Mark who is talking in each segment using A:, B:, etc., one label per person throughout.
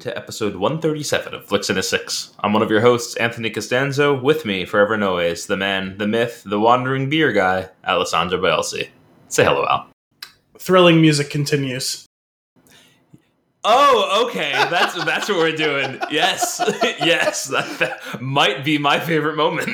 A: to episode 137 of Flicks in a Six. I'm one of your hosts, Anthony Costanzo. With me, forever and always, the man, the myth, the wandering beer guy, Alessandro Bielsi. Say hello, Al.
B: Thrilling music continues.
A: Oh, okay. That's that's what we're doing. Yes, yes. That, that might be my favorite moment.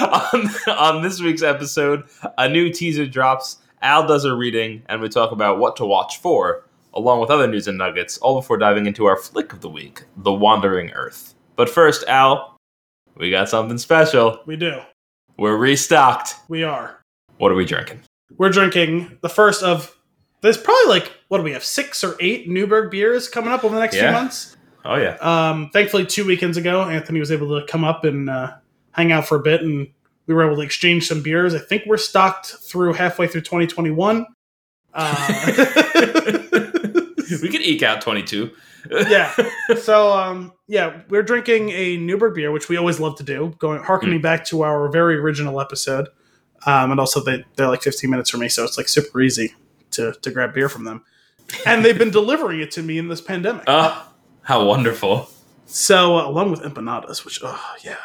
A: on, on this week's episode, a new teaser drops. Al does a reading, and we talk about what to watch for, along with other news and nuggets, all before diving into our flick of the week, The Wandering Earth. But first, Al, we got something special.
B: We do.
A: We're restocked.
B: We are.
A: What are we drinking?
B: We're drinking the first of. There's probably like what do we have six or eight Newburgh beers coming up over the next
A: Yeah.
B: few months.
A: Oh yeah.
B: Um, thankfully, two weekends ago, Anthony was able to come up and uh, hang out for a bit, and we were able to exchange some beers. I think we're stocked through halfway through 2021. Uh,
A: we could eke out 22.
B: yeah. So um, yeah, we're drinking a Newburgh beer, which we always love to do. Going harkening back to our very original episode, um, and also they they're like 15 minutes from me, so it's like super easy to to grab beer from them. And they've been delivering it to me in this pandemic.
A: Oh, how wonderful.
B: so uh, along with empanadas, which oh yeah,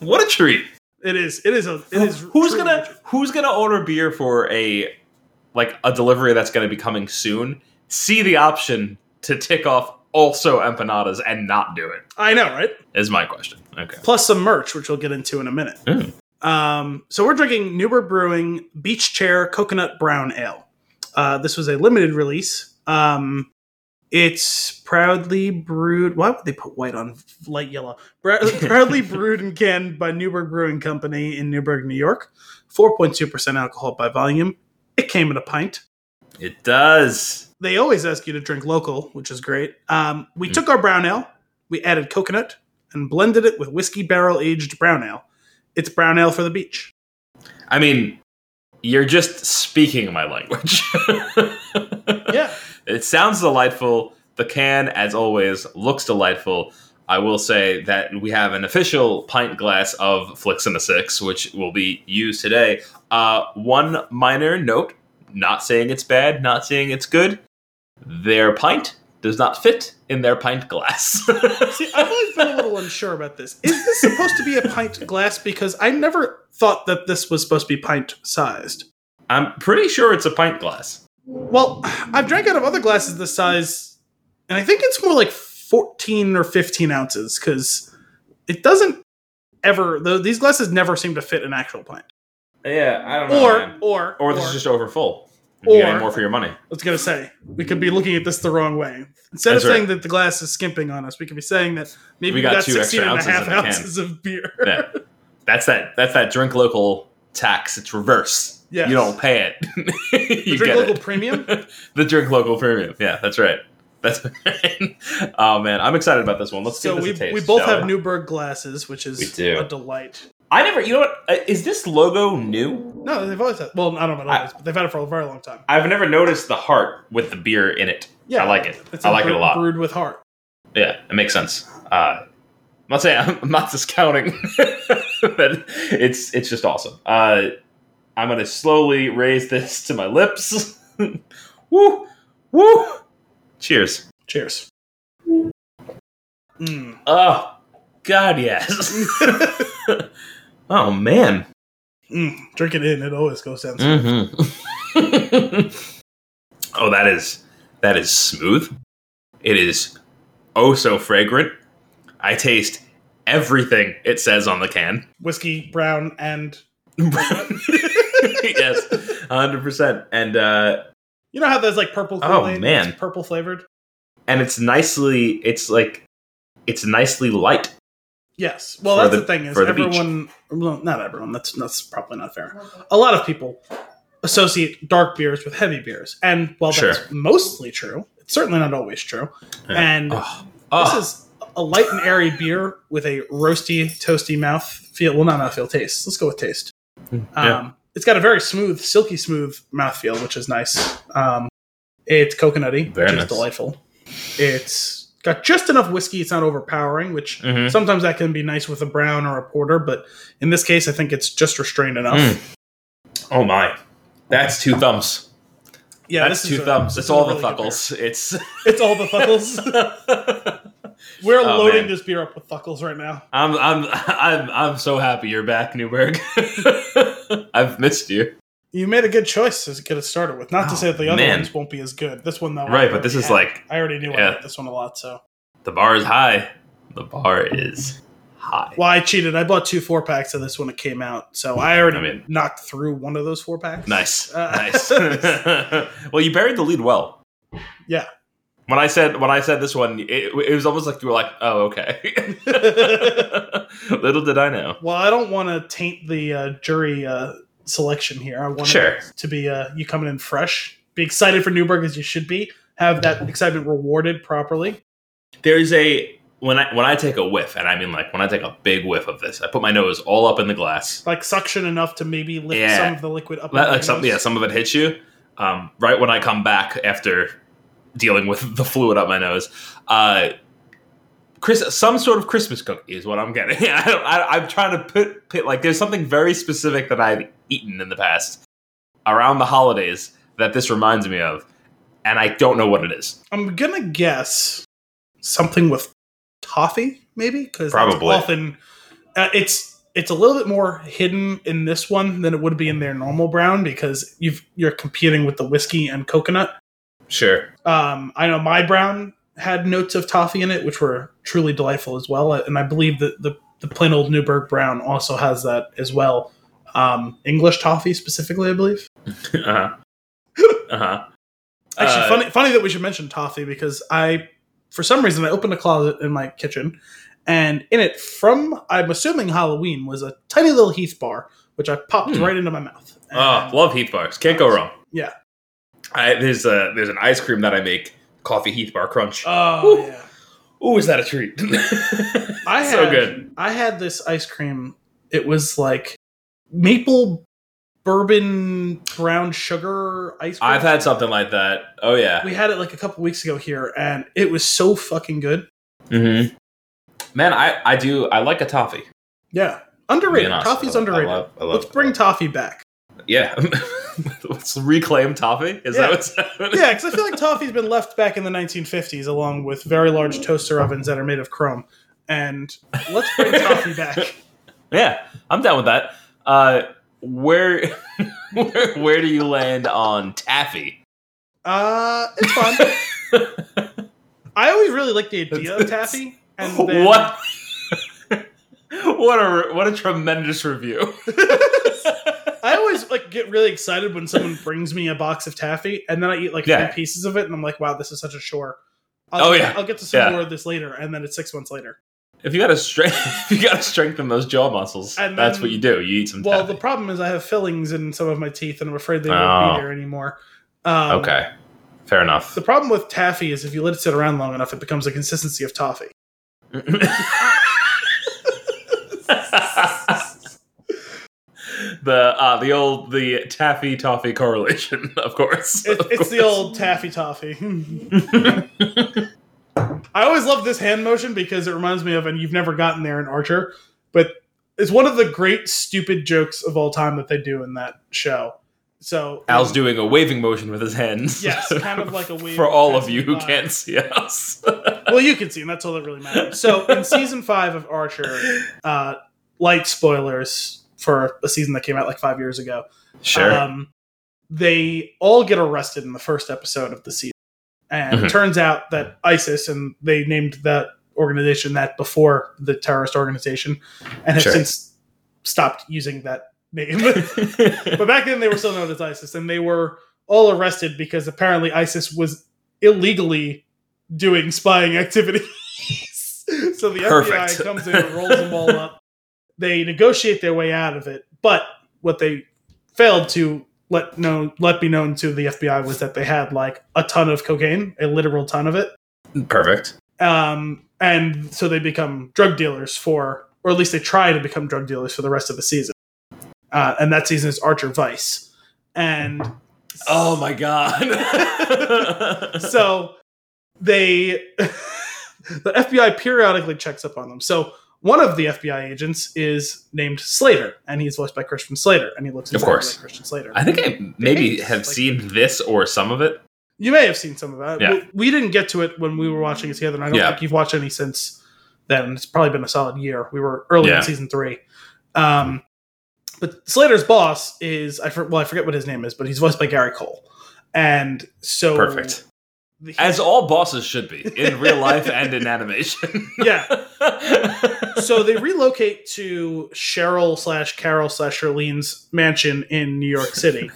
A: What a treat.
B: it is. It is a. It is.
A: who's gonna who's gonna order beer for a like a delivery that's gonna be coming soon see the option to tick off also empanadas and not do it
B: I know, right?
A: is my question okay
B: Plus some merch, which we'll get into in a minute.
A: Mm.
B: Um, so we're drinking Newburgh Brewing Beach Chair Coconut Brown Ale. Uh, this was a limited release. Um, it's proudly brewed. Why would they put white on light yellow? Proudly brewed and canned by Newburgh Brewing Company in Newburgh, New York. 4.2% alcohol by volume. It came in a pint.
A: it does
B: They always ask you to drink local, which is great. Um, we took our brown ale, we added coconut, and blended it with whiskey barrel aged brown ale. It's brown ale for the beach.
A: i mean you're just speaking my language
B: Yeah.
A: it sounds delightful the can as always looks delightful I will say that we have an official pint glass of Flicks in the Six, which will be used today. Uh, one minor note not saying it's bad, not saying it's good. Their pint does not fit in their pint glass.
B: See, I've always been a little unsure about this. Is this supposed to be a pint glass? Because I never thought that this was supposed to be pint sized.
A: I'm pretty sure it's a pint glass.
B: Well, I've drank out of other glasses this size, and I think it's more like 14 or 15 ounces because it doesn't ever, though these glasses never seem to fit an actual pint.
A: Yeah, I don't
B: Or, or,
A: or this is just over full. You're
B: Or-
A: getting more for your money.
B: I was gonna say we could be looking at this the wrong way. Instead
A: That's
B: of saying
A: right.
B: that the glass is skimping on us, we could be saying that maybe
A: We got
B: got,
A: two
B: 16
A: extra
B: and a half
A: ounces in the can.
B: ounces of beer.
A: Yeah. That's that. That's that drink local tax. It's reverse.
B: Yes.
A: You don't pay it. you
B: The drink local
A: it.
B: premium.
A: the drink local premium. Yeah, that's right. That's right. oh man, I'm excited about this one. Let's
B: so
A: give
B: we,
A: a taste.
B: we both have
A: we?
B: Newburgh glasses, which is a delight.
A: I never. You know what? Uh, this logo new?
B: No, they've always had. Well, I don't know about
A: I-
B: but they've had it for a very long time.
A: I've never noticed the heart with the beer in it.
B: Yeah,
A: I like it. I like it a lot.
B: Brewed with heart.
A: Yeah, it makes sense. Uh, I'm not saying I'm not discounting, but it's it's just awesome. Uh, I'm gonna slowly raise this to my lips. woo, woo. Cheers.
B: Cheers. Mm.
A: Oh God, yes. Oh man.
B: Mm. Drink it in; it always goes down.
A: Mm-hmm. oh, that is that is smooth. It is oh so fragrant. I taste everything it says on the can.
B: Whiskey, brown, and
A: yes, hundred percent. And uh,
B: you know how there's like purple.
A: Oh, man.
B: It's purple flavored.
A: and it's nicely. It's like it's nicely light.
B: Yes. Well, that's
A: the-
B: the, thing is
A: the beach.
B: everyone. Well, not everyone. That's that's probably not fair. A lot of people associate dark beers with heavy beers, and while that's mostly true, it's certainly not always true. And
A: Oh,
B: this
A: oh.
B: is a light and airy beer with a roasty, toasty mouth feel. Well, not mouth feel, taste. Let's go with taste.
A: Hmm, yeah.
B: Um, it's got a very smooth, silky smooth mouthfeel, which is nice. Um, it's coconutty,
A: Very
B: which
A: nice.
B: is delightful. It's got just enough whiskey. It's not overpowering, which
A: Mhm.
B: sometimes that can be nice with a brown or a porter, but in this case, I think it's just restrained enough.
A: Mm. oh my, that's two thumbs.
B: Yeah,
A: That's two thumbs. It's all
B: really
A: the thuckles. It's
B: It's all the thuckles. We're
A: Oh,
B: loading
A: man.
B: this beer up with thuckles right now.
A: I'm I'm I'm I'm so happy you're back, Newburgh. I've missed you.
B: You made a good choice to get it started with. Not to
A: Oh,
B: say that the other
A: man.
B: ones won't be as good. This one though,
A: Right, but this is
B: had.
A: like
B: I already knew I liked this one a lot. So
A: the bar is high. The bar is high.
B: well, I cheated. I bought two four packs of this when it came out, so I already
A: I mean-
B: knocked through one of those four packs.
A: Nice,
B: Uh,
A: nice. well, you buried the lead well.
B: Yeah.
A: When I said when I said this one, it, it was almost like you were like, "Oh, okay." Little did I know.
B: Well, I don't want to taint the uh, jury uh, selection here. I want
A: Sure.
B: to be uh, you coming in fresh. Be excited for Newburgh as you should be. Have that excitement rewarded properly.
A: There's a when I when I take a whiff, and I mean like when I take a big whiff of this, I put my nose all up in the glass.
B: Like suction enough to maybe lift
A: Yeah.
B: some of the liquid up.
A: Like,
B: into
A: like some, yeah, some of it hits you. Um, right when I come back after dealing with the fluid up my nose, uh, Chris, some sort of Christmas cookie is what I'm getting. I don't, I, I'm trying to put, put like there's something very specific that I've eaten in the past around the holidays that this reminds me of, and I don't know what it is.
B: I'm gonna guess something with toffee, maybe because
A: Probably.
B: often uh, it's it's a little bit more hidden in this one than it would be in their normal brown because you've you're competing with the whiskey and coconut.
A: Sure.
B: Um, I know my brown had notes of toffee in it, which were truly delightful as well, and I believe that the the plain old Newburgh brown also has that as well. Um, English toffee specifically, I believe.
A: uh-huh. Uh-huh.
B: Actually,
A: Uh,
B: funny, funny that we should mention toffee because I, for some reason, I opened a closet in my kitchen, and in it, from I'm assuming Halloween, was a tiny little Heath bar, which I popped
A: Hmm.
B: right into my mouth.
A: Oh, love Heath bars. Can't go wrong.
B: Yeah.
A: I, there's a there's an ice cream that I make, coffee Heath bar crunch.
B: Oh
A: Woo.
B: yeah.
A: Ooh, is that a treat?
B: I had,
A: so good.
B: I had this ice cream. It was like maple bourbon brown sugar ice cream.
A: I've had something like that. Oh yeah.
B: We had it like a couple weeks ago here, and it was so fucking good.
A: Mm-hmm. Man, I I do I like a toffee.
B: Yeah, underrated. Toffee's
A: I- I
B: underrated.
A: love- I love-
B: Let's bring toffee back.
A: Yeah. Let's reclaim toffee. Is
B: Yeah.
A: that what's happening?
B: Yeah, because I feel like toffee's been left back in the 1950s, along with very large toaster ovens that are made of chrome. And let's bring toffee back.
A: Yeah, I'm down with that. Uh, where, where where do you land on taffy?
B: Uh, it's fun. I always really like the idea of taffy. And then,
A: what? what a what a tremendous review.
B: I always like get really excited when someone brings me a box of taffy, and then I eat like
A: Yeah.
B: three pieces of it, and I'm like, "Wow, this is such a chore." I'll,
A: Oh, yeah.
B: I'll get to some
A: Yeah.
B: more of this later, and then it's six months later.
A: if you gotta strength, you gotta strengthen those jaw muscles,
B: And
A: that's what you do. You eat some
B: Well,
A: taffy.
B: the problem is I have fillings in some of my teeth, and I'm afraid they
A: Oh.
B: won't be there anymore. Um,
A: okay, fair enough.
B: The problem with taffy is if you let it sit around long enough, it becomes the consistency of toffee.
A: the uh, the old the taffy toffee correlation, of course.
B: It,
A: of
B: it's the old taffy toffee. I always love this hand motion because it reminds me of, and you've never gotten there in Archer, but it's one of the great stupid jokes of all time that they do in that show. So
A: Al's doing a waving motion with his hands.
B: Yes, kind of like a wave
A: for all of you who
B: by.
A: can't see us.
B: well, you can see, and that's all that really matters. So, in season five of Archer, uh, light spoilers for a season that came out like five years ago.
A: sure.
B: Um, they all get arrested in the first episode of the season, and
A: Mhm.
B: it turns out that ISIS, and they named that organization that before the terrorist organization, and have
A: Sure.
B: since stopped using that name. but back then, they were still known as ISIS, and they were all arrested because apparently ISIS was illegally doing spying activities. so the
A: Perfect.
B: FBI comes in and rolls them all up. They negotiate their way out of it, but what they failed to let known let be known to the FBI was that they had like a ton of cocaine, a literal ton of it.
A: Perfect.
B: Um, and so they become drug dealers for, or at least they try to become drug dealers for the rest of the season. Uh, and that season is Archer Vice. And
A: Oh my god.
B: so they, the FBI periodically checks up on them. So one of the FBI agents is named Slater, and he's voiced by Christian Slater, and he looks
A: Of
B: exactly
A: course.
B: like Christian Slater.
A: I think I maybe have
B: Like-
A: seen this or some of it.
B: You may have seen some of that.
A: Yeah.
B: We, we didn't get to it when we were watching it together, and I don't
A: Yeah.
B: think you've watched any since then. It's probably been a solid year. We were early
A: Yeah.
B: in season three. Um, but Slater's boss is I for, well I forget what his name is, but he's voiced by Gary Cole, and so
A: Perfect. As all bosses should be in real life and in animation.
B: Yeah. so they relocate to Cheryl slash Carol slash Charlene's mansion in New York City,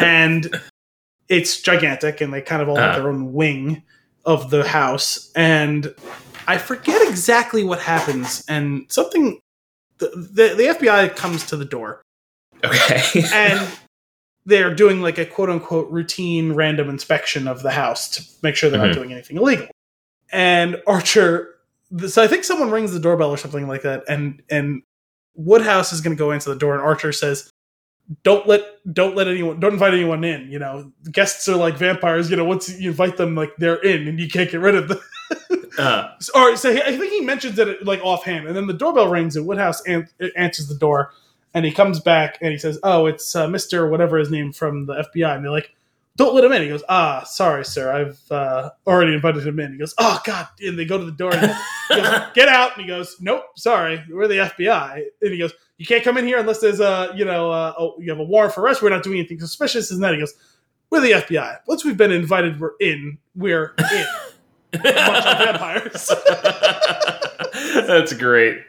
B: and it's gigantic, and they kind of all have
A: Uh.
B: their own wing of the house. And I forget exactly what happens, and something. The, the, the FBI comes to the door
A: okay.
B: and they're doing like a quote unquote routine random inspection of the house to make sure they're
A: Mhm.
B: not doing anything illegal. And Archer, so I think someone rings the doorbell or something like that, and and Woodhouse is going to go into the door, and Archer says, "Don't let don't let anyone don't invite anyone in. You know, guests are like vampires. You know, once you invite them, like they're in, and you can't get rid of them."
A: Uh,
B: or so he- I think he mentions it like offhand, and then the doorbell rings, and Woodhouse an- answers the door, and he comes back and he says, "Oh, it's uh, Mister whatever his name from the FBI," and they're like, "Don't let him in." He goes, "Ah, sorry, sir, I've uh, already invited him in." He goes, "Oh God!" And they go to the door, and he goes, "Get out!" And he goes, "Nope, sorry, we're the FBI." And he goes, "You can't come in here unless there's a you know uh, oh, you have a warrant for arrest. We're not doing anything suspicious." And then he goes, "We're the FBI. Once we've been invited, we're in. We're in." Much like vampires.
A: That's great.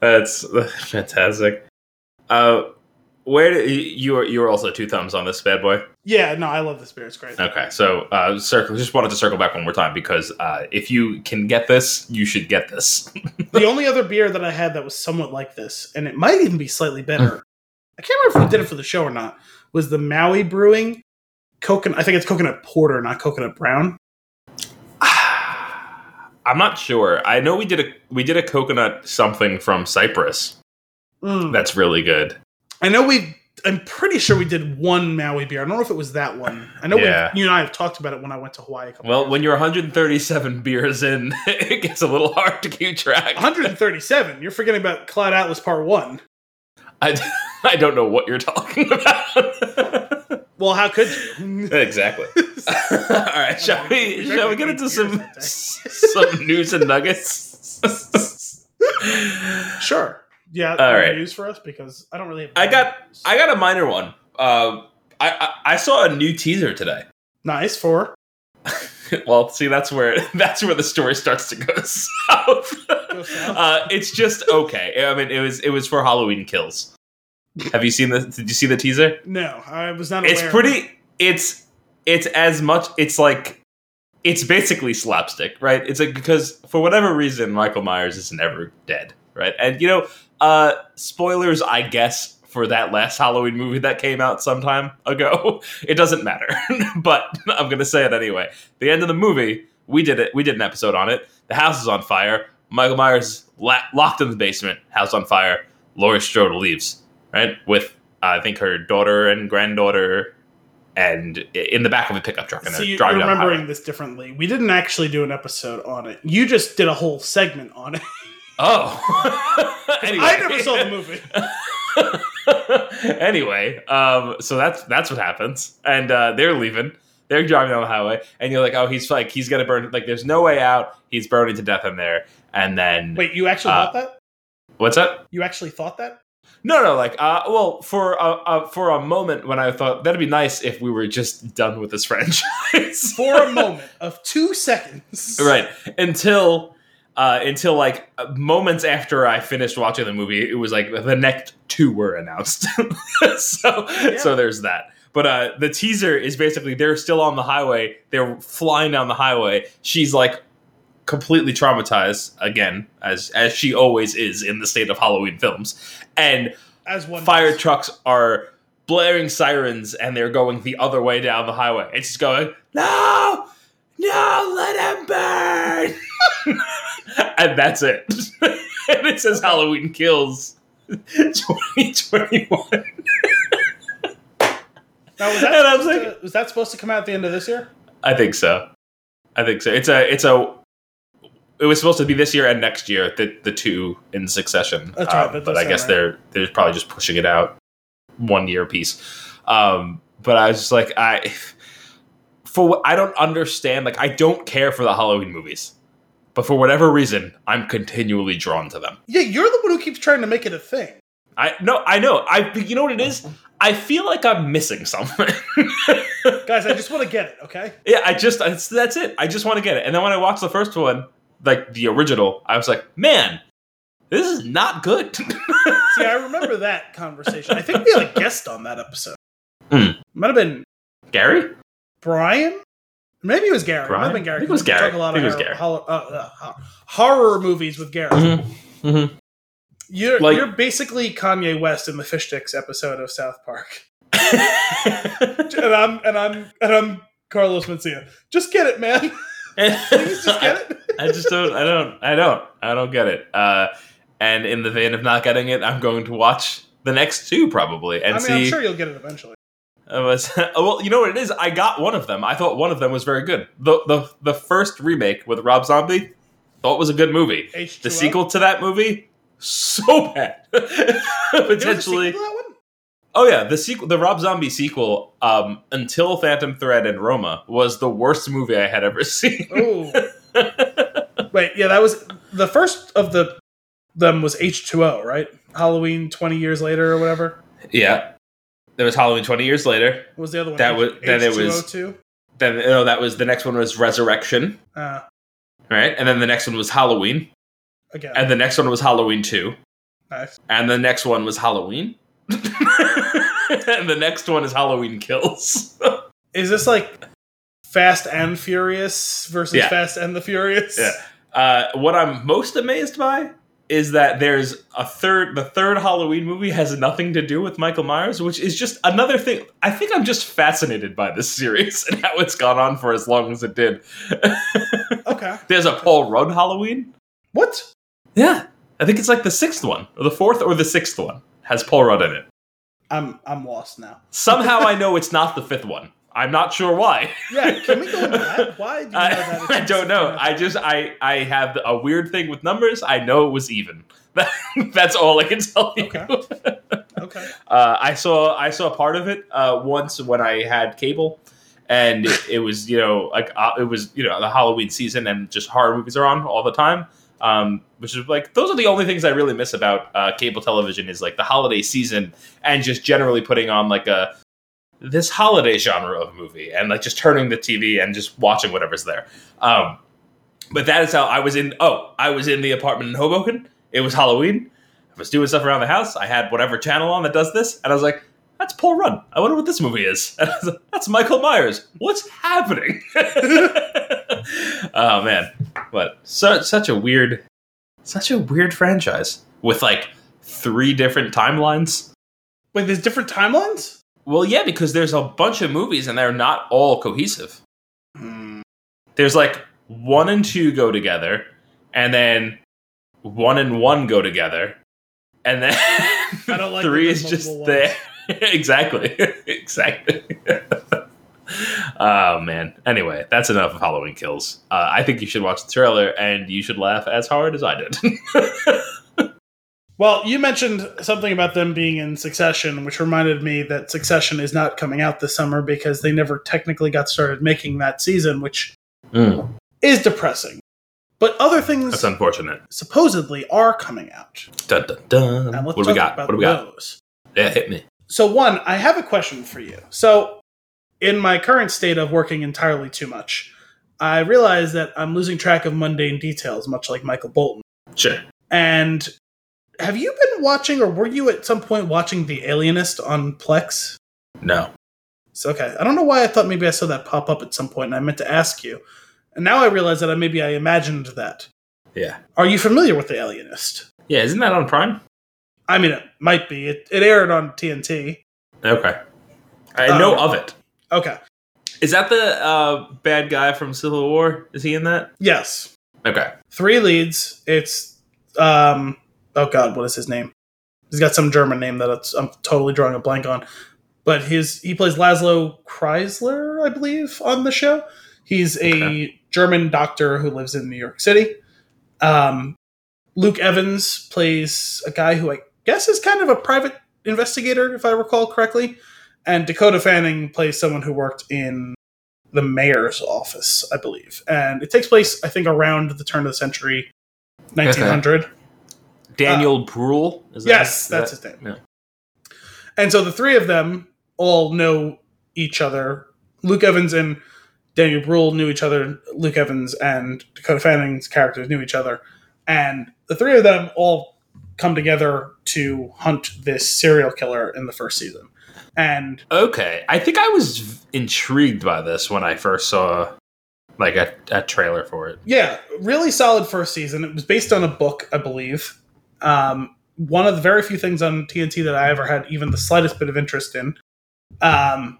A: That's fantastic. Uh, where do, you were you were also two thumbs on this bad boy?
B: Yeah, no, I love this beer. It's great.
A: Okay, so uh, circle. Just wanted to circle back one more time because uh, if you can get this, you should get this.
B: the only other beer that I had that was somewhat like this, and it might even be slightly better. I can't remember if we did it for the show or not. Was the Maui Brewing coconut? I think it's coconut porter, not coconut brown.
A: I'm not sure. I know we did a we did a coconut something from Cyprus.
B: Mm.
A: That's really good.
B: I know we. I'm pretty sure we did one Maui beer. I don't know if it was that one. I know
A: Yeah.
B: we, you and I have talked about it when I went to Hawaii. A couple
A: Well, when you're 137 beers in, it gets a little hard to keep track.
B: 137. You're forgetting about Cloud Atlas Part One.
A: I, I don't know what you're talking about.
B: Well, how could you?
A: exactly. All right, shall we
B: We
A: shall we get into some some news and nuggets?
B: sure. Yeah.
A: All right.
B: News for us because I don't really. Have
A: I got I got a minor one. Uh, I, I I saw a new teaser today.
B: nice for.
A: well, see, that's where that's where the story starts to go south.
B: Go south.
A: uh, it's just okay. I mean, it was it was for Halloween Kills. Have you seen the? Did you see the teaser?
B: No, I was not aware.
A: It's pretty. It's it's as much. It's like it's basically slapstick, right? It's like because for whatever reason, Michael Myers is never dead, right? And you know, uh, spoilers, I guess. For that last Halloween movie that came out some time ago, it doesn't matter. but I'm gonna say it anyway. The end of the movie, we did it. We did an episode on it. The house is on fire. Michael Myers la- locked in the basement. House on fire. Laurie Strode leaves, right, with I think her daughter and granddaughter, and in the back of a pickup truck, and
B: So
A: they're
B: you're
A: driving the
B: remembering this differently. We didn't actually do an episode on it. You just did a whole segment on it.
A: Oh, anyway.
B: I never saw the movie.
A: anyway, um, so that's that's what happens, and uh, they're leaving. They're driving down the highway, and you're like, "Oh, he's like he's gonna burn. Like, there's no way out. He's burning to death in there." And then,
B: Wait, you actually
A: Uh,
B: thought that?
A: what's that?
B: You actually thought that?
A: No, no, like, uh, well, for a, uh, for a moment when I thought that'd be nice if we were just done with this franchise
B: For a moment of two seconds.
A: right until uh, until like moments after I finished watching the movie, it was like the next two were announced. so so there's that. But uh, the teaser is basically they're still on the highway. They're flying down the highway. She's like completely traumatized again, as as she always is in the state of Halloween films, and
B: As one
A: fire
B: does.
A: trucks are blaring sirens and they're going the other way down the highway. It's just going, no, no, let him burn. and that's it. and it says Halloween Kills 2021.
B: Now, was that,
A: And I was
B: supposed
A: like-
B: to, was that supposed to come out at the end of this year?
A: I think so. I think so. It's a, it's a, it was supposed to be this year and next year, the the two in succession.
B: That's right,
A: Um, but I guess
B: right.
A: they're they're probably just pushing it out one year piece. Um, but I was just like, I for what I don't understand. Like, I don't care for the Halloween movies, but for whatever reason, I'm continually drawn to them.
B: Yeah, you're the one who keeps trying to make it a thing.
A: I no, I know. I you know what it is. I feel like I'm missing something.
B: Guys, I just want to get it, okay?
A: Yeah, I just that's, that's it. I just want to get it. And then when I watched the first one, like the original, I was like, man, this is not good.
B: See, I remember that conversation. I think we had a guest on that episode.
A: Hmm.
B: Might have been
A: Gary?
B: Brian? Maybe it was Gary. It might have been Gary.
A: I think it was Gary.
B: talk A lot
A: I
B: of
A: it was Gary.
B: horror, uh, uh, horror movies with Gary.
A: Mm-hmm. Mm-hmm.
B: You're,
A: Like-
B: you're basically Kanye West in the Fish Sticks episode of South Park. And I'm and I'm and I'm Carlos Mencia. Just get it, man. Please just get it.
A: I just don't. I don't. I don't. I don't get it. Uh, and in the vein of not getting it, I'm going to watch the next two probably and
B: I mean,
A: see.
B: I'm sure you'll get it eventually.
A: Was well. You know what it is? I got one of them. I thought one of them was very good. The the the first remake with Rob Zombie, thought was a good movie.
B: H2O.
A: The sequel to that movie, so bad.
B: There a sequel
A: Potentially.
B: to that one?
A: Oh yeah, the sequel, the Rob Zombie sequel, um, until Phantom Thread and Roma was the worst movie I had ever seen.
B: Oh. Wait, yeah, that was the first of the them was H2O, right? Halloween 20 years later or whatever.
A: yeah, there was Halloween twenty years later.
B: What was the other one?
A: That was- then it was-
B: H2O2?
A: Then no, that was the next one was Resurrection,
B: Uh,
A: right? And then the next one was Halloween,
B: again.
A: and the next one was Halloween two,
B: nice.
A: and the next one was Halloween, and the next one is Halloween Kills.
B: Is this like Fast and Furious versus
A: Yeah.
B: Fast and the Furious?
A: Yeah. Uh, what I'm most amazed by is that there's a third. The third Halloween movie has nothing to do with Michael Myers, which is just another thing. I think I'm just fascinated by this series and how it's gone on for as long as it did.
B: Okay.
A: there's a Paul Rudd Halloween.
B: What?
A: Yeah, I think it's like the sixth one, or the fourth, or the sixth one has Paul Rudd in it.
B: I'm I'm lost now.
A: Somehow I know it's not the fifth one. I'm not sure why.
B: Yeah, can we go into that? Why do you know that?
A: I don't know. I just I I have a weird thing with numbers. I know it was even. That's all I can tell you.
B: Okay. Okay.
A: Uh, I saw I saw part of it uh, once when I had cable, and it, it was you know like uh, it was you know the Halloween season and just horror movies are on all the time. Um, which is like those are the only things I really miss about uh, cable television is like the holiday season and just generally putting on like a this holiday genre of movie and like just turning the TV and just watching whatever's there. Um, but that is how I was in. Oh, I was in the apartment in Hoboken. It was Halloween. I was doing stuff around the house. I had whatever channel on that does this, and I was like, "That's Paul Rudd. I wonder what this movie is." Like, That's Michael Myers. What's happening? oh man, but so, such a weird, such a weird franchise with like three different timelines.
B: Wait, there's different timelines?
A: Well, yeah, because there's a bunch of movies and they're not all cohesive.
B: Hmm.
A: There's like one and two go together, and then one and one go together, and then
B: I don't like
A: three is just
B: multiple
A: there. exactly, exactly. oh man. Anyway, that's enough of Halloween Kills. Uh, I think you should watch the trailer, and you should laugh as hard as I did.
B: Well, you mentioned something about them being in Succession, which reminded me that Succession is not coming out this summer because they never technically got started making that season, which
A: Mm,
B: is depressing. But other things
A: that's unfortunate.
B: supposedly are coming out.
A: Dun, dun, dun.
B: And let's
A: What do we got?
B: about
A: What do we got?
B: those.
A: Yeah, hit me.
B: So, one, I have a question for you. So, in my current state of working entirely too much, I realize that I'm losing track of mundane details, much like Michael Bolton.
A: Sure.
B: And have you been watching, or were you at some point watching The Alienist on Plex?
A: No.
B: So, okay, I don't know why I thought maybe I saw that pop up at some point, and I meant to ask you. And now I realize that I, maybe I imagined that.
A: Yeah.
B: Are you familiar with The Alienist?
A: Yeah, isn't that on Prime?
B: I mean, it might be. It, it aired on TNT.
A: Okay. I know
B: Um,
A: of it.
B: Okay.
A: Is that the uh, bad guy from Civil War? Is he in that?
B: Yes.
A: Okay.
B: Three leads. It's um. Oh God, what is his name? He's got some German name that I'm totally drawing a blank on. But his he plays Laszlo Kreizler, I believe, on the show. He's a
A: Okay.
B: German doctor who lives in New York City, Um, Luke Evans plays a guy who I guess is kind of a private investigator, if I recall correctly. And Dakota Fanning plays someone who worked in the mayor's office, I believe. And it takes place, I think, around the turn of the century, 1900.
A: Daniel Bruhl. Is
B: Uh, yes, that's his name.
A: yeah.
B: And so the three of them all know each other. Luke Evans and Daniel Bruhl knew each other. Luke Evans and Dakota Fanning's characters knew each other. And the three of them all come together to hunt this serial killer in the first season. And
A: Okay, I think I was intrigued by this when I first saw like a, a trailer for it.
B: yeah, really solid first season. It was based on a book, I believe. Um, one of the very few things on TNT that I ever had even the slightest bit of interest in. Um,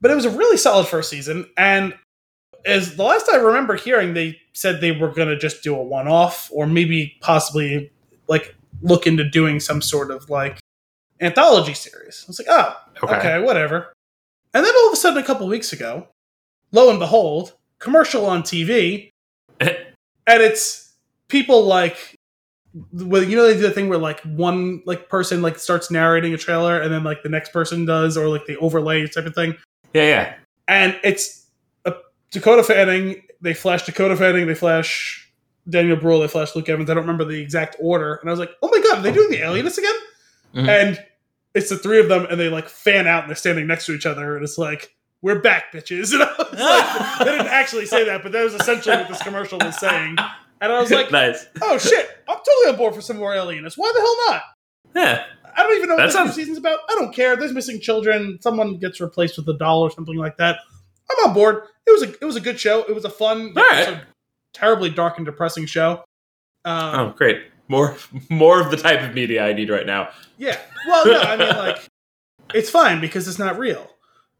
B: but it was a really solid first season. And as the last I remember hearing, they said they were going to just do a one off or maybe possibly like look into doing some sort of like anthology series. I was like, oh,
A: Okay.
B: okay, whatever. And then all of a sudden, a couple weeks ago, lo and behold, commercial on TV, and it's people like, well, you know, they do the thing where like one like person like starts narrating a trailer, and then like the next person does, or like the overlay type of thing,
A: Yeah, yeah.
B: and it's a Dakota Fanning. They flash Dakota Fanning. They flash Daniel Bruhl. They flash Luke Evans. I don't remember the exact order, and I was like, oh my god, are they doing the Alienist again?
A: Mhm.
B: And it's the three of them, and they like fan out, and they're standing next to each other, and it's like, "We're back, bitches." And I was like, they didn't actually say that, but that was essentially what this commercial was saying. And I was like,
A: nice.
B: "Oh shit, I'm totally on board for some more alienists. Why the hell not?"
A: Yeah.
B: I don't even know what
A: That
B: this new season's about. I don't care. There's missing children. Someone gets replaced with a doll or something like that. I'm on board. It was a it was a good show. It was a fun,
A: All right.
B: also terribly dark and depressing show. Um,
A: Oh, great. More more of the type of media I need right now.
B: Yeah. Well, no, I mean like it's fine because it's not real.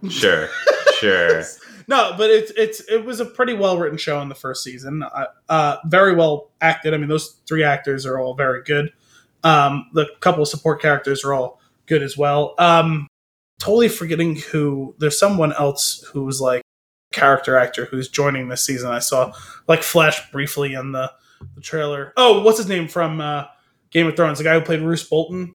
A: Sure. Sure.
B: No, but it's it's it was a pretty well written show in the first season. Uh, uh, very well acted. I mean, those three actors are all very good. Um, the couple of support characters are all good as well. Um, totally forgetting who. There's someone else who's like character actor who's joining this season. I saw like flash briefly in the, the trailer. Oh, what's his name from uh, Game of Thrones? The guy who played Roose Bolton.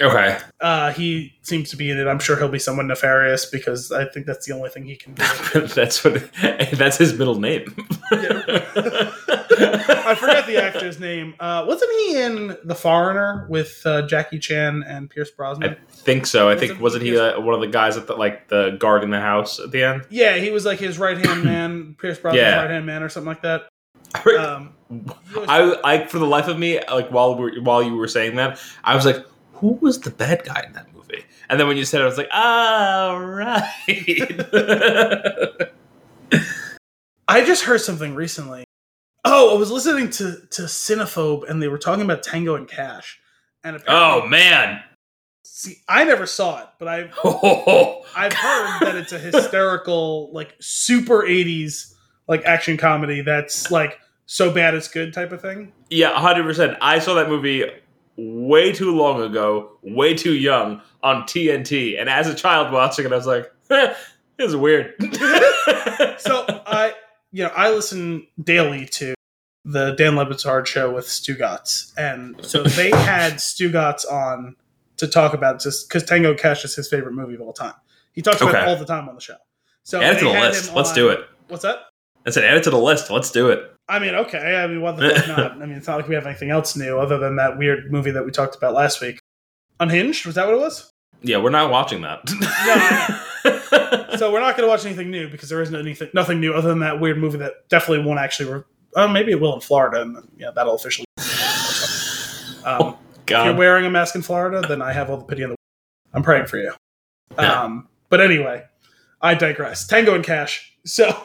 A: Okay.
B: Uh, he seems to be in it. I'm sure he'll be someone nefarious because I think that's the only thing he can do.
A: that's what that's his middle name.
B: I forget the actor's name. Uh, wasn't he in The Foreigner with uh, Jackie Chan and Pierce Brosnan?
A: I think so. I
B: Was
A: think wasn't he uh, one of the guys at the like the guard in the house at the end?
B: yeah, he was like his right hand man, Pierce Brosnan's
A: Yeah.
B: right hand man, or something like that.
A: I,
B: Um,
A: I, I for the life of me, like while we were, while you were saying that, I was like, who was the bad guy in that movie? And then when you said it, I was like, ah, right.
B: I just heard something recently. Oh, I was listening to to Cinephobe, and they were talking about Tango and Cash. And
A: oh man.
B: see, I never saw it, but I've I've heard that it's a hysterical, like super '80s like action comedy that's like so bad it's good type of thing.
A: Yeah, hundred percent. I saw that movie way too long ago, way too young on TNT, and as a child watching it, I was like, eh, "This is weird."
B: So I, you know, I listen daily to the Dan Le Batard show with Stugatz, and so they had Stugatz on to talk about just because Tango Cash is his favorite movie of all time. He talks about it all the time on the show. So
A: add it to the list. Let's do it.
B: What's that?
A: I said, add it to the list. Let's do it.
B: I mean, okay. I mean, what the fuck not? I mean, it's not like we have anything else new other than that weird movie that we talked about last week. Unhinged? Was that what it was?
A: Yeah, we're not watching that.
B: So we're not going to watch anything new because there isn't anything, nothing new other than that weird movie that definitely won't actually. Re- uh, maybe it will in Florida, and then, yeah, that'll officially. Um, if you're wearing a mask in Florida, then I have all the pity in the. world. I'm praying for you.
A: Yeah.
B: Um, but anyway, I digress. Tango and Cash. So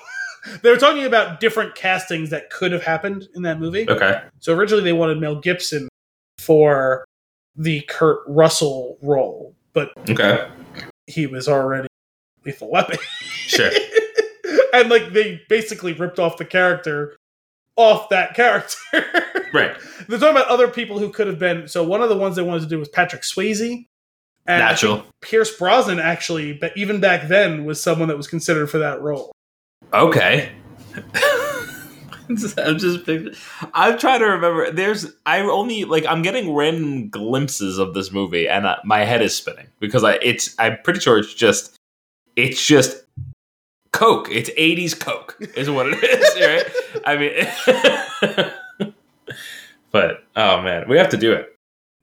B: they were talking about different castings that could have happened in that movie.
A: Okay.
B: So originally they wanted Mel Gibson for the Kurt Russell role, but
A: Okay.
B: he was already Lethal Weapon.
A: Sure.
B: and like they basically ripped off the character off that character.
A: Right.
B: They're talking about other people who could have been. So one of the ones they wanted to do was Patrick Swayze. And
A: Natural.
B: Pierce Brosnan actually, but even back then was someone that was considered for that role.
A: Okay. I'm just I'm trying to remember. There's I only like I'm getting random glimpses of this movie, and uh, my head is spinning because I it's I'm pretty sure it's just it's just Coke. It's 80s Coke is what it is, right? I mean, but oh man, we have to do it.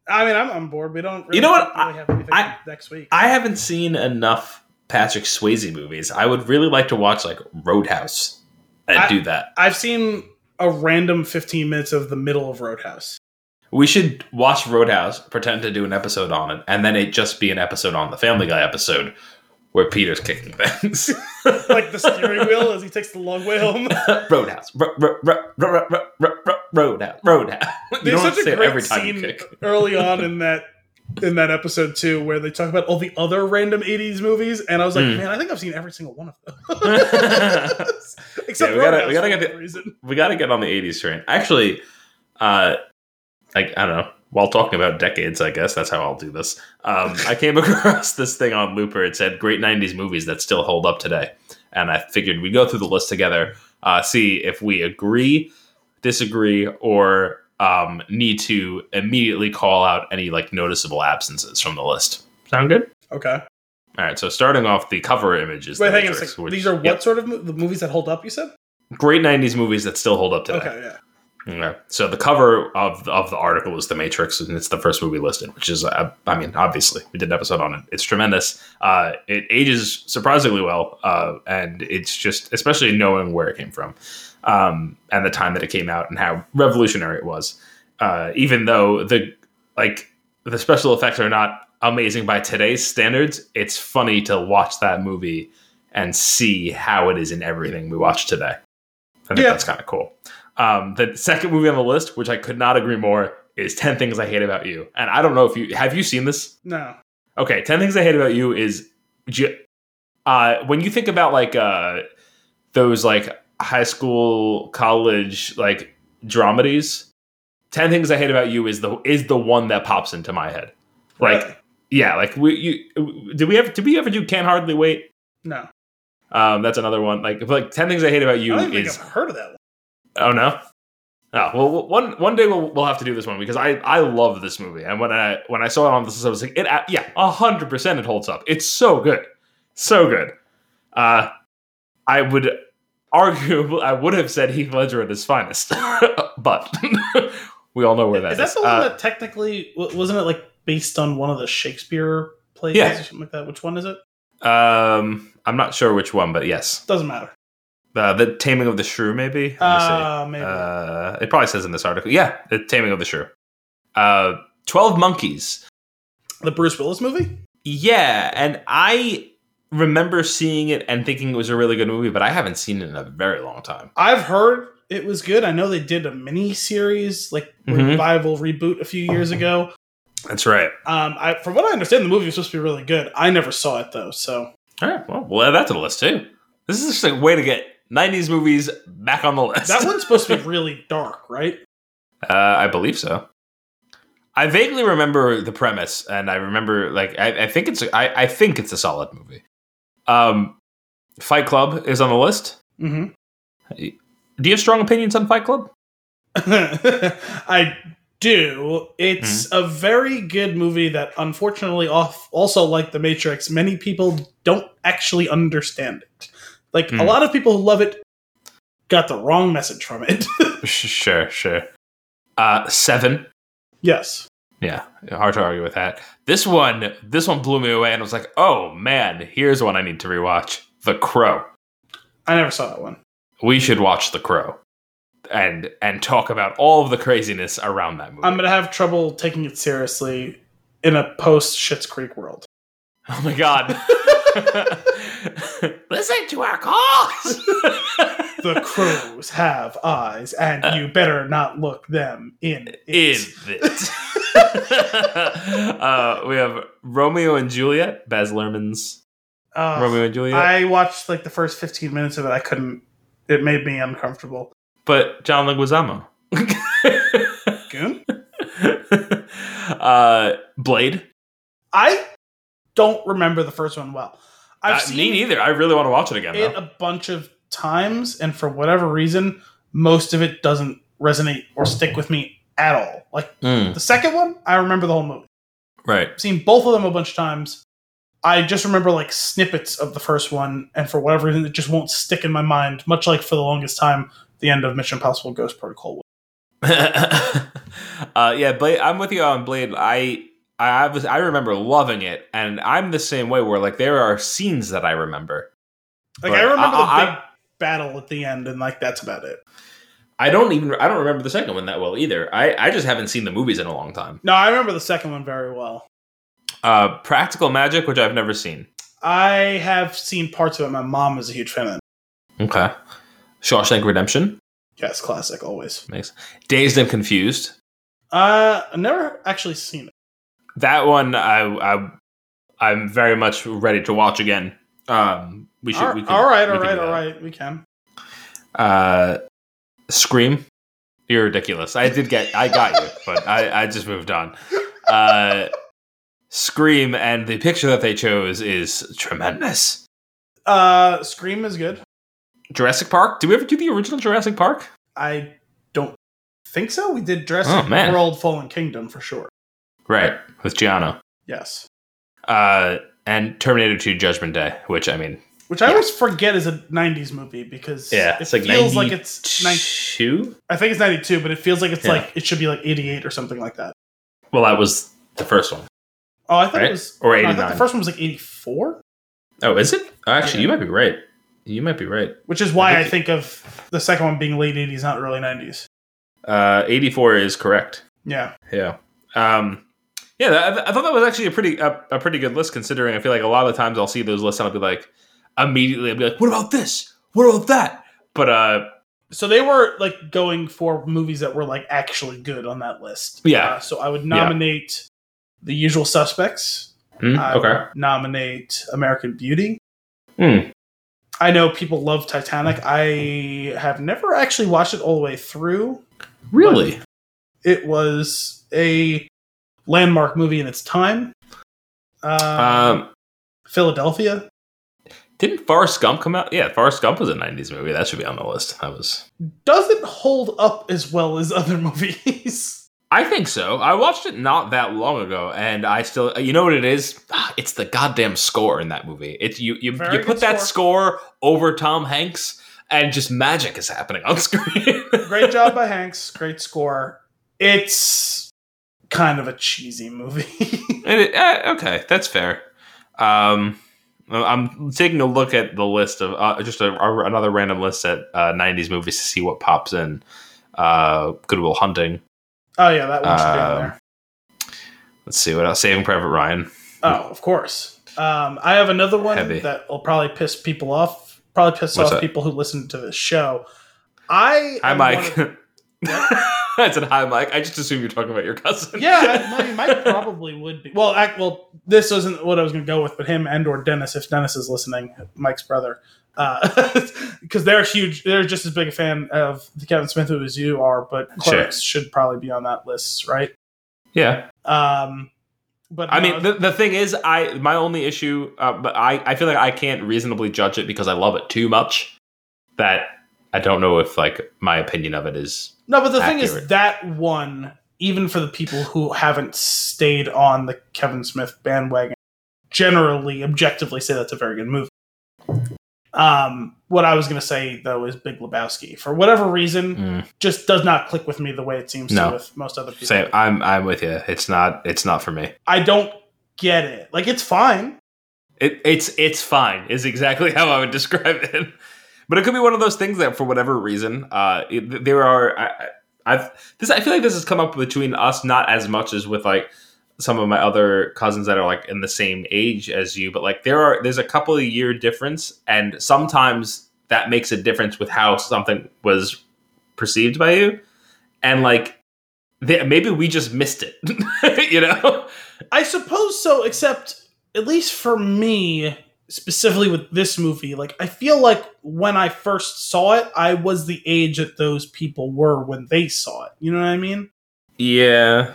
B: I mean, I'm on board. We don't. Really
A: You know what?
B: Really have anything
A: I-
B: next week.
A: I haven't seen enough Patrick Swayze movies. I would really like to watch like Roadhouse and
B: I-
A: do that.
B: I've seen a random 15 minutes of the middle of Roadhouse.
A: We should watch Roadhouse, pretend to do an episode on it, and then it just be an episode on the Family Guy episode where Peter's kicking things.
B: like the steering wheel as he takes the long way home.
A: Roadhouse, ro- ro- ro- ro- ro- ro- ro- Roadhouse, Roadhouse. You
B: There's such
A: to
B: a
A: say
B: great
A: every time you
B: scene
A: kick.
B: early on in that in that episode too, where they talk about all the other random '80s movies, and I was like,
A: Mm.
B: man, I think I've seen every single one of them,
A: Yeah,
B: except
A: we gotta- we gotta get the-
B: reason.
A: we got to get on the 80s train. Actually, uh, like I don't know. While talking about decades, I guess that's how I'll do this. Um, I came across this thing on Looper. It said great 90s movies that still hold up today. And I figured we'd go through the list together, uh, see if we agree, disagree, or um, need to immediately call out any like noticeable absences from the list. Sound good?
B: Okay,
A: All right. So starting off, the cover image is
B: wait,
A: The
B: hang on a second.
A: which-
B: These are what
A: yep.
B: sort of mo- the movies that hold up? You said.
A: great 90s movies that still hold up today.
B: Okay, yeah.
A: Okay. So the cover of of the article is The Matrix, and it's the first movie listed, which is, uh, I mean, obviously we did an episode on it. It's tremendous. Uh, it ages surprisingly well, uh, and it's just, especially knowing where it came from, um, and the time that it came out, and how revolutionary it was. Uh, even though the like the special effects are not amazing by today's standards, it's funny to watch that movie and see how it is in everything we watch today. I think
B: Yeah.
A: that's kind of cool. Um, the second movie on the list, which I could not agree more, is Ten Things I Hate About You. And I don't know if you have you seen this.
B: No.
A: Okay, Ten Things I Hate About You is, uh, when you think about like uh, those like high school, college like dramedies. Ten Things I Hate About You is the is the one that pops into my head. Like,
B: Really?
A: yeah, like we you did we ever did we ever do Can't Hardly Wait?
B: no.
A: Um, that's another one. Like, like Ten Things I Hate About
B: I
A: You
B: even
A: is
B: I've heard of that one.
A: Oh no. Oh well, one one day we'll, we'll have to do this one because I I love this movie and when I when I saw it on this I was like it yeah hundred percent it holds up it's so good so good uh I would argue I would have said Heath Ledger at his finest but we all know where that
B: Is
A: is.
B: that the one
A: Uh,
B: that technically wasn't it like based on one of the Shakespeare plays
A: Yeah.
B: or something like that? Which one is it?
A: um I'm not sure which one but yes
B: Doesn't matter.
A: uh, the Taming of the Shrew maybe Let me see.
B: Uh, maybe.
A: Uh, it probably says in this article yeah the Taming of the Shrew uh Twelve Monkeys
B: the Bruce Willis movie.
A: Yeah, and I remember seeing it and thinking it was a really good movie, but I haven't seen it in a very long time.
B: I've heard it was good. I know they did a mini series, like
A: Mhm.
B: revival reboot, a few years ago.
A: That's right.
B: Um, I, from what I understand, the movie was supposed to be really good. I never saw it though, so
A: All right, well, we'll add that to the list too. This is just a way to get '90s movies back on the list.
B: that one's supposed to be really dark, right?
A: uh, I believe so. I vaguely remember the premise, and I remember like I, I think it's I, I think it's a solid movie. Um, Fight Club is on the list.
B: Mm-hmm.
A: Do you have strong opinions on Fight Club?
B: I do. It's a very good movie that, unfortunately, off also like The Matrix, many people don't actually understand it. Like a
A: Hmm.
B: lot of people who love it got the wrong message from it.
A: Sure, sure. Uh, seven.
B: yes.
A: Yeah, hard to argue with that. This one, this one blew me away, and I was like, "Oh man, here's one I need to rewatch: The Crow."
B: I never saw that one.
A: We should watch The Crow, and and talk about all of the craziness around that movie.
B: I'm gonna have trouble taking it seriously in a post Schitt's Creek world.
A: oh my god! Listen to our calls.
B: The crows have eyes, and you better not look them in.
A: in
B: it.
A: it. uh, we have Romeo and Juliet, Baz Luhrmann's
B: Uh,
A: Romeo and Juliet,
B: I watched like the first 15 minutes of it. I couldn't. It made me uncomfortable.
A: but John Leguizamo.
B: Goon?
A: uh, Blade.
B: I don't remember the first one well. I've seen
A: me neither. I really want to watch it again.
B: it
A: Though.
B: a bunch of times, and for whatever reason, most of it doesn't resonate or stick with me at all. Like
A: Mm,
B: the second one, I remember the whole movie.
A: right.
B: I've seen both of them a bunch of times. I just remember like snippets of the first one, and for whatever reason, it just won't stick in my mind. Much like for the longest time, the end of Mission Impossible: Ghost Protocol.
A: uh, yeah, Blade. I'm with you on Blade. I, I was, I remember loving it, and I'm the same way. Where like there are scenes that I remember.
B: Like I remember
A: I-
B: the
A: I-
B: big battle at the end, and like that's about it.
A: I don't even. I don't remember the second one that well either. I, I just haven't seen the movies in a long time.
B: No, I remember the second one very well.
A: Uh, Practical Magic, which I've never seen.
B: I have seen parts of it. My mom is a huge fan of it.
A: Okay. Shawshank Redemption.
B: Yes, classic, always.
A: Makes Dazed and Confused.
B: Uh, I've never actually seen it.
A: That one, I, I, I'm very much ready to watch again. Um, we should.
B: All-
A: we could-
B: all right, all right,
A: do
B: all right. We can.
A: Uh, Scream. You're ridiculous. I did get. I got you, but I, I just moved on. Uh, Scream and the picture that they chose is tremendous.
B: Uh, Scream is good.
A: Jurassic Park. Did we ever do the original Jurassic Park?
B: I don't think so. We did Jurassic
A: Oh.
B: World: Fallen Kingdom for sure.
A: Right, with Gianna.
B: Yes.
A: Uh, and Terminator 2 Judgment Day, which I mean,
B: Which I
A: Yeah.
B: always forget is a '90s movie because
A: yeah,
B: it
A: it's like
B: feels like it's.
A: 92.
B: I think it's '92, but it feels like it's
A: Yeah.
B: like it should be like '88 or something like that.
A: Well, that was the first one.
B: Oh, I thought
A: Right?
B: it was
A: Or
B: no, I
A: 89.
B: the first one was like '84,
A: Oh, is it? Oh, actually,
B: Yeah.
A: you might be right. You might be right.
B: which is why
A: I
B: I
A: think
B: think of the second one being late '80s, not early '90s.
A: Uh, 84 is correct.
B: Yeah.
A: Yeah. Um, yeah, that, I thought that was actually a pretty a, a pretty good list considering I feel like a lot of the times I'll see those lists and I'll be like immediately I'll be like, what about this? What about that? But uh,
B: So they were like going for movies that were like actually good on that list.
A: Yeah.
B: Uh, so I would nominate The Usual Suspects. I
A: okay.
B: nominate American Beauty.
A: Hmm.
B: I know people love Titanic. I have never actually watched it all the way through.
A: Really?
B: It was a landmark movie in its time. Um,
A: Um,
B: Philadelphia
A: didn't Forrest Gump come out? Yeah, Forrest Gump was a '90s movie. That should be on the list. That was.
B: doesn't hold up as well as other movies.
A: I think so. I watched it not that long ago, and I still, you know what it is? Ah, It's the goddamn score in that movie. It's you, you,
B: Very
A: you put that score over Tom Hanks, and just magic is happening on screen.
B: Great job by Hanks. Great score. It's kind of a cheesy movie.
A: It- eh, okay, that's fair. Um, I'm taking a look at the list of uh, just a, a- another random list at uh, '90s movies to see what pops in. Uh, Goodwill Hunting.
B: oh yeah, that one should be on
A: Um,
B: there.
A: Let's see what else. Saving Private Ryan.
B: Oh, of course. Um, I have another one
A: Heavy.
B: that will probably piss people off. Probably piss
A: What's
B: off
A: that?
B: people who listen to this show. I
A: Hi, Mike.
B: of-
A: I said hi, Mike. I just assume you're talking about your cousin.
B: yeah, I, I mean, Mike probably would be. Well, I, well, this isn't what I was going to go with, but him and or Dennis, if Dennis is listening, Mike's brother, because they're huge. They're just as big a fan of the Kevin Smith as you are. But
A: Sure.
B: Should probably be on that list, right?
A: yeah.
B: Um, but
A: I
B: no,
A: mean, the, the thing is, I my only issue, uh, but I I feel like I can't reasonably judge it because I love it too much. That I don't know if like my opinion of it is.
B: no, but the thing is that one, even for the people who haven't stayed on the Kevin Smith bandwagon, generally, objectively say that's a very good movie. Um, what I was going to say though is Big Lebowski. For whatever reason,
A: Mm,
B: just does not click with me the way it seems
A: No.
B: to with most other people.
A: same. I'm I'm with you. It's not it's not for me.
B: I don't get it. Like it's fine.
A: It, it's it's fine is exactly how I would describe it. But it could be one of those things that for whatever reason, uh, it, there are. I, I've this. I feel like this has come up between us, not as much as with like some of my other cousins that are like in the same age as you. But like there are there's a couple of year difference, and sometimes that makes a difference with how something was perceived by you, and like. they- Maybe we just missed it, you know.
B: I suppose so, except at least for me, specifically with this movie, like I feel like when I first saw it, I was the age that those people were when they saw it. You know what I mean?
A: Yeah,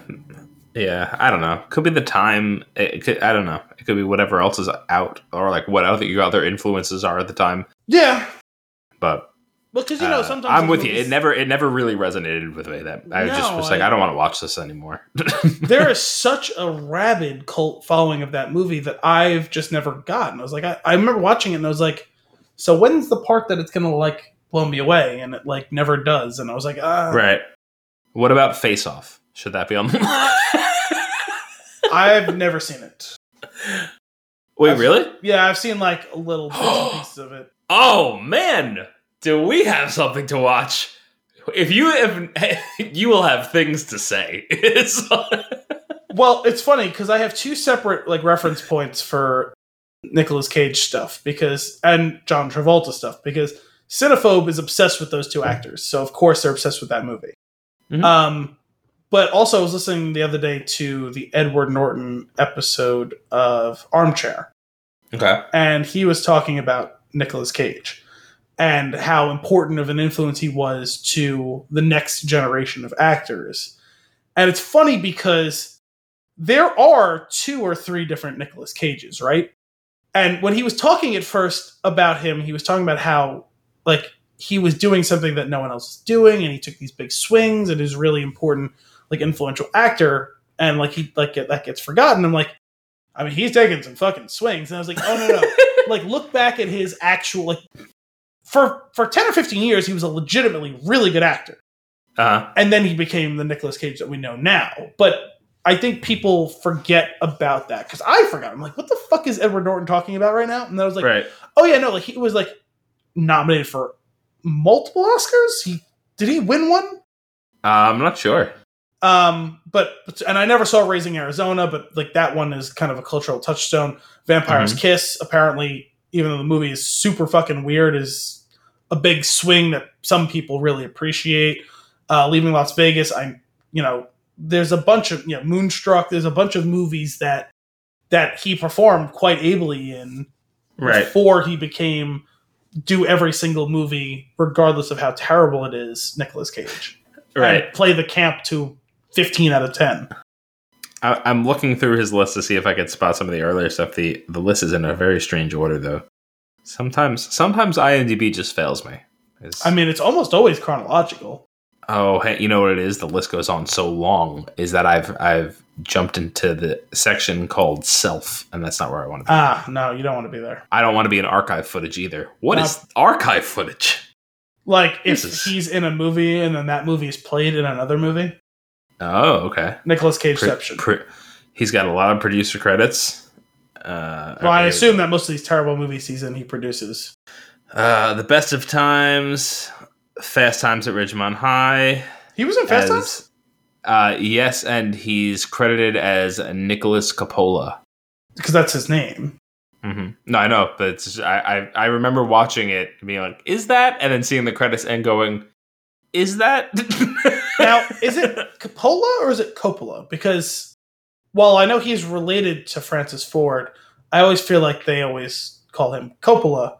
A: yeah. I don't know. Could be the time. It could, I don't know. It could be whatever else is out, or like what other your other influences are at the time.
B: Yeah.
A: But
B: because you know
A: Uh,
B: sometimes
A: I'm with you. It never it never really resonated with me. That I just was like,
B: I-
A: I don't want to watch this anymore.
B: there is such a rabid cult following of that movie that I've just never gotten. I was like, I, I remember watching it and I was like, so when's the part that it's gonna like blow me away? And it like never does. And I was like, ah,
A: right. What about Face Off? Should that be on the
B: I've never seen it.
A: Wait,
B: I've-
A: really?
B: Yeah, I've seen like a little bits and pieces of it.
A: Oh man, do we have something to watch? If you have, you will have things to say. It's
B: Well, it's funny because I have two separate like reference points for Nicolas Cage stuff because and John Travolta stuff because Cinephobe is obsessed with those two actors, so of course they're obsessed with that movie.
A: Mhm.
B: Um, but also, I was listening the other day to the Edward Norton episode of Armchair,
A: okay.
B: and he was talking about Nicolas Cage and how important of an influence he was to the next generation of actors. And it's funny because there are two or three different Nicolas Cages, right? And when he was talking at first about him, he was talking about how like he was doing something that no one else was doing and he took these big swings and is really important like influential actor and like he like that gets forgotten. I'm like I mean, he's taking some fucking swings, and I was like, "Oh no, no!" like, look back at his actual like for for ten or fifteen years, he was a legitimately really good actor,
A: Uh,
B: and then he became the Nicolas Cage that we know now. But I think people forget about that because I forgot. I'm like, "What the fuck is Edward Norton talking about right now?" And I was like,
A: right.
B: "Oh yeah, no!" Like he was like nominated for multiple Oscars. He did he win one?
A: Uh, I'm not sure.
B: Um, but but- and I never saw Raising Arizona, but like that one is kind of a cultural touchstone. Vampire's Kiss, apparently, even though the movie is super fucking weird, is a big swing that some people really appreciate. Uh, Leaving Las Vegas, I'm you know, there's a bunch of you know Moonstruck. There's a bunch of movies that that he performed quite ably in
A: Right.
B: before he became do every single movie, regardless of how terrible it is. Nicolas Cage,
A: Right.
B: play the camp to 15 out of 10.
A: I, I'm looking through his list to see if I could spot some of the earlier stuff. The the list is in a very strange order, though. Sometimes sometimes IMDb just fails me. It's-
B: I mean, it's almost always chronological.
A: oh, hey, you know what it is? The list goes on so long. Is that I've I've jumped into the section called self, and that's not where I want to be.
B: Ah, no, you don't want to be there.
A: I don't want to be in archive footage either. What is archive footage?
B: Like if
A: is-
B: he's in a movie and then that movie is played in another movie,
A: Oh, okay.
B: Nicolas Cage
A: Pro-
B: Exception.
A: he's got a lot of producer credits. Uh,
B: well, I assume that most of these terrible movie season he produces.
A: Uh, the best of times, Fast Times at Ridgemont High.
B: He was in Fast
A: as-
B: Times.
A: Uh, yes, and he's credited as Nicolas Coppola.
B: Because that's his name.
A: hmm No, I know, but just, I, I I remember watching it and being like, "Is that?" and then seeing the credits and going, "Is that?"
B: Now, is it Coppola or is it Coppola? Because while I know he's related to Francis Ford, I always feel like they always call him Coppola,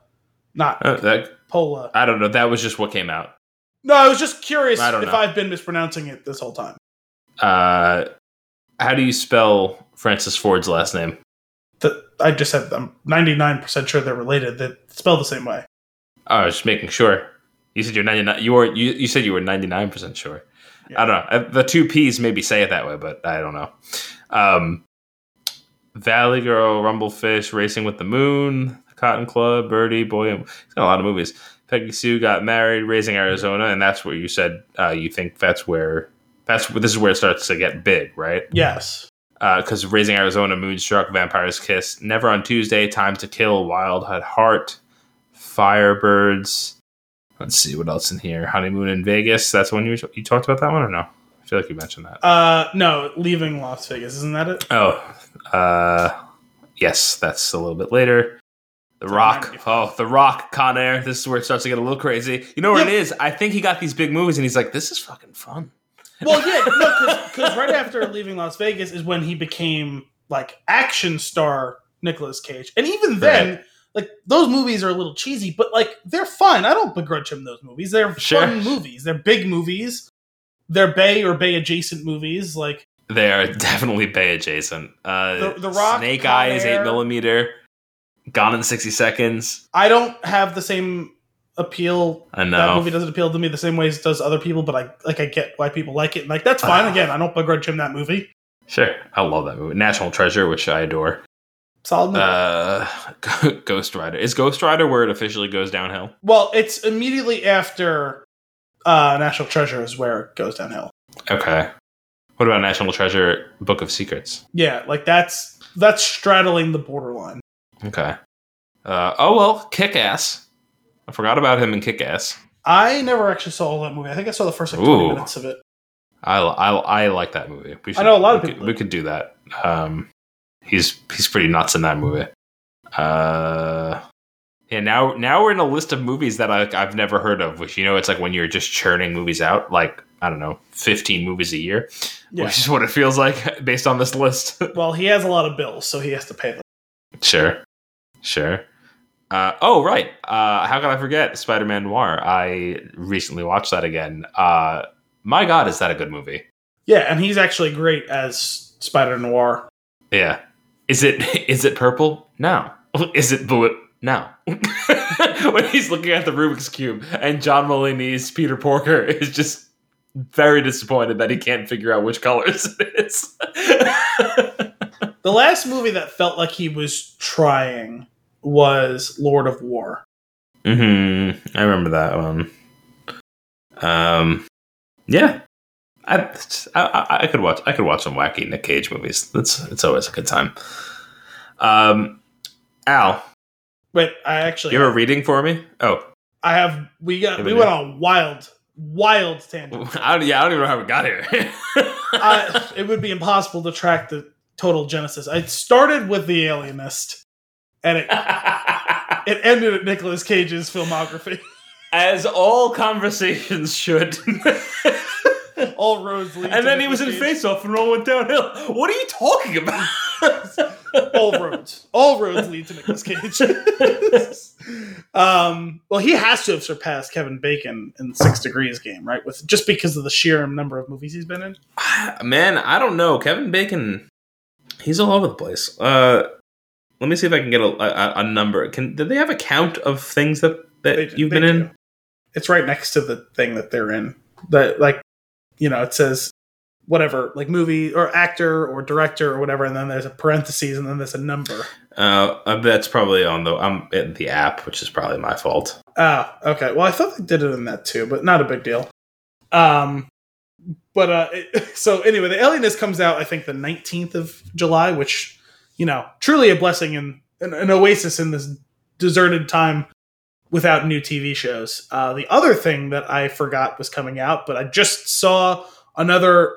B: not
A: Uh, that,
B: Pola.
A: I don't know. That was just what came out.
B: No, I was just curious if
A: know.
B: I've been mispronouncing it this whole time.
A: Uh, how do you spell Francis Ford's last name?
B: That I just said I'm 99% sure they're related. They spell the same way.
A: Oh, I was just making sure. You said you're 99. You were you, you said you were 99 percent sure.
B: Yeah.
A: I don't know. Uh, The two P's maybe say it that way, but I don't know. Um, Valley Girl, Rumblefish, Racing with the Moon, Cotton Club, Birdy, Boy. He's got a lot of movies. Peggy Sue got married, Raising Arizona, and that's where you said uh, you think that's where that's this is where it starts to get big, right?
B: Yes.
A: because Raising Arizona, Moonstruck, Vampire's Kiss, Never on Tuesday, Time to Kill, Wild at Heart, Firebirds. Let's see what else in here. Honeymoon in Vegas. That's when you you talked about that one or no? I feel like you mentioned that.
B: Uh, no, leaving Las Vegas. Isn't that it?
A: Oh, uh, yes, that's a little bit later. The Rock. Oh, The Rock, Con Air. This is where it starts to get a little crazy. You know what
B: Yeah.
A: it is? I think he got these big movies and he's like, this is fucking fun.
B: Well, yeah, no, because right after leaving Las Vegas is when he became like action star Nicolas Cage, and even then, like those movies are a little cheesy, but like they're fun. I don't begrudge him those movies. They're
A: Sure.
B: fun movies. They're big movies. They're Bay or Bay adjacent movies. Like
A: They are definitely Bay adjacent. Uh,
B: The- The Rock,
A: Snake Eyes, eight millimeter, Gone in sixty seconds.
B: I don't have the same appeal.
A: I know That
B: movie doesn't appeal to me the same way as it does other people, but I like I get why people like it. And, like that's fine. Again, I don't begrudge him that movie.
A: Sure, I love that movie. National Treasure, which I adore.
B: Solid movie.
A: Uh, Ghost Rider is Ghost Rider where it officially goes downhill.
B: well, it's immediately after uh, National Treasure is where it goes downhill.
A: Okay. What about National Treasure Book of Secrets?
B: Yeah, like that's that's straddling the borderline.
A: Okay. Uh, oh well, Kick Ass. I forgot about him in Kick Ass.
B: I never actually saw that movie. I think I saw the first like
A: Ooh.
B: minutes of it.
A: I, I, I like that movie. We
B: I know a lot of people
A: Could, we could do that. Um, he's he's pretty nuts in that movie. Uh, yeah. Now now we're in a list of movies that I, I've never heard of. Which you know, it's like when you're just churning movies out, like I don't know, fifteen movies a year,
B: Yeah.
A: which is what it feels like based on this list.
B: Well, he has a lot of bills, so he has to pay them.
A: Sure, sure. Uh, oh right. Uh, how can I forget Spider-Man Noir? I recently watched that again. Uh, my God, is that a good movie?
B: Yeah, and he's actually great as Spider Noir.
A: Yeah. Is it is it purple? No. Is it blue? No. when he's looking at the Rubik's cube, and John Mulaney's Peter Porker is just very disappointed that he can't figure out which colors it is.
B: The last movie that felt like he was trying was Lord of War.
A: hmm I remember that one. Um, yeah, I, I I- I could watch I could watch some wacky Nick Cage movies. That's it's always a good time. Um, Al,
B: Wait, I actually
A: you have a reading for me? Oh,
B: I have we got we went on wild wild tangent.
A: I don't, yeah, I don't even know how we got here.
B: I, it would be impossible to track the total genesis. I started with The Alienist, and it it ended at Nicolas Cage's filmography.
A: As all conversations should.
B: All roads lead.
A: and then he was in. Face Off and all went downhill. What are you talking about?
B: All roads all roads lead to Nicolas Cage. um, well, he has to have surpassed Kevin Bacon in Six Degrees game, right? With just because of the sheer number of movies he's been in.
A: Man, I don't know. Kevin Bacon, he's all over the place. Uh, let me see if I can get a, a, a number. Can did they have a count of things that, that
B: They-
A: you've
B: they
A: been in?
B: It's right next to the thing that they're in. That like, you know, it says whatever, like movie or actor or director or whatever, and then there's a parentheses and then there's a number.
A: Uh, uh, that's probably on the I'm in the app, which is probably my fault.
B: Ah, okay. Well, I thought they did it in that too, but not a big deal. Um, but uh, it- so anyway, the Alienist comes out I think the nineteenth of July, which you know, truly a blessing and an, an oasis in this deserted time without new TV shows. Uh, the other thing that I forgot was coming out, but I just saw another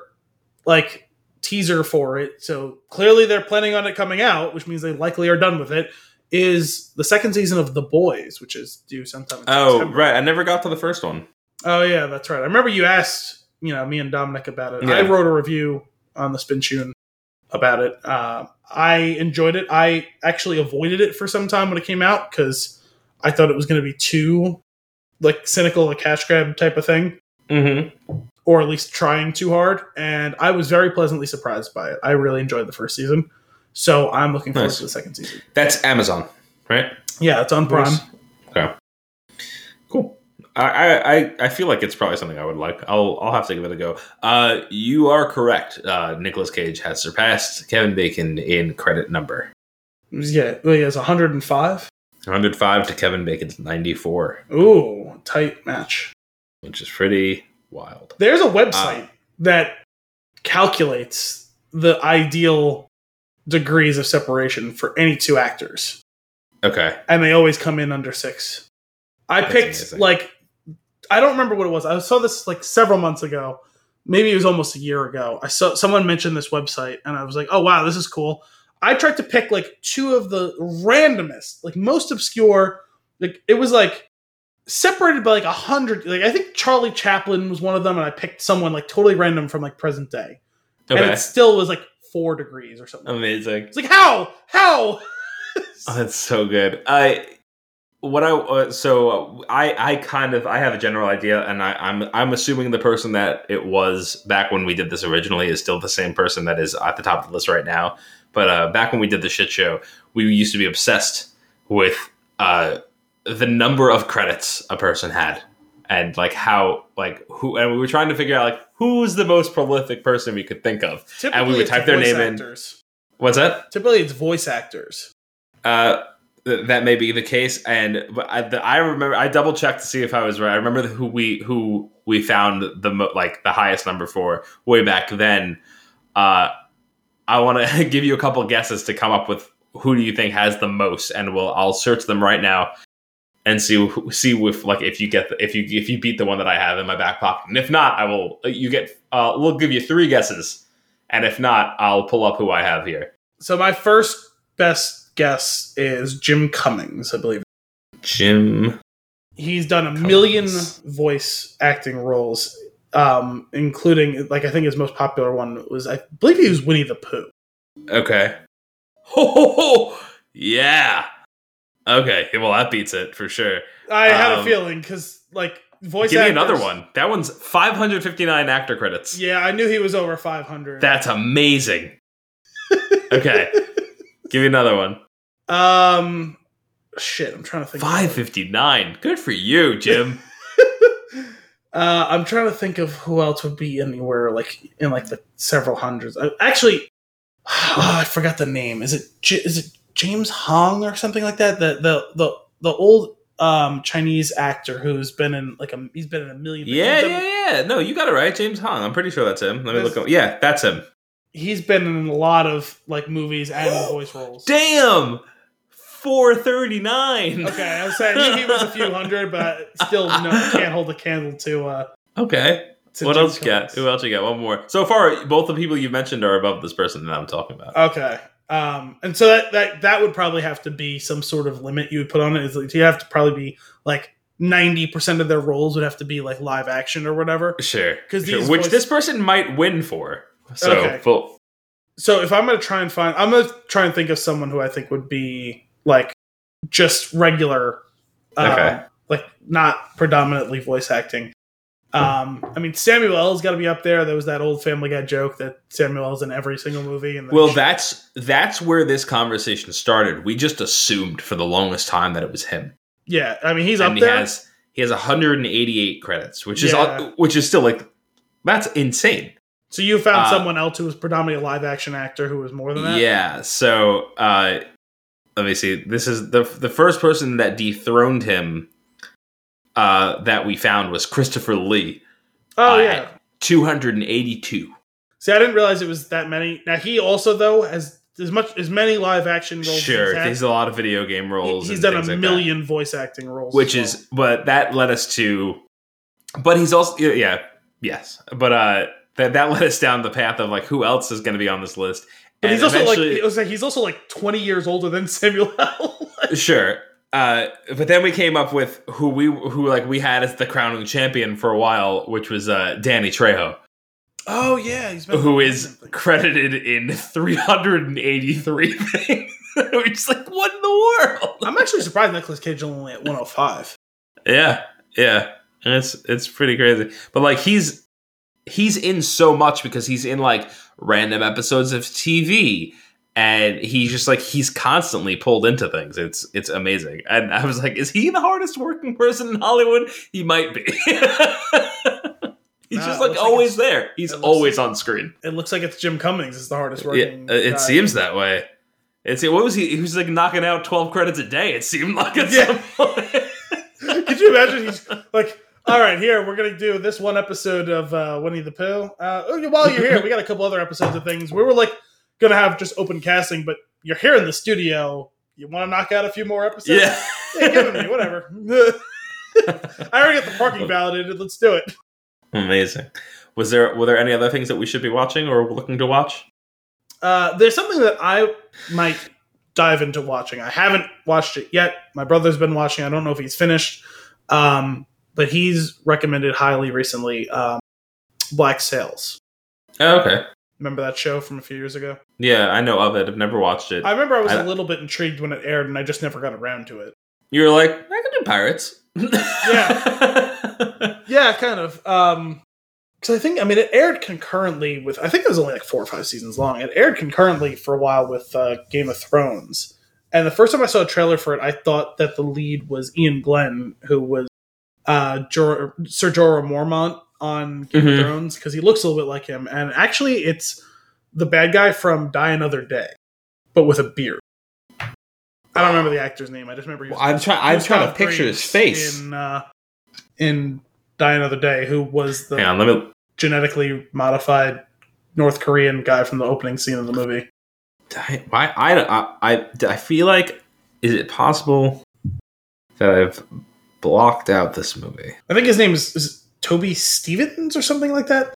B: like teaser for it. So clearly they're planning on it coming out, which means they likely are done with it. Is the second season of The Boys, which is due sometime.
A: Oh,
B: September.
A: right. I never got to the first one.
B: Oh yeah, that's right. I remember you asked, you know, me and Dominic about it.
A: Yeah.
B: I wrote a review on the Spin Tune about it. Uh, I enjoyed it. I actually avoided it for some time when it came out because I thought it was going to be too like cynical, a cash grab type of thing,
A: Mm-hmm.
B: Or at least trying too hard. And I was very pleasantly surprised by it. I really enjoyed the first season, so I'm looking forward
A: Nice.
B: to the second season.
A: That's Amazon, right?
B: Yeah, it's on Prime.
A: Okay. Cool. I, I, I- feel like it's probably something I would like. I'll I'll have to give it a go. Uh, you are correct. Uh, Nicolas Cage has surpassed Kevin Bacon in credit number.
B: Yeah, well, he has 105.
A: 105 to Kevin Bacon's 94,
B: Ooh, tight match.
A: which is pretty wild.
B: There's a uh, website that calculates the ideal degrees of separation for any two actors,
A: Okay.
B: and they always come in under six. I
A: That's
B: picked
A: amazing.
B: like I don't remember what it was. I saw this like several months ago. Maybe it was almost a year ago. I saw someone mentioned this website, and I was like, "Oh wow, this is cool." I tried to pick like two of the randomest, like most obscure. Like it was like separated by like a hundred. Like I think Charlie Chaplin was one of them, and I picked someone like totally random from like present day, and it still was like four degrees or something.
A: Amazing.
B: It's like how how.
A: Oh, that's so good. I what I uh, so I I kind of I have a general idea, and I, I'm I'm assuming the person that it was back when we did this originally is still the same person that is at the top of the list right now. But uh, back when we did the shit show, we used to be obsessed with uh, the number of credits a person had and like how like who and we were trying to figure out like who's the most prolific person we could think of
B: Typically,
A: would type their name in.
B: actors.
A: what's that
B: Typically, it's voice actors.
A: uh th- that may be the case and but I, the, I remember i double checked to see if i was right i remember who we who we found the mo- like the highest number for way back then uh i want to give you a couple guesses to come up with who do you think has the most and we'll i'll search them right now and see see if like if you get the, if you if you beat the one that i have in my back pocket and if not i will you get uh we'll give you three guesses and if not i'll pull up who i have here
B: So my first best guess is Jim Cummings. I believe
A: jim
B: he's done a million voice acting roles, um, including like I think his most popular one was I believe he was Winnie the Pooh.
A: Okay. Ho, ho, ho. Yeah. Okay. Well, that beats it for sure.
B: I had a
A: Um,
B: feeling because like voice.
A: Give me
B: actors-
A: another one. That one's 559 actor credits.
B: Yeah, I knew he was over five hundred.
A: That's amazing. Okay. Give me another one.
B: um, shit. I'm trying to think.
A: 559. Good for you, Jim.
B: Uh, I'm trying to think of who else would be anywhere like in like the several hundreds. Uh, actually, oh, I forgot the name. Is it J- is it James Hong or something like that? The the the the old um Chinese actor who's been in like a he's been in a million.
A: yeah, yeah, yeah. No, you got it right. James Hong. I'm pretty sure that's him. Let me look up. Yeah, that's him.
B: he's been in a lot of like movies and voice roles.
A: Damn. 439.
B: Okay, I was saying he, was a few hundred, but still no, can't hold a candle to. uh
A: Okay.
B: to
A: What
B: Jim
A: else you got? Who else you got? One more. So far, both the people you've mentioned are above this person that I'm talking about.
B: Okay. Um, and so that, that that would probably have to be some sort of limit you would put on it. Is like you have to probably be like ninety percent of their roles would have to be like live action or whatever.
A: Sure.
B: 'Cause
A: sure. Which this person might win for. So,
B: Okay.
A: full-
B: So if I'm gonna try and find, I'm gonna try and think of someone who I think would be like just regular, uh,
A: Okay.
B: like not predominantly voice acting. Um, I mean Samuel L's got to be up there. There was that old Family Guy joke that Samuel L's in every single movie. And
A: well, that's that's where this conversation started. We just assumed for the longest time that it was him,
B: yeah, I mean he's
A: and
B: up
A: he
B: there.
A: has he has 188 credits, which is
B: Yeah.
A: which is still like that's insane.
B: So you found
A: Uh,
B: someone else who was predominantly a live action actor who was more than that.
A: Yeah. So uh, let me see. This is the the first person that dethroned him. Uh, that we found was Christopher Lee,
B: Oh
A: I-
B: yeah.
A: 282.
B: See, I didn't realize it was that many. Now he also though has as much as many live action roles.
A: Sure,
B: he's,
A: there's a lot of video game roles.
B: He- he's
A: and
B: done a
A: like that.
B: million voice acting roles,
A: which
B: as
A: is but that led us to but he's also yeah, yes but uh that that led us down the path of like who else is going to be on this list
B: But
A: And
B: he's also like
A: eventually-
B: it was like he's also like twenty years older than Samuel L.
A: sure uh but then we came up with who we who like we had as the crowning champion for a while which was uh danny trejo
B: oh yeah, he's been
A: who is credited in 383 things which is like what in the world
B: I'm actually surprised Nicolas Cage is only at one hundred five.
A: Yeah, yeah. and It's it's pretty crazy. But like he's he's in so much because he's in like random episodes of TV and he's just like he's constantly pulled into things. It's it's amazing. And I was like, is he the hardest working person in Hollywood? He might be. he's
B: Nah,
A: just like
B: looks like
A: always there. He's always
B: like-
A: on screen.
B: It looks like it's Jim Cummings is the hardest
A: Yeah,
B: working.
A: it
B: guy.
A: seems that way. It's what was he? He was like knocking out twelve credits a day. It seemed like at
B: Yeah.
A: some point.
B: Could you imagine? He's like, all right, here we're gonna do this one episode of uh, Winnie the Pooh. Uh, oh, while you're here, we got a couple other episodes of things. We were like gonna have just open casting, but you're here in the studio. You want to knock out a few more episodes?
A: yeah.
B: yeah give it me, whatever. I already got the parking validated. Let's do it.
A: Amazing. Was there were there any other things that we should be watching or looking to watch?
B: Uh, there's something that I might dive into watching. I haven't watched it yet. My brother's been watching. I don't know if he's finished, um, but he's recommended highly recently. Um, Black Sails.
A: Oh, okay.
B: Remember that show from a few years ago?
A: Yeah, I know of it. I've never watched it.
B: I remember I was
A: I-
B: a little bit intrigued when it aired, and I just never got around to it.
A: you were like, I can do pirates.
B: Yeah. Yeah, kind of. Um, because I think I mean it aired concurrently with I think it was only like four or five seasons long. It aired concurrently for a while with uh, Game of Thrones, And the first time I saw a trailer for it, I thought that the lead was Iain Glen, who was uh, Jor- Sir Jorah Mormont on Game
A: Mhm.
B: of Thrones, because he looks a little bit like him. And actually, it's the bad guy from Die Another Day, but with a beard. I don't remember the actor's name. I just remember was,
A: I'm trying. I'm trying to picture his face.
B: in uh, in Die Another Day, who was the
A: on, let me.
B: genetically modified North Korean guy from the opening scene of the movie.
A: Why? I, I, I, I feel like. Is it possible that I've blocked out this movie?
B: I think his name is, is Toby Stephens or something like that.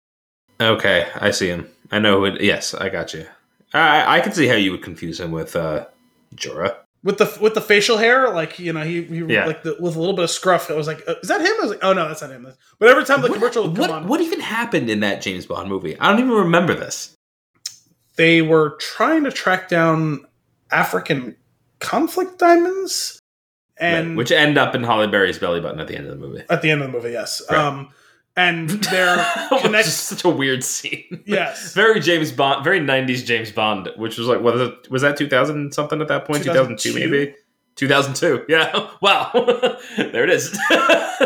A: Okay, I see him. I know. It, yes, I got you. I, I can see how you would confuse him with uh, Jorah.
B: With the with the facial hair, like you know, he, he
A: Yeah.
B: like the, with a little bit of scruff. I was like, uh, is that him? I was like, oh no, that's not him. But every time the
A: what,
B: commercial would come
A: what,
B: on,
A: what even happened in that James Bond movie? I don't even remember this.
B: they were trying to track down African conflict diamonds, and
A: Right, which end up in Halle Berry's belly button at the end of the movie.
B: at the end of the movie, yes,
A: Right.
B: um, and they're connect-
A: is such a weird scene.
B: yes,
A: very James Bond, very '90s James Bond, which was like, was it was that 2000 something at that point? 2002,
B: 2002?
A: maybe. 2002. Yeah. Wow. there it is.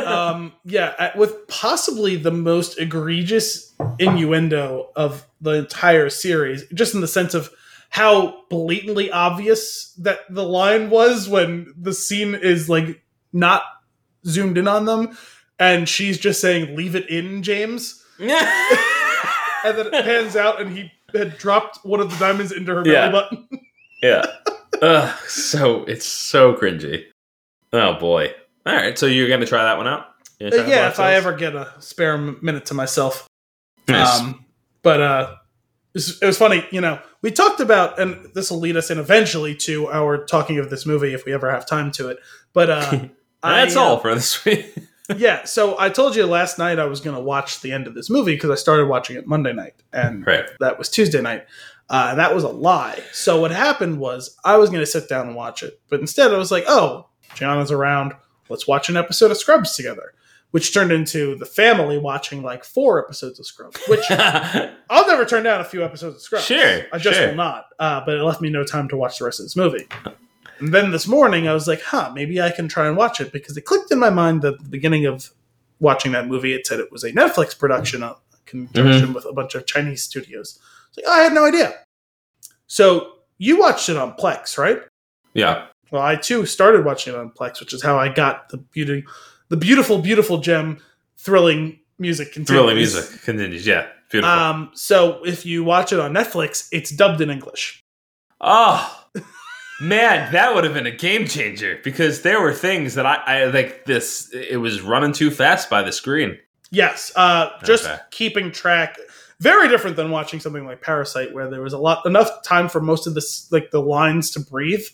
B: um, yeah, with possibly the most egregious innuendo of the entire series, just in the sense of how blatantly obvious that the line was when the scene is like not zoomed in on them, and she's just saying "Leave it in, James," and then it pans out, and he had dropped one of the diamonds into her belly
A: Yeah.
B: button.
A: yeah. Ugh, so it's so cringy. Oh boy. All right. So you're gonna try that one out? You
B: yeah, if I ever get a spare m- minute to myself.
A: Nice.
B: Um, but uh, it was, funny, you know. We talked about, and this will lead us in eventually to our talking of this movie if we ever have time to it. But uh,
A: That's
B: I, uh,
A: all for this week.
B: yeah. So I told you last night I was going to watch the end of this movie because I started watching it Monday night, and
A: right.
B: that was Tuesday night. Uh, that was a lie. So what happened was I was going to sit down and watch it, but instead I was like, "Oh, Gianna's around. Let's watch an episode of Scrubs together." Which turned into the family watching like four episodes of Scrubs, which I'll never turn down a few episodes of Scrubs.
A: Sure,
B: I just
A: sure.
B: will not. Uh, but it left me no time to watch the rest of this movie. And then this morning, I was like, huh, maybe I can try and watch it because it clicked in my mind that at the beginning of watching that movie, it said it was a Netflix production uh, conjunction with a bunch of Chinese studios. It's like, oh, I had no idea. So you watched it on Plex, right?
A: yeah.
B: Well, I too started watching it on Plex, which is how I got the beauty, the beautiful, beautiful gem, thrilling music. Continues.
A: Thrilling music continues. Yeah. Beautiful.
B: Um, so if you watch it on Netflix, it's dubbed in English.
A: Oh man, that would have been a game changer because there were things that I, I like. This it was running too fast by the screen.
B: Yes, uh, just
A: Okay.
B: keeping track. Very different than watching something like Parasite, where there was a lot enough time for most of this, like the lines to breathe.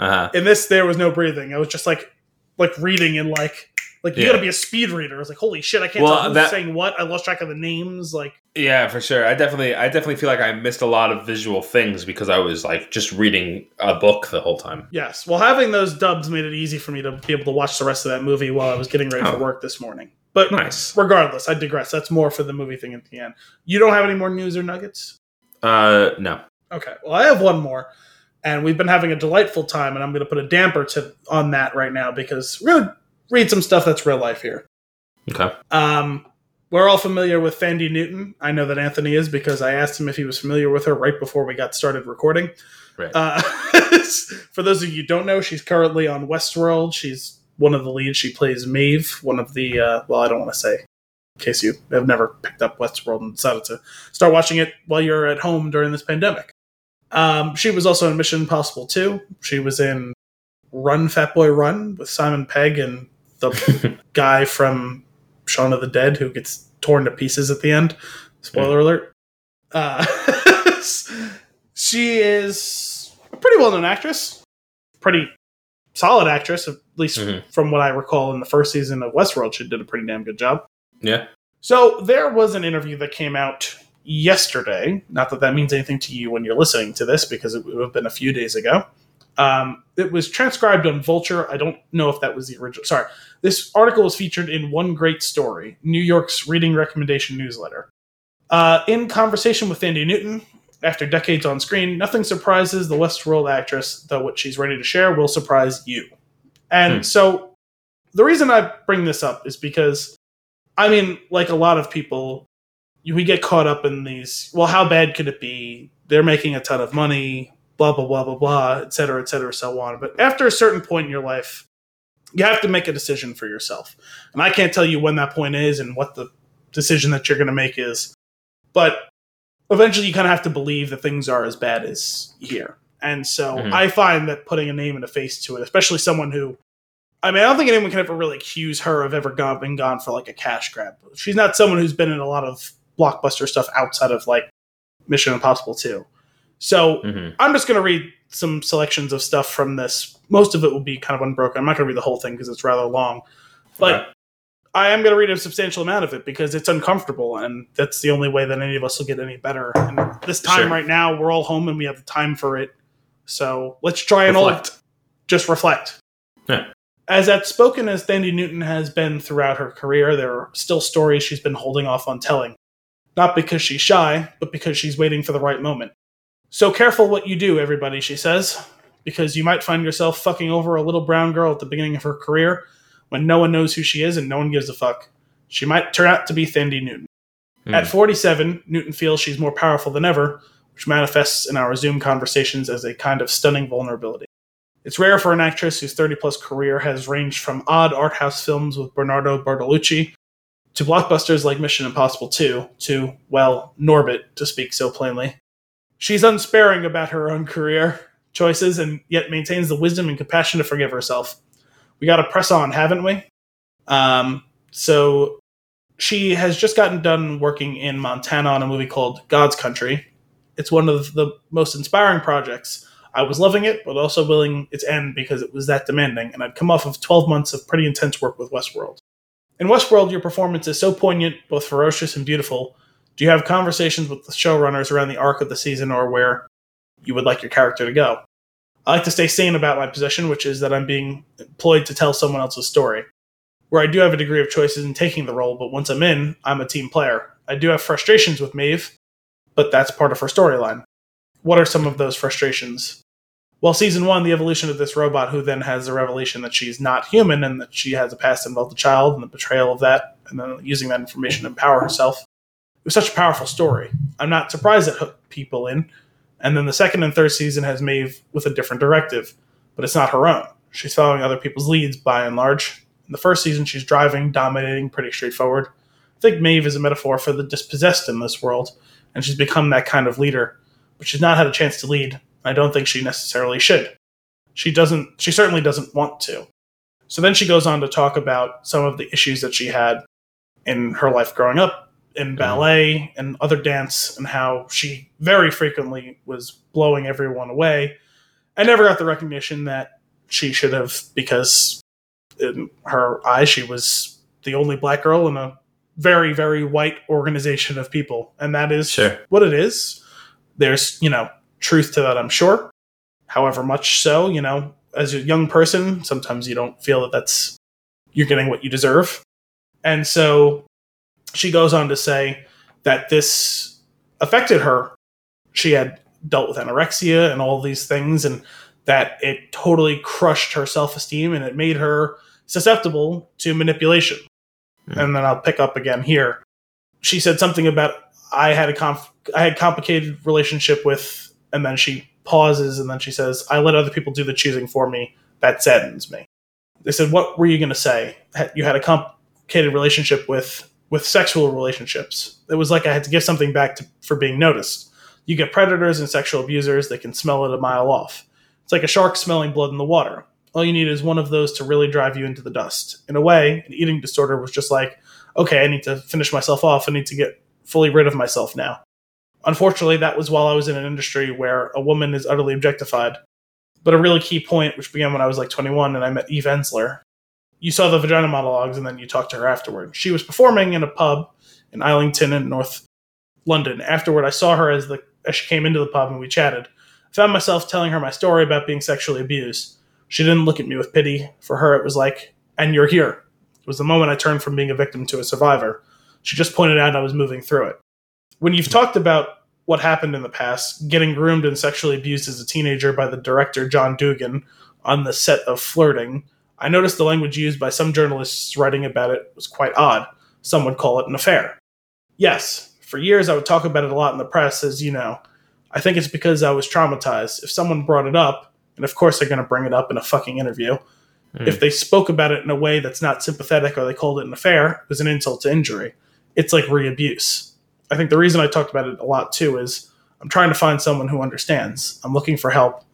A: Uh huh.
B: In this, there was no breathing. I was just like, like reading and like, like you
A: Yeah.
B: got to be a speed reader. I was like, holy shit, I can't
A: Well,
B: tell who's
A: that-
B: saying what. I lost track of the names. Like,
A: Yeah, for sure. I definitely, I definitely feel like I missed a lot of visual things because I was like just reading a book the whole time.
B: yes. Well, having those dubs made it easy for me to be able to watch the rest of that movie while I was getting ready for
A: Oh.
B: work this morning. But
A: Nice.
B: regardless, I digress. That's more for the movie thing at the end. You don't have any more news or nuggets?
A: Uh, no.
B: Okay. Well, I have one more, and we've been having a delightful time, and I'm going to put a damper to on that right now because we're going to read some stuff that's real life here.
A: Okay.
B: Um, we're all familiar with Thandie Newton. I know that Anthony is because I asked him if he was familiar with her right before we got started recording.
A: Right.
B: Uh, for those of you who don't know, she's currently on Westworld. She's one of the leads. She plays Maeve, one of the, uh, well, I don't want to say, in case you have never picked up Westworld and decided to start watching it while you're at home during this pandemic. Um, she was also in Mission Impossible 2. She was in Run, Fat Boy Run with Simon Pegg and the guy from Shaun of the Dead who gets torn to pieces at the end. Spoiler alert. Uh, she is a pretty well known actress, pretty solid actress, at least
A: Mhm.
B: from what I recall in the first season of Westworld. She did a pretty damn good job.
A: Yeah.
B: So there was an interview that came out yesterday. Not that that means anything to you when you're listening to this, because it would have been a few days ago. Um, it was transcribed on Vulture. I don't know if that was the original. Sorry, this article was featured in One Great Story, New York's reading recommendation newsletter. Uh, in conversation with Thandie Newton, After decades on screen, nothing surprises the Westworld actress, though what she's ready to share will surprise you. And
A: Hmm.
B: so the reason I bring this up is because, I mean, like a lot of people, we get caught up in these, well, how bad could it be? They're making a ton of money, blah, blah, blah, blah, blah, et cetera, et cetera, so on. But after a certain point in your life, you have to make a decision for yourself. And I can't tell you when that point is and what the decision that you're going to make is. But eventually you kind of have to believe that things are as bad as here. And so
A: Mhm.
B: I find that putting a name and a face to it, especially someone who, I mean, I don't think anyone can ever really accuse her of ever gone, been gone for like a cash grab. She's not someone who's been in a lot of blockbuster stuff outside of like Mission Impossible 2. So
A: hmm
B: I'm just going to read some selections of stuff from this. Most of it will be kind of unbroken. I'm not going to read the whole thing because it's rather long. But
A: Okay.
B: I am going to read a substantial amount of it because it's uncomfortable, and that's the only way that any of us will get any better. And this time
A: Sure.
B: right now, we're all home and we have the time for it. So let's try and all
A: Reflect.
B: just reflect.
A: Yeah.
B: As outspoken as Thandie Newton has been throughout her career, there are still stories she's been holding off on telling. Not because she's shy, but because she's waiting for the right moment. So careful what you do, everybody, she says, because you might find yourself fucking over a little brown girl at the beginning of her career when no one knows who she is and no one gives a fuck. She might turn out to be Thandie Newton.
A: Hmm.
B: At 47, Newton feels she's more powerful than ever, which manifests in our Zoom conversations as a kind of stunning vulnerability. It's rare for an actress whose 30 plus career has ranged from odd art house films with Bernardo Bertolucci to blockbusters like Mission Impossible 2 to, well, Norbit, to speak so plainly. She's unsparing about her own career choices and yet maintains the wisdom and compassion to forgive herself. We got to press on, haven't we? Um, so she has just gotten done working in Montana on a movie called God's Country. It's one of the most inspiring projects. I was loving it, but also willing its end because it was that demanding, and I'd come off of 12 months of pretty intense work with Westworld. In Westworld, your performance is so poignant, both ferocious and beautiful. Do you have conversations with the showrunners around the arc of the season or where you would like your character to go? I like to stay sane about my position, which is that I'm being employed to tell someone else's story. Where I do have a degree of choices in taking the role, but once I'm in, I'm a team player. I do have frustrations with Maeve, but that's part of her storyline. What are some of those frustrations? Well, season one, the evolution of this robot, who then has the revelation that she's not human and that she has a past involved a child, and the betrayal of that, and then using that information to empower herself. It was such a powerful story. I'm not surprised it hooked people in. And then the second and third season has Maeve with a different directive, but it's not her own. She's following other people's leads by and large. In the first season, she's driving, dominating, pretty straightforward. I think Maeve is a metaphor for the dispossessed in this world, and she's become that kind of leader. But she's not had a chance to lead. I don't think she necessarily should. She doesn't. She certainly doesn't want to. So then she goes on to talk about some of the issues that she had in her life growing up in ballet and other dance, and how she very frequently was blowing everyone away. And never got the recognition that she should have because in her eyes she was the only black girl in a very very white organization of people. And that is
A: Sure.
B: what it is. There's you know truth to that i'm sure. However much so you know as a young person sometimes you don't feel that that's you're getting what you deserve. And so she goes on to say that this affected her. She had dealt with anorexia and all these things and that it totally crushed her self-esteem and it made her susceptible to manipulation.
A: Hmm.
B: and then i'll pick up again here. She said something about i had a conf- i had complicated relationship with and then she pauses and then she says i let other people do the choosing for me. That saddens me. They said what were you going to say you had a complicated relationship with with sexual relationships. It was like i had to give something back to, for being noticed. You get predators and sexual abusers that can smell it a mile off. It's like a shark smelling blood in the water. All you need is one of those to really drive you into the dust. In a way an eating disorder was just like okay i need to finish myself off. I need to get fully rid of myself now. Unfortunately that was while i was in an industry where a woman is utterly objectified. But a really key point which began when i was like 21 and i met eve ensler you saw the vagina monologues and then you talked to her afterward. She was performing in a pub in islington in north london. Afterward i saw her as the as she came into the pub and we chatted. I found myself telling her my story about being sexually abused. She didn't look at me with pity. For her it was like and you're here. It was the moment i turned from being a victim to a survivor. She just pointed out i was moving through it. When you've talked about what happened in the past, getting groomed and sexually abused as a teenager by the director John Duigan on the set of Flirting, I noticed the language used by some journalists writing about it was quite odd. Some would call it an affair. Yes, for years I would talk about it a lot in the press, as you know. I think it's because I was traumatized. If someone brought it up, and of course they're going to bring it up in a fucking interview,
A: Hmm.
B: if they spoke about it in a way that's not sympathetic or they called it an affair, it was an insult to injury. It's like re abuse. I think the reason I talked about it a lot too is I'm trying to find someone who understands. I'm looking for help.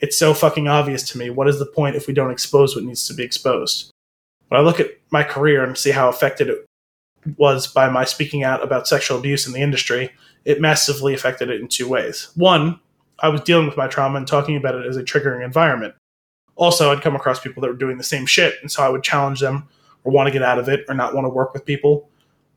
B: It's so fucking obvious to me. What is the point if we don't expose what needs to be exposed? When I look at my career and see how affected it was by my speaking out about sexual abuse in the industry, it massively affected it in two ways. One, I was dealing with my trauma and talking about it as a triggering environment. Also, I'd come across people that were doing the same shit, and so I would challenge them or want to get out of it or not want to work with people.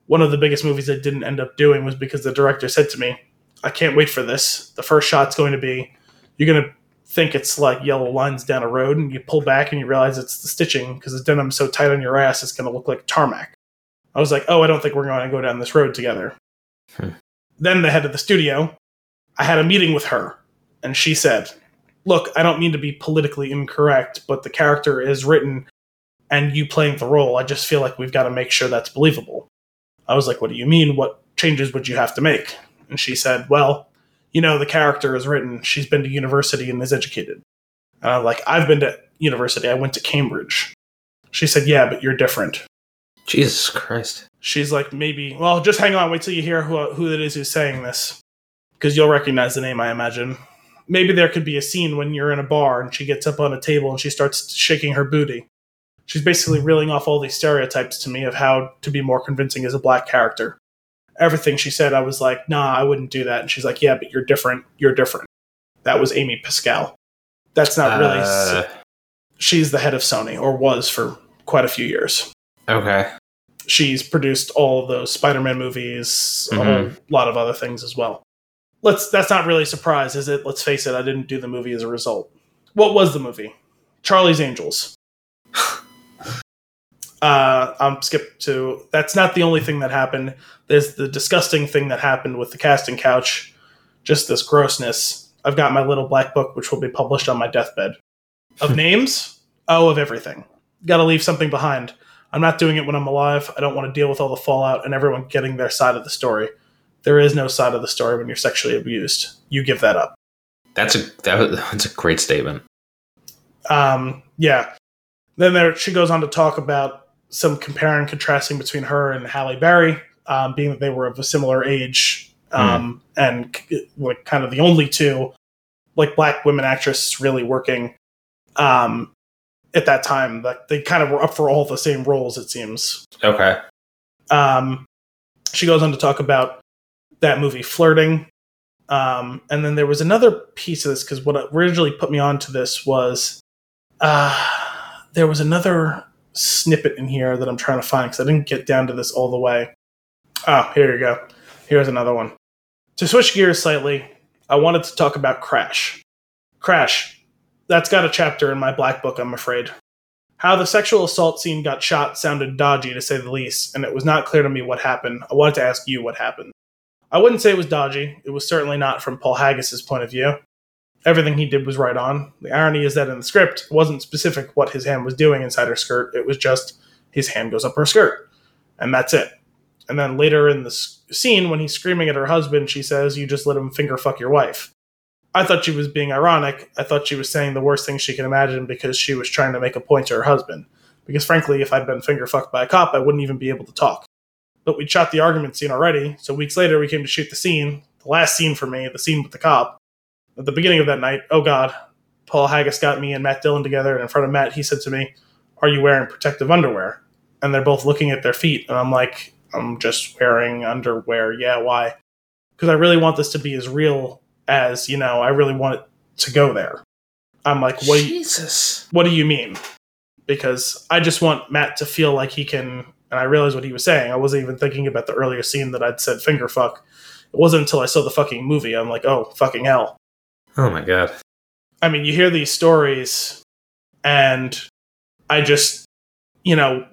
B: One of the biggest movies I didn't end up doing was because the director said to me, I can't wait for this. The first shot's going to be you're going to think it's like yellow lines down a road, and you pull back and you realize it's the stitching because the denim's so tight on your ass, it's going to look like tarmac. I was like, oh, I don't think we're going to go down this road together.
A: Hmm.
B: Then the head of the studio, I had a meeting with her, and she said, Look, I don't mean to be politically incorrect, but the character is written and you playing the role. I just feel like we've got to make sure that's believable. I was like, What do you mean? What changes would you have to make? And she said, Well, you know, the character is written. She's been to university and is educated. And I'm like, I've been to university. I went to Cambridge. She said, Yeah, but you're different.
A: Jesus Christ.
B: She's like, maybe. Well, just hang on. Wait till you hear who who it is who's saying this, because you'll recognize the name, I imagine. Maybe there could be a scene when you're in a bar and she gets up on a table and she starts shaking her booty. She's basically reeling off all these stereotypes to me of how to be more convincing as a black character. Everything she said, I was like, nah, I wouldn't do that. And she's like, yeah, but you're different. You're different. That was Amy Pascal. That's not really.
A: Uh,
B: she's the head of Sony, or was for quite a few years
A: okay.
B: she's produced all of those Spider-Man movies, a
A: Mhm.
B: whole lot of other things as well. Let's that's not really a surprise, is it? Let's face it, I didn't do the movie as a result. What was the movie? Charlie's Angels. uh, I'm skipped to that's not the only thing that happened. There's the disgusting thing that happened with the casting couch, just this grossness. I've got my little black book, which will be published on my deathbed. Of names? Oh, of everything. Got to leave something behind. I'm not doing it when I'm alive. I don't want to deal with all the fallout and everyone getting their side of the story. There is no side of the story when you're sexually abused. You give that up.
A: That's a that, that's a great statement.
B: Um, yeah. Then there, she goes on to talk about some comparing and contrasting between her and Halle Berry, um, being that they were of a similar age, um, and c- like kind of the only two like black women actresses really working um, at that time. Like they kind of were up for all the same roles, it seems.
A: Okay.
B: Um, she goes on to talk about that movie flirting um, and then there was another piece of this because what originally put me onto this was uh, there was another snippet in here that i'm trying to find because i didn't get down to this all the way oh here you go here's another one to switch gears slightly i wanted to talk about crash crash that's got a chapter in my black book i'm afraid how the sexual assault scene got shot sounded dodgy to say the least, and it was not clear to me what happened. I wanted to ask you what happened. I wouldn't say it was dodgy. It was certainly not from Paul Haggis's point of view. Everything he did was right on. The irony is that in the script, it wasn't specific what his hand was doing inside her skirt. It was just his hand goes up her skirt, and that's it. And then later in the scene, when he's screaming at her husband, she says, "You just let him finger fuck your wife." I thought she was being ironic. I thought she was saying the worst thing she could imagine because she was trying to make a point to her husband. Because frankly, if I'd been finger fucked by a cop, I wouldn't even be able to talk. But we'd shot the argument scene already, so weeks later we came to shoot the scene, the last scene for me, the scene with the cop. At the beginning of that night, oh god, Paul Haggis got me and Matt Dillon together, and in front of Matt, he said to me, Are you wearing protective underwear? And they're both looking at their feet, and I'm like, I'm just wearing underwear. Yeah, why? Because I really want this to be as real as, you know, I really want it to go there. I'm like, what do you,
A: Jesus.
B: what do you mean? Because I just want Matt to feel like he can. And I realized what he was saying. I wasn't even thinking about the earlier scene that I'd said finger fuck. It wasn't until I saw the fucking movie. I'm like, oh, fucking hell.
A: Oh my god.
B: I mean, you hear these stories, and I just, you know,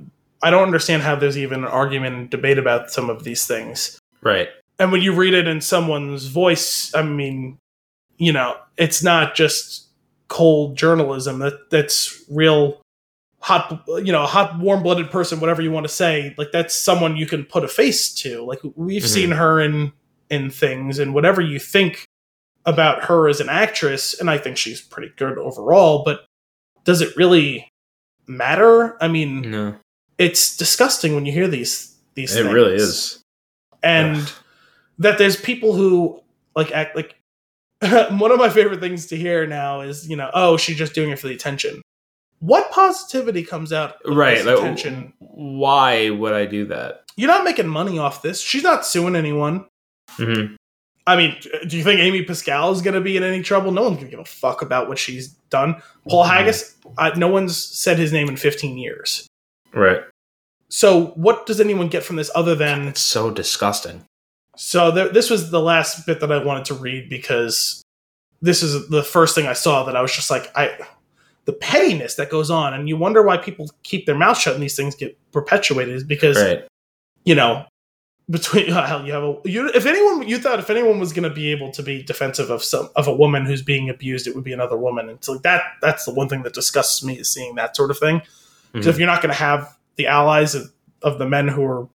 B: I don't understand how there's even an argument and debate about some of these things.
A: Right.
B: and when you read it in someone's voice, I mean, you know, it's not just cold journalism. That that's real hot, you know, a hot, warm blooded person, whatever you want to say. Like that's someone you can put a face to. Like we've
A: Mhm.
B: seen her in in things, and whatever you think about her as an actress, and I think she's pretty good overall. But does it really matter? I mean,
A: No,
B: it's disgusting when you hear these these.
A: it
B: things.
A: really is.
B: and
A: Ugh.
B: that there's people who like act like. one of my favorite things to hear now is you know oh she's just doing it for the attention. What positivity comes out of
A: Right?
B: this
A: Like,
B: attention?
A: why would I do that?
B: You're not making money off this. She's not suing anyone.
A: hmm
B: I mean, do you think Amy Pascal is going to be in any trouble? No one's going to give a fuck about what she's done. Paul
A: Mhm.
B: Haggis, uh, no one's said his name in 15 years.
A: Right.
B: So, what does anyone get from this other than
A: It's so disgusting.
B: So there, this was the last bit that I wanted to read because this is the first thing I saw that I was just like, I, the pettiness that goes on, and you wonder why people keep their mouth shut and these things get perpetuated is because
A: Right.
B: you know between hell you have a you, if anyone you thought if anyone was going to be able to be defensive of some of a woman who's being abused, it would be another woman. And so like that that's the one thing that disgusts me is seeing that sort of thing. Because if
A: Mhm.
B: you're not going to have the allies of, of the men who are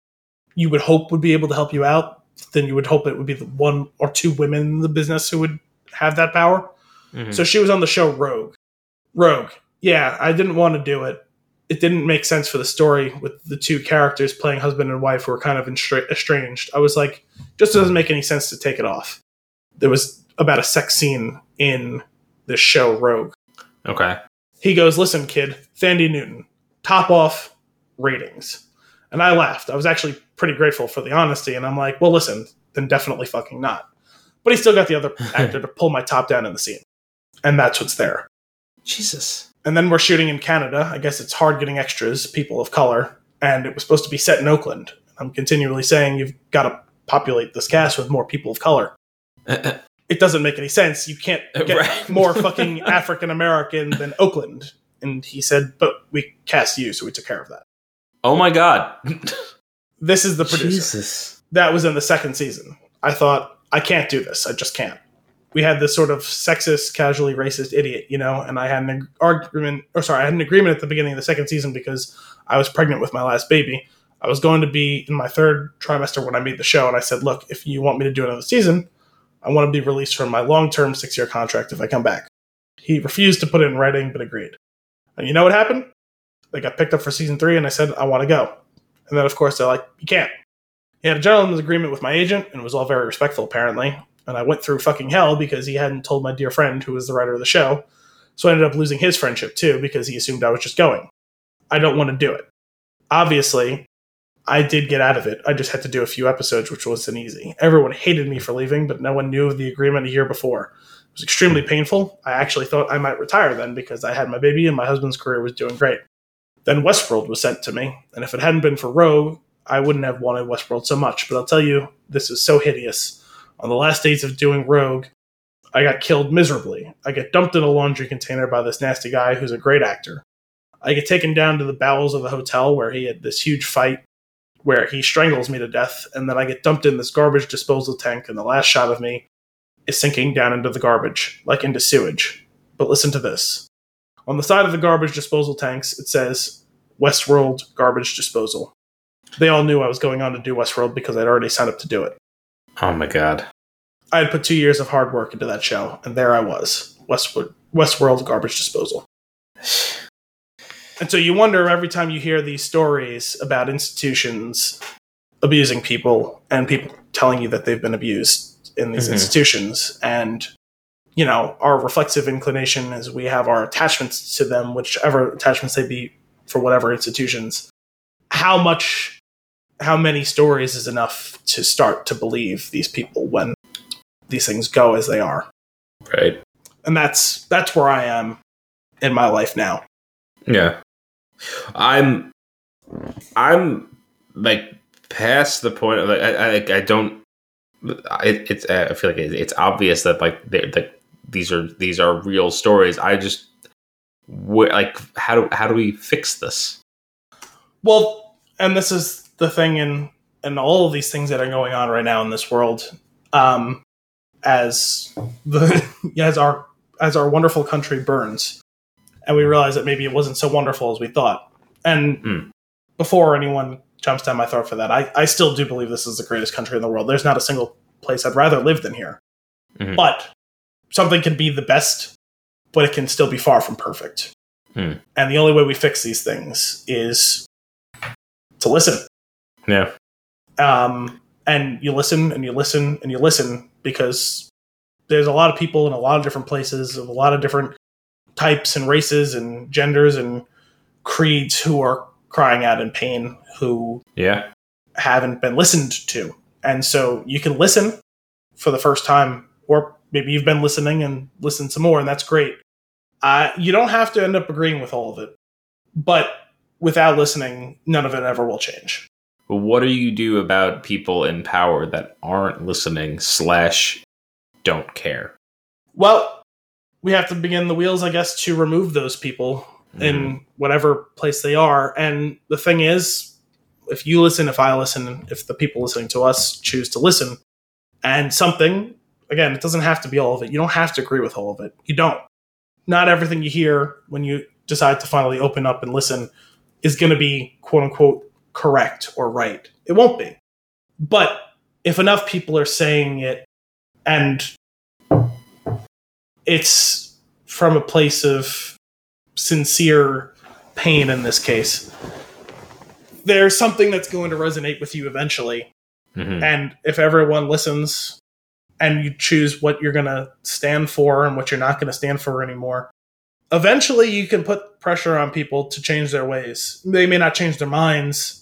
B: you would hope would be able to help you out, then you would hope it would be the one or two women in the business who would have that power.
A: Mhm.
B: So she was on the show Rogue. Rogue. Yeah, I didn't want to do it. It didn't make sense for the story with the two characters playing husband and wife who were kind of estranged. I was like, just doesn't make any sense to take it off. There was about a sex scene in the show Rogue
A: okay.
B: he goes, "Listen, kid, Thandie Newton, top off ratings." And I laughed. I was actually pretty grateful for the honesty, and I'm like, "Well, listen, then definitely fucking not." But he still got the other actor to pull my top down in the scene, and that's what's there.
A: Jesus.
B: And then we're shooting in Canada. I guess it's hard getting extras, people of color, and it was supposed to be set in Oakland. I'm continually saying you've got to populate this cast with more people of color. Uh, uh. It doesn't make any sense. You can't uh, get
A: Right.
B: more fucking African American than Oakland. And he said, but we cast you, so we took care of that.
A: oh my god.
B: This is the producer.
A: Jesus.
B: That was in the second season. I thought, I can't do this. I just can't. We had this sort of sexist, casually racist idiot, you know, and I had an argument, or sorry, I had an agreement at the beginning of the second season because I was pregnant with my last baby. I was going to be in my third trimester when I made the show, and I said, look, if you want me to do another season, I want to be released from my long term six year contract if I come back. He refused to put it in writing, but agreed. And you know what happened? They got picked up for season three, and I said, I want to go. And then, of course, they're like, you can't. He had a gentleman's agreement with my agent, and it was all very respectful, apparently. And I went through fucking hell because he hadn't told my dear friend, who was the writer of the show. So I ended up losing his friendship too because he assumed I was just going. I don't want to do it. Obviously, I did get out of it. I just had to do a few episodes, which wasn't easy. Everyone hated me for leaving, but no one knew of the agreement a year before. It was extremely painful. I actually thought I might retire then because I had my baby and my husband's career was doing great. Then Westworld was sent to me, and if it hadn't been for Rogue, I wouldn't have wanted Westworld so much. But I'll tell you, this is so hideous. On the last days of doing Rogue, I got killed miserably. I get dumped in a laundry container by this nasty guy who's a great actor. I get taken down to the bowels of the hotel where he had this huge fight where he strangles me to death, and then I get dumped in this garbage disposal tank, and the last shot of me is sinking down into the garbage, like into sewage. But listen to this. On the side of the garbage disposal tanks, it says Westworld Garbage Disposal. They all knew I was going on to do Westworld because I'd already signed up to do it.
A: Oh my god.
B: I had put two years of hard work into that show, and there I was, Westwood, Westworld Garbage Disposal. And so you wonder every time you hear these stories about institutions abusing people and people telling you that they've been abused in these
A: Mhm.
B: institutions, and you know our reflexive inclination is we have our attachments to them, whichever attachments they be for whatever institutions. How much, how many stories is enough to start to believe these people when these things go as they are?
A: Right.
B: and that's that's where I am in my life now.
A: Yeah. I'm I'm like past the point of like I I, I don't it, it's I feel like it, it's obvious that like they that these are these are real stories. I just like how do how do we fix this?
B: Well, and this is the thing in and all of these things that are going on right now in this world, um, as the as our as our wonderful country burns, and we realize that maybe it wasn't so wonderful as we thought. And
A: Mm.
B: before anyone jumps down my throat for that, I, I still do believe this is the greatest country in the world. There's not a single place I'd rather live than here.
A: Mhm.
B: But something can be the best, but it can still be far from perfect.
A: Hmm.
B: And the only way we fix these things is to listen.
A: Yeah.
B: Um, and you listen and you listen and you listen because there's a lot of people in a lot of different places of a lot of different types and races and genders and creeds who are crying out in pain who
A: Yeah.
B: haven't been listened to. And so you can listen for the first time, or maybe you've been listening and listen some more, and that's great. Uh, you don't have to end up agreeing with all of it, but without listening, none of it ever will change.
A: But what do you do about people in power that aren't listening slash don't care?
B: Well, we have to begin the wheels, I guess, to remove those people
A: Mm-hmm.
B: in whatever place they are. And the thing is, if you listen, if I listen, if the people listening to us choose to listen, and something, again, it doesn't have to be all of it. You don't have to agree with all of it. You don't. Not everything you hear when you decide to finally open up and listen is going to be quote unquote correct or right. It won't be. But if enough people are saying it and it's from a place of sincere pain in this case. There's something that's going to resonate with you eventually.
A: Mhm.
B: And if everyone listens and you choose what you're going to stand for and what you're not going to stand for anymore, eventually you can put pressure on people to change their ways. They may not change their minds,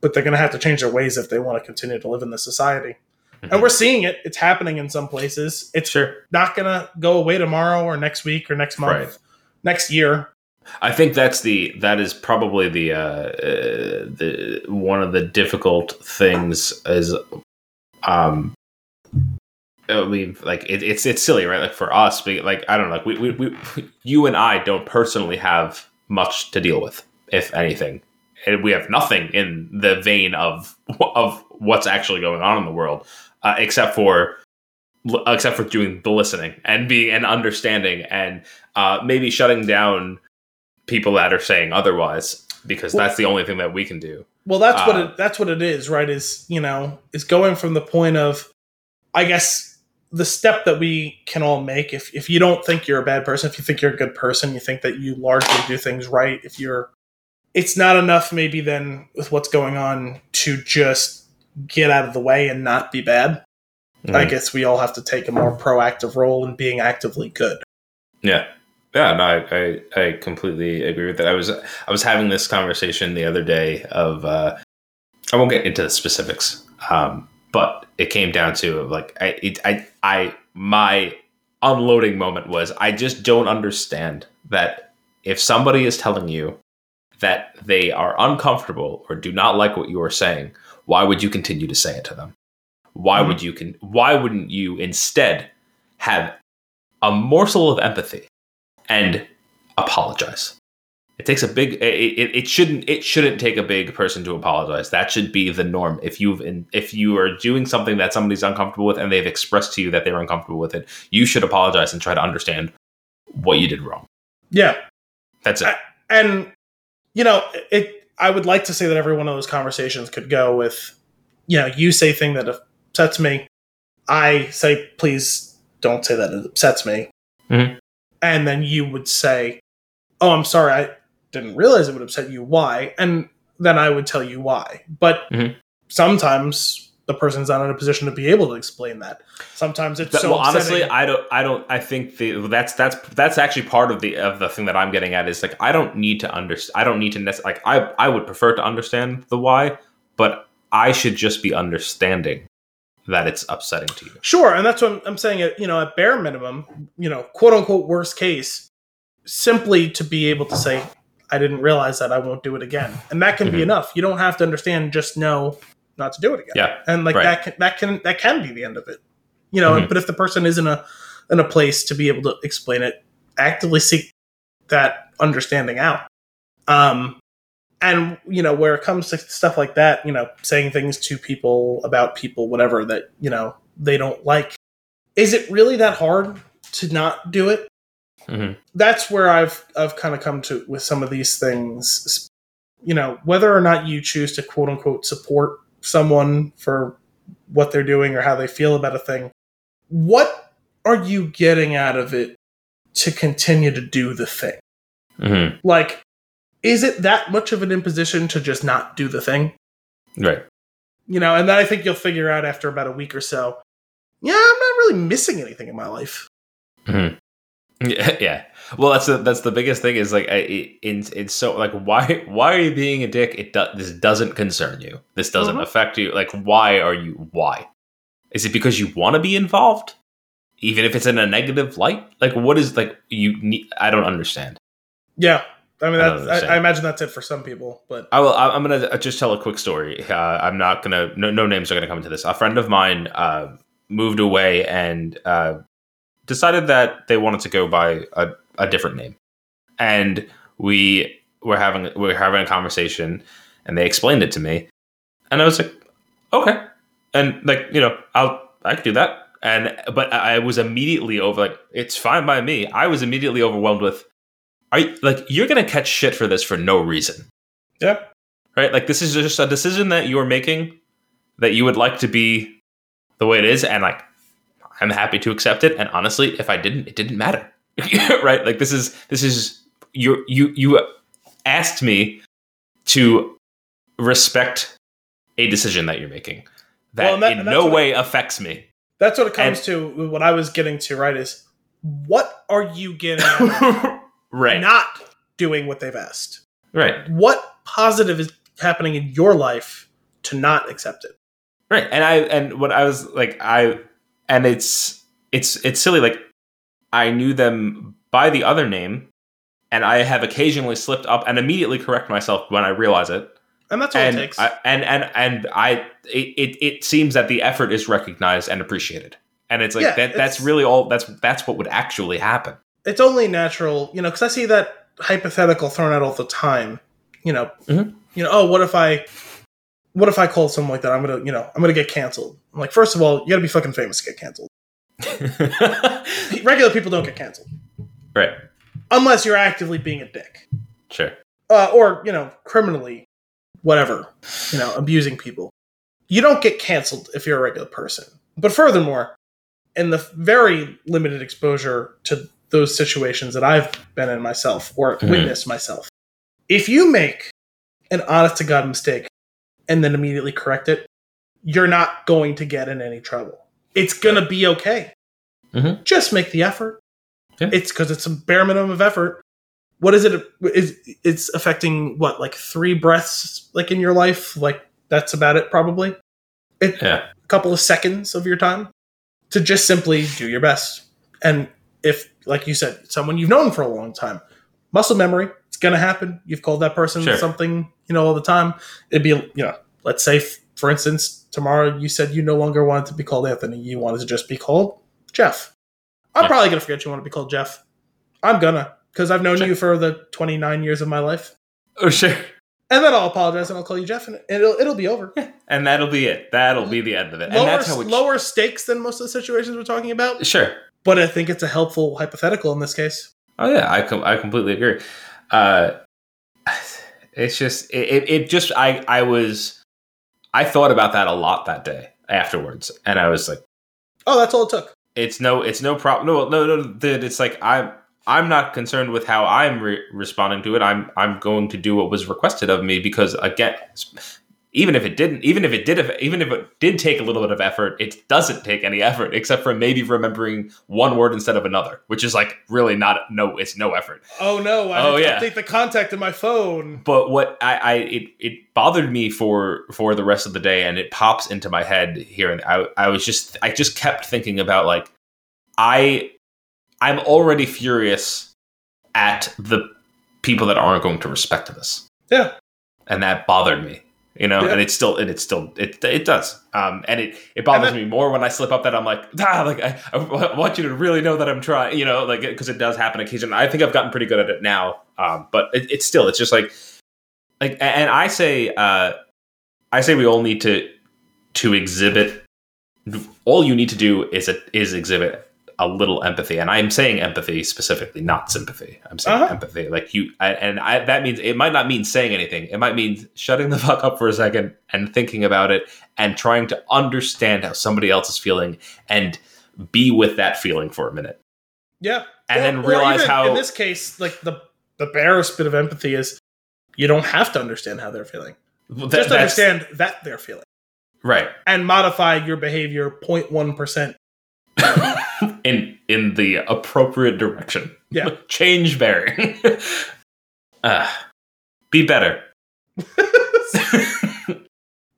B: but they're going to have to change their ways if they want to continue to live in this society. And
A: Mhm.
B: we're seeing it. It's happening in some places. It's
A: Sure.
B: not going to go away tomorrow or next week or next month,
A: Right.
B: next year.
A: I think that's the that is probably the uh, uh, the one of the difficult things is um I mean like it, it's it's silly right like for us like I don't know like we, we, we you and I don't personally have much to deal with if anything and we have nothing in the vein of of what's actually going on in the world uh, except for except for doing the listening and being and understanding and uh, maybe shutting down people that are saying otherwise because
B: Well-
A: that's the only thing that we can do.
B: Well, that's what
A: Uh,
B: it that's what it is, right? Is you know, is going from the point of, I guess, the step that we can all make. If if you don't think you're a bad person, if you think you're a good person, you think that you largely do things right. If you're, it's not enough maybe then with what's going on to just get out of the way and not be bad. I
A: Mhm.
B: guess we all have to take a more proactive role in being actively good.
A: Yeah. Yeah, no, I, I I completely agree with that. I was I was having this conversation the other day of uh, I won't get into the specifics, um, but it came down to like I it, I I my unloading moment was I just don't understand that if somebody is telling you that they are uncomfortable or do not like what you are saying, why would you continue to say it to them? Why hmm. would you can why wouldn't you instead have a morsel of empathy and apologize? It takes a big. It, it, it shouldn't. It shouldn't take a big person to apologize. That should be the norm. If you've in, if you are doing something that somebody's uncomfortable with and they've expressed to you that they're uncomfortable with it, you should apologize and try to understand what you did wrong.
B: Yeah,
A: That's it.
B: and you know it i would like to say that every one of those conversations could go with you know you say thing that upsets me. I say please don't say that it upsets me.
A: Mhm.
B: and then you would say oh i'm sorry i didn't realize it would upset you. Why? And then i would tell you why. But
A: Mhm.
B: sometimes the person's not in a position to be able to explain that sometimes it's so
A: well, honestly. I don't. I don't. I think the that's that's that's actually part of the of the thing that I'm getting at is like I don't need to understand. I don't need to nec- like I I would prefer to understand the why, but I should just be understanding that it's upsetting to you.
B: Sure, and that's what I'm, I'm saying. At you know, at bare minimum, you know, quote unquote worst case, simply to be able to say, "I didn't realize that. I won't do it again," and that can be
A: Mhm.
B: enough. You don't have to understand. Just know not to do it again.
A: Yeah,
B: and like
A: right.
B: that can that can that can be the end of it. You know,
A: Mhm.
B: but if the person is in a in a place to be able to explain it, actively seek that understanding out. Um, and you know where it comes to stuff like that you know saying things to people about people whatever that you know they don't like is it really that hard to not do it
A: Mhm.
B: that's where i've i've kind of come to with some of these things you know whether or not you choose to quote unquote support someone for what they're doing or how they feel about a thing what are you getting out of it to continue to do the thing?
A: Hmm
B: like is it that much of an imposition to just not do the thing?
A: Right.
B: you know and then i think you'll figure out after about a week or so yeah i'm not really missing anything in my life
A: Yeah, yeah. Well, that's the that's the biggest thing is like I, it, in it's so like why why are you being a dick? It do, this doesn't concern you. This doesn't
B: Mhm.
A: affect you. Like why are you why? Is it because you want to be involved, even if it's in a negative light? Like what is like you need? I don't understand.
B: yeah i mean
A: I
B: that's, I,
A: understand.
B: I imagine that's it for some people but
A: I will. I- I'm gonna just tell a quick story. Uh, I'm not gonna. No, no names are gonna come into this. A friend of mine uh, moved away and uh, decided that they wanted to go by a, a different name, and we were having we were having a conversation, and they explained it to me, and I was like, okay, and like you know, I'll I can do that, and but I I was immediately over like it's fine by me. I was immediately overwhelmed with. Are you, like you're gonna catch shit for this for no reason
B: yeah
A: right? Like this is just a decision that you're making that you would like to be the way it is, and like I'm happy to accept it. And honestly, if I didn't, it didn't matter, right? Like this is this is you you you asked me to respect a decision that you're making that,
B: Well, that-
A: in no way affects me.
B: that's what it comes to what i was getting to right is what are you getting
A: right,
B: not doing what they've asked
A: right.
B: what positive is happening in your life to not accept it
A: Right. And I and what I was like I and it's it's it's silly like I knew them by the other name and I have occasionally slipped up and immediately correct myself when I realize it.
B: and that's all
A: and
B: it takes
A: I, and and and I it, it it seems that the effort is recognized and appreciated. And it's like
B: Yeah,
A: that that's
B: it's-
A: really all that's that's what would actually happen.
B: it's only natural, you know, because I see that hypothetical thrown out all the time. You know,
A: Mhm.
B: you know, oh, what if I, what if I call someone like that? I'm gonna, you know, I'm gonna get canceled. I'm like, first of all, you gotta be fucking famous to get canceled. Regular people don't get canceled
A: right.
B: unless you're actively being a dick,
A: Sure.
B: uh, or you know, criminally, whatever, you know, abusing people. You don't get canceled if you're a regular person. But furthermore, in the very limited exposure to those situations that I've been in myself or
A: Mhm.
B: witnessed myself, if you make an honest to God mistake and then immediately correct it, you're not going to get in any trouble. It's going to be okay.
A: Mhm.
B: Just make the effort.
A: Yeah.
B: It's because it's a bare minimum of effort. What is it? Is it's affecting what like three breaths like in your life? Like that's about it, probably. It,
A: Yeah.
B: a couple of seconds of your time to just simply do your best. And if, like you said, someone you've known for a long time, muscle memory, going to happen. You've called that person
A: Sure.
B: something, you know, all the time. It'd be, you know, let's say, f- for instance, tomorrow you said you no longer wanted to be called Anthony. You wanted to just be called Jeff. I'm
A: Yeah.
B: probably going to forget you want to be called Jeff. I'm gonna, because I've known
A: Sure.
B: you for the 29 years of my life.
A: Oh sure.
B: And then I'll apologize and I'll call you Jeff and it'll, it'll be over.
A: And that'll be it. That'll be the end of it. And
B: Lower,
A: that's how it
B: lower stakes than most of the situations we're talking about.
A: Sure.
B: but I think it's a helpful hypothetical in this case.
A: Oh yeah, I com- I completely agree. Uh, it's just it, it, just I I was I thought about that a lot that day afterwards, and I was like,
B: Oh, that's all it took.
A: it's no it's no problem. No no no. Dude, it's like I'm I'm not concerned with how I'm re- responding to it. I'm I'm going to do what was requested of me because again. Even if it didn't, even if it did, even if it did take a little bit of effort, it doesn't take any effort except for maybe remembering one word instead of another, which is like really not no, it's no effort.
B: Oh no! I
A: Oh, yeah.
B: update the contact in my phone.
A: but what I, I it, it bothered me for for the rest of the day and it pops into my head here and I, I was just i just kept thinking about like i i'm already furious at the people that aren't going to respect this
B: Yeah,
A: and that bothered me you know
B: Yeah.
A: and it's still and it's still it, it does um and it it bothers
B: that-
A: me more when i slip up that i'm like ah like I, I want you to really know that i'm trying you know like because it does happen occasionally i think i've gotten pretty good at it now um but it, it's still it's just like like and i say uh i say we all need to to exhibit all you need to do is a, is exhibit a little empathy and i'm saying empathy specifically not sympathy i'm saying
B: Uh-huh.
A: empathy like you I, and I, that means it might not mean saying anything it might mean shutting the fuck up for a second and thinking about it and trying to understand how somebody else is feeling and be with that feeling for a minute
B: Yeah.
A: and
B: Or-
A: then realize how
B: in this case, like the the barest bit of empathy is you don't have to understand how they're feeling.
A: that-
B: Just understand that they're feeling.
A: right
B: And modify your behavior 0.1%.
A: in in the appropriate direction.
B: Yeah.
A: Change bearing. uh, be better.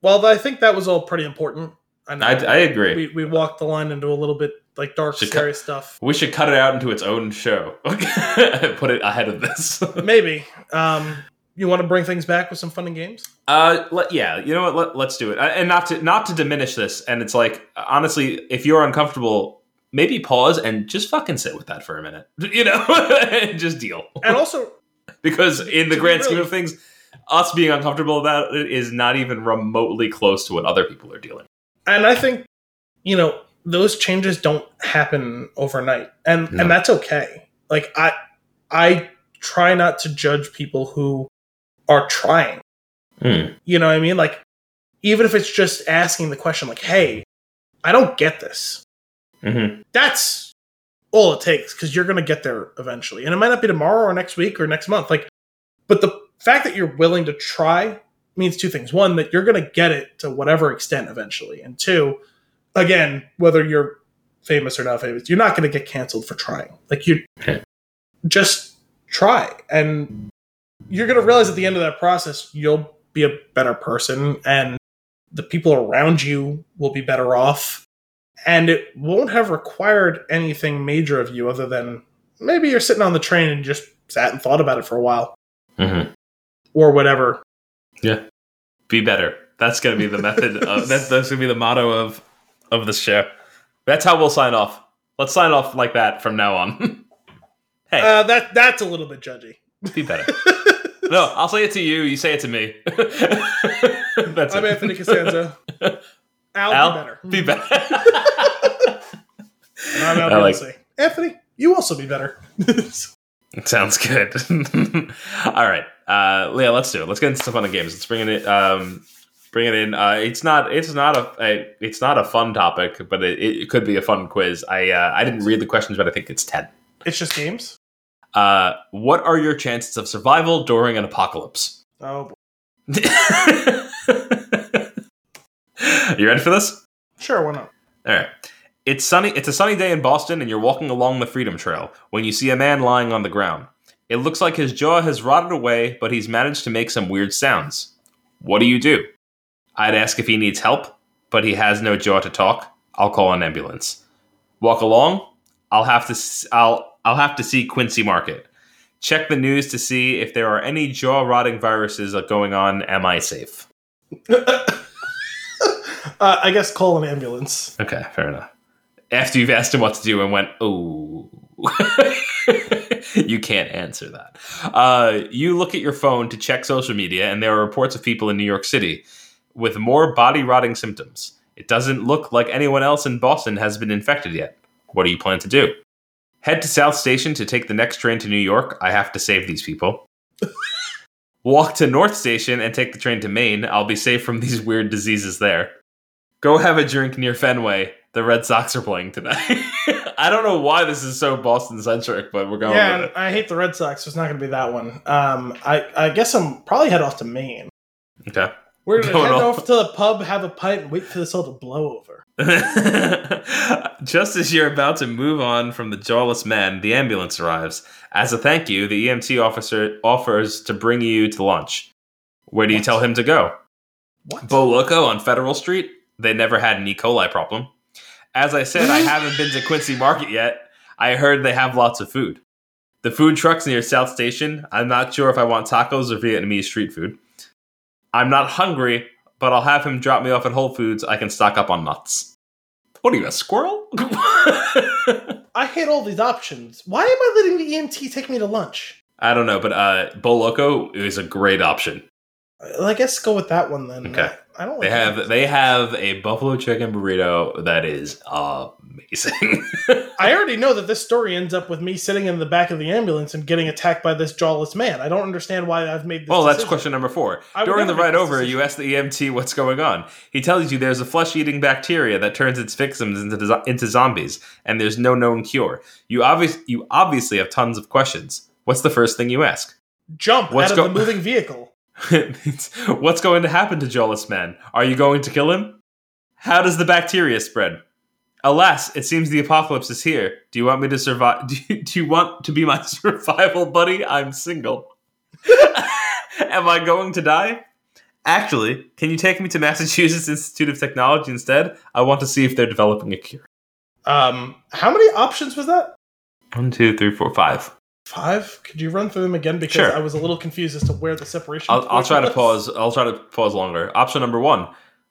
B: well, I think that was all pretty important. I know
A: I, I agree.
B: we, we walked the line into a little bit like dark,
A: Should
B: scary stuff.
A: We should cut it out into its own show. Put it ahead of this.
B: Maybe. Um, you want to bring things back with some fun and games?
A: Uh, let, yeah, you know what? Let, let's do it, Uh, and not to not to diminish this. And it's like honestly, if you're uncomfortable, maybe pause and just fucking sit with that for a minute. You know, and just deal.
B: And also,
A: because in the grand scheme of things, us being uncomfortable about it is not even remotely close to what other people are dealing.
B: and I think you know those changes don't happen overnight, and
A: No.
B: and that's okay. Like I I try not to judge people who are trying.
A: with.
B: You know what I mean? Like even if it's just asking the question, like, "Hey, I don't get this."
A: Mm-hmm.
B: That's all it takes because you're going to get there eventually, and it might not be tomorrow or next week or next month. Like, but the fact that you're willing to try means two things: one, that you're going to get it to whatever extent eventually, and two, again, whether you're famous or not famous, you're not going to get canceled for trying. Like you just try, and you're going to realize at the end of that process, you'll be a better person, and the people around you will be better off, and it won't have required anything major of you other than maybe you're sitting on the train and just sat and thought about it for a while
A: Mm-hmm.
B: or whatever. Yeah.
A: Be better. That's gonna be the method. Of, that's that's gonna be the motto of of the show. That's how we'll sign off. Let's sign off like that from now on. hey,
B: Uh, that that's a little bit judgy.
A: be better. No, I'll say it to you. You say it to me. that's
B: I'm
A: it.
B: Anthony Costanza. Al,
A: Al,
B: be better.
A: Be better.
B: I'm Al
A: I like-
B: Bielancy. Anthony, you also be better.
A: Sounds good. All right, uh, Leah, let's do it. Let's get into some fun games. Let's bring it. Um, bring it in. Uh, it's not. It's not a, a. It's not a fun topic, but it, it could be a fun quiz. I. Uh, I didn't read the questions, but I think it's ten.
B: it's just games.
A: Uh, what are your chances of survival during an apocalypse?
B: Oh, boy.
A: you ready for this?
B: sure, why not?
A: All right. It's sunny. It's a sunny day in Boston, and you're walking along the Freedom Trail when you see a man lying on the ground. It looks like his jaw has rotted away, but he's managed to make some weird sounds. What do you do? I'd ask if he needs help, but he has no jaw to talk. I'll call an ambulance. Walk along. I'll have to. I'll. I'll have to see Quincy Market. Check the news to see if there are any jaw rotting viruses uh, going on. Am I safe?
B: uh, I guess call an ambulance.
A: Okay, fair enough. After you've asked him what to do and went, oh, you can't answer that. Uh, you look at your phone to check social media, and there are reports of people in New York City with more body rotting symptoms. It doesn't look like anyone else in Boston has been infected yet. What do you plan to do? Head to South Station to take the next train to New York. I have to save these people. Walk to North Station and take the train to Maine. I'll be safe from these weird diseases there. Go have a drink near Fenway. The Red Sox are playing tonight. I don't know why this is so Boston centric, but we're going
B: yeah,
A: with
B: and
A: it.
B: I hate the Red Sox, so it's not going to be that one. Um, I, I guess I'm probably head off to Maine.
A: Okay.
B: We're going to
A: Going
B: head
A: off.
B: off to the pub, have a pint, and wait for this all to blow over.
A: Just as you're about to move on from the jawless man, the ambulance arrives. As a thank you, the EMT officer offers to bring you to lunch. Where do you tell him to go?
B: What?
A: Boloco on Federal Street. They never had an E. coli problem. As I said, I haven't been to Quincy Market yet. I heard they have lots of food. The food truck's near South Station. I'm not sure if I want tacos or Vietnamese street food. I'm not hungry, but I'll have him drop me off at Whole Foods. I can stock up on nuts. What are you, a squirrel?
B: I hate all these options. Why am I letting the EMT take me to lunch?
A: I don't know, but uh, Boloco is a great option.
B: I guess go with that one then.
A: Okay.
B: I don't.
A: They
B: like
A: have they have a buffalo chicken burrito that is amazing.
B: I already know that this story ends up with me sitting in the back of the ambulance and getting attacked by this jawless man. I don't understand why I've made this.
A: well, that's question number four.
B: I
A: During the ride over,
B: decision.
A: you ask the EMT what's going on. He tells you there's a flesh-eating bacteria that turns its victims into into zombies, and there's no known cure. You obvious you obviously have tons of questions. What's the first thing you ask?
B: Jump
A: What's
B: out
A: go-
B: of the moving vehicle.
A: What's going to happen to Jawless Man? Are you going to kill him? How does the bacteria spread? Alas, it seems the apocalypse is here. Do you want me to survive? Do you, do you want to be my survival buddy? I'm single. Am I going to die? Actually, can you take me to Massachusetts Institute of Technology instead? I want to see if they're developing a cure.
B: Um, how many options was that?
A: One, two, three, four, five.
B: Five. Could you run through them again because
A: Sure.
B: I was a little confused as to where the separation.
A: I'll, I'll try to pause. I'll try to pause longer. Option number one: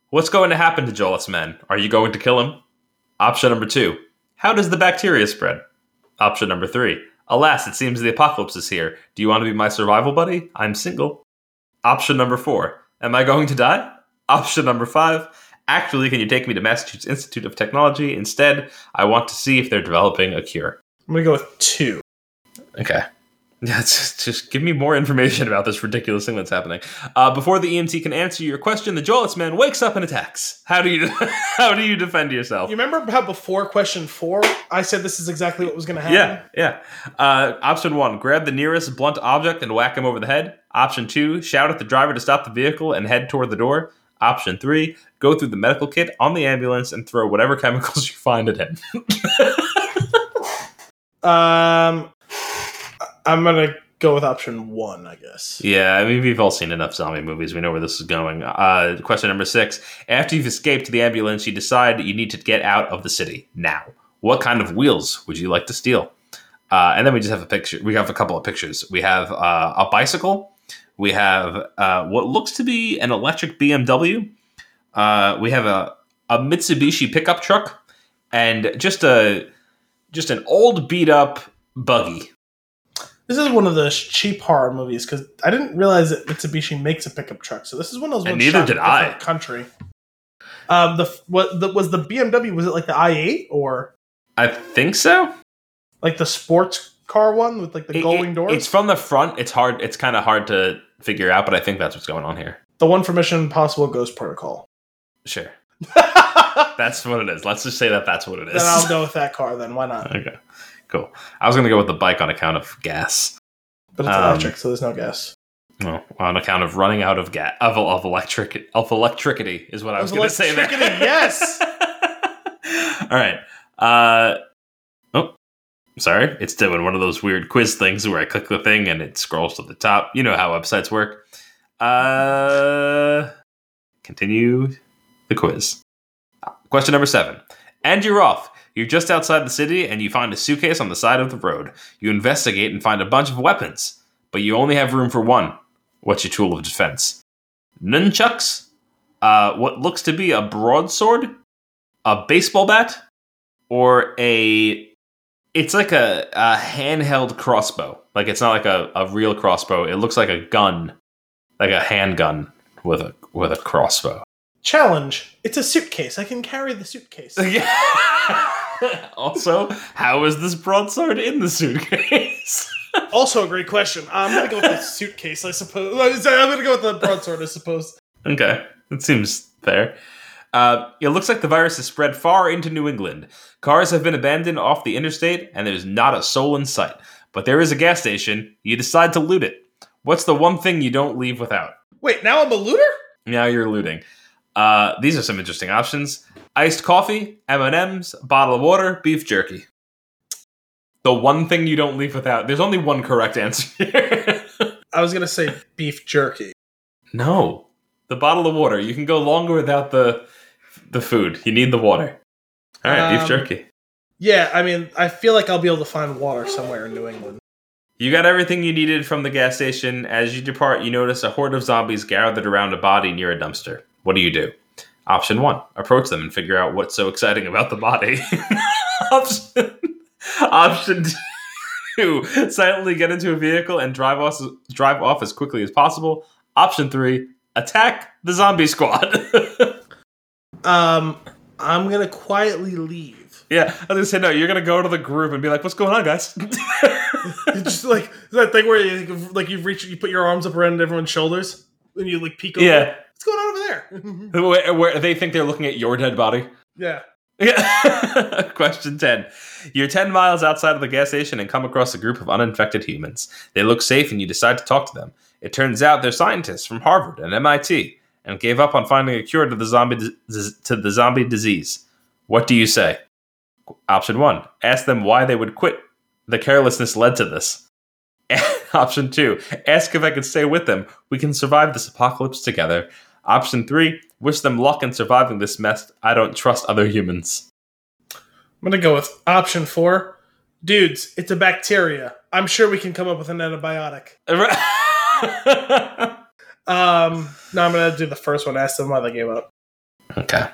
A: What's going to happen to Jawless Man? Are you going to kill him? Option number two: How does the bacteria spread? Option number three: Alas, it seems the apocalypse is here. Do you want to be my survival buddy? I'm single. Option number four: Am I going to die? Option number five: Actually, can you take me to Massachusetts Institute of Technology instead? I want to see if they're developing a cure.
B: I'm gonna go with two.
A: Okay. Yeah, just, just give me more information about this ridiculous thing that's happening. Uh, before the EMT can answer your question, the Jawless man wakes up and attacks. How do you how do you defend yourself?
B: You remember how before question four, I said this is exactly what was gonna happen?
A: Yeah, yeah. Uh, option one: grab the nearest blunt object and whack him over the head. Option two: shout at the driver to stop the vehicle and head toward the door. Option three: go through the medical kit on the ambulance and throw whatever chemicals you find at him.
B: Um, I'm gonna go with option one, I guess.
A: Yeah, I mean, we've all seen enough zombie movies. We know where this is going. Uh, question number six. After you've escaped the ambulance, you decide you need to get out of the city now. What kind of wheels would you like to steal? Uh, and then we just have a picture. We have a couple of pictures. We have uh, a bicycle. We have uh, what looks to be an electric BMW. Uh, we have a, a Mitsubishi pickup truck, and just a just an old beat up buggy.
B: This is one of the cheap horror movies because I didn't realize that Mitsubishi makes a pickup truck. So this is one of those.
A: And neither did I.
B: Country. Um, the what the, was the BMW? Was it like the i8 or
A: I think so.
B: like the sports car one with like the
A: It-
B: gullwing
A: it-
B: doors?
A: It's from the front. It's hard. It's kind of hard to figure out, but I think that's what's going on here.
B: the one for Mission Impossible Ghost Protocol.
A: Sure, that's what it is. Let's just say that that's what it is.
B: Then I'll go with that car. Then why not?
A: okay, cool. I was gonna go with the bike on account of gas.
B: But it's
A: Um,
B: electric, so there's no gas.
A: No, on account of running out of gas of, of electric of electricity is what I was going to say. There.
B: yes.
A: All right. Uh, oh, sorry. It's doing one of those weird quiz things where I click the thing and it scrolls to the top. You know how websites work. Uh, continue the quiz. Question number seven. And you're off. You're just outside the city and you find a suitcase on the side of the road. You investigate and find a bunch of weapons, but you only have room for one. What's your tool of defense? Nunchucks? Uh, what looks to be a broadsword? A baseball bat? Or a. It's like a, a handheld crossbow. Like it's not like a, a real crossbow. It looks like a gun, like a handgun with a with a crossbow.
B: Challenge. It's a suitcase. I can carry the suitcase.
A: also, how is this broadsword in the suitcase?
B: also a great question. I'm gonna go with the suitcase. I suppose. I'm gonna go with the broadsword. I suppose.
A: okay, that seems fair. Uh, it looks like the virus has spread far into New England. Cars have been abandoned off the interstate, and there's not a soul in sight. But there is a gas station. You decide to loot it. What's the one thing you don't leave without?
B: Wait, now I'm a looter.
A: Now you're looting. Uh, these are some interesting options: iced coffee, M and M's, bottle of water, beef jerky. The one thing you don't leave without. There's only one correct answer here.
B: I was gonna say beef jerky.
A: no, the bottle of water. You can go longer without the the food. You need the water. All right, beef
B: Um,
A: jerky.
B: Yeah, I mean, I feel like I'll be able to find water somewhere in New England.
A: You got everything you needed from the gas station. As you depart, you notice a horde of zombies gathered around a body near a dumpster. What do you do? Option one: approach them and figure out what's so exciting about the body. option, option two: silently get into a vehicle and drive off drive off as quickly as possible. Option three: attack the zombie squad.
B: Um, I'm gonna quietly leave.
A: yeah, I was gonna say no. You're gonna go to the group and be like, "What's going on, guys?"
B: It's just like that thing where you like you reach, you put your arms up around everyone's shoulders, and you like peek over.
A: yeah,
B: What's going on over there?
A: where, where they think they're looking at your dead body.
B: yeah.
A: Yeah. Question 10. You're 10 miles outside of the gas station and come across a group of uninfected humans. They look safe and you decide to talk to them. It turns out they're scientists from Harvard and MIT and gave up on finding a cure to the zombie dis- to the zombie disease. What do you say? Option 1. Ask them why they would quit. The carelessness led to this. Option 2. Ask if I could stay with them. We can survive this apocalypse together. Option 3. Wish them luck in surviving this mess. I don't trust other humans.
B: I'm gonna go with option four. Dudes, it's a bacteria. I'm sure we can come up with an antibiotic. Um, no, I'm gonna do the first one. Ask them why they gave up.
A: okay.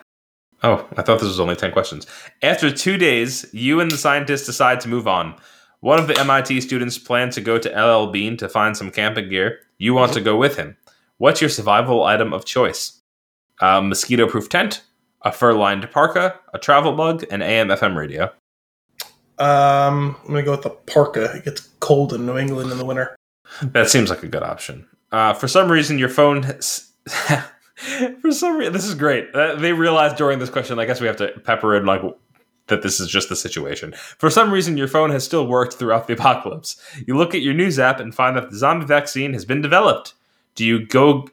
A: Oh, I thought this was only 10 questions. After two days, you and the scientists decide to move on. One of the MIT students plans to go to LL Bean to find some camping gear. You want to go with him. What's your survival item of choice? A mosquito proof tent, a fur lined parka, a travel mug, an AM FM radio.
B: Um, I'm gonna go with the parka. It gets cold in New England in the winter.
A: That seems like a good option. Uh, for some reason, your phone. Has, for some reason, this is great. Uh, they realized during this question. I guess we have to pepper in like that. This is just the situation. For some reason, your phone has still worked throughout the apocalypse. You look at your news app and find that the zombie vaccine has been developed. Do you go?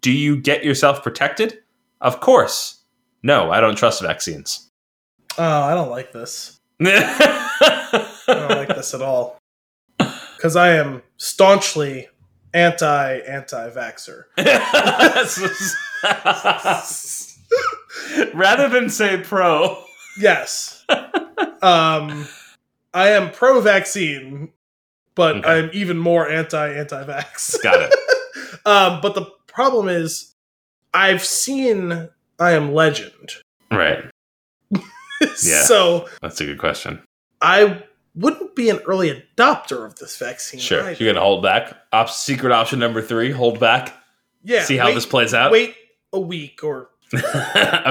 A: Do you get yourself protected? Of course. No, I don't trust vaccines.
B: Oh, I don't like this. I don't like this at all. Because I am staunchly anti anti vaxer.
A: Rather than say pro.
B: Yes. Um, I am pro vaccine, but
A: Okay.
B: I'm even more anti anti vax.
A: Got it.
B: Um, but the problem is, I've seen I Am Legend.
A: Right. Yeah.
B: So
A: That's a good question.
B: I wouldn't be an early adopter of this vaccine.
A: Sure.
B: either.
A: You're going to hold back. Op- secret option number three hold back.
B: yeah.
A: See how
B: wait-
A: this plays out.
B: Wait a week or
A: okay.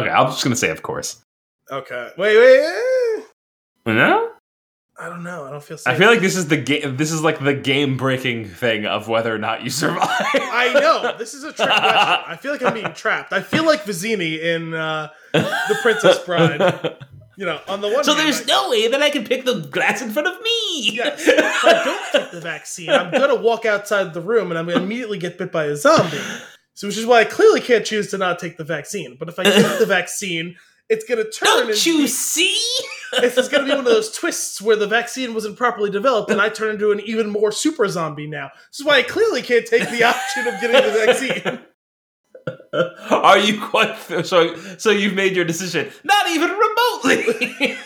A: I'm just going to say, of course.
B: okay. Wait, wait. eh.
A: No?
B: I don't know. I don't feel safe.
A: I feel like this is the game. This is like the game breaking thing of whether or not you survive.
B: I know this is a trick question. I feel like I'm being trapped. I feel like Vizzini in uh, The Princess Bride. You know, on the one
A: so
B: hand,
A: there's
B: I-
A: no way that I can pick the glass in front of me.
B: Yes. If I don't take the vaccine, I'm gonna walk outside the room and I'm gonna immediately get bit by a zombie. So, which is why I clearly can't choose to not take the vaccine. But if I take the vaccine, it's gonna turn.
A: Don't
B: and
A: you
B: be-
A: see?
B: It's just gonna be one of those twists where the vaccine wasn't properly developed, and I turn into an even more super zombie now. This is why I clearly can't take the option of getting the vaccine.
A: Are you quite so? So you've made your decision, not even remotely.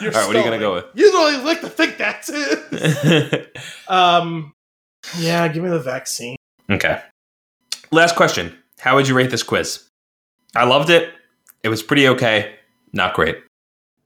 B: You're
A: All right, what are you gonna go with?
B: You don't even like to think that. um, yeah, give me the vaccine.
A: okay. Last question. How would you rate this quiz? I loved it. It was pretty okay. Not great.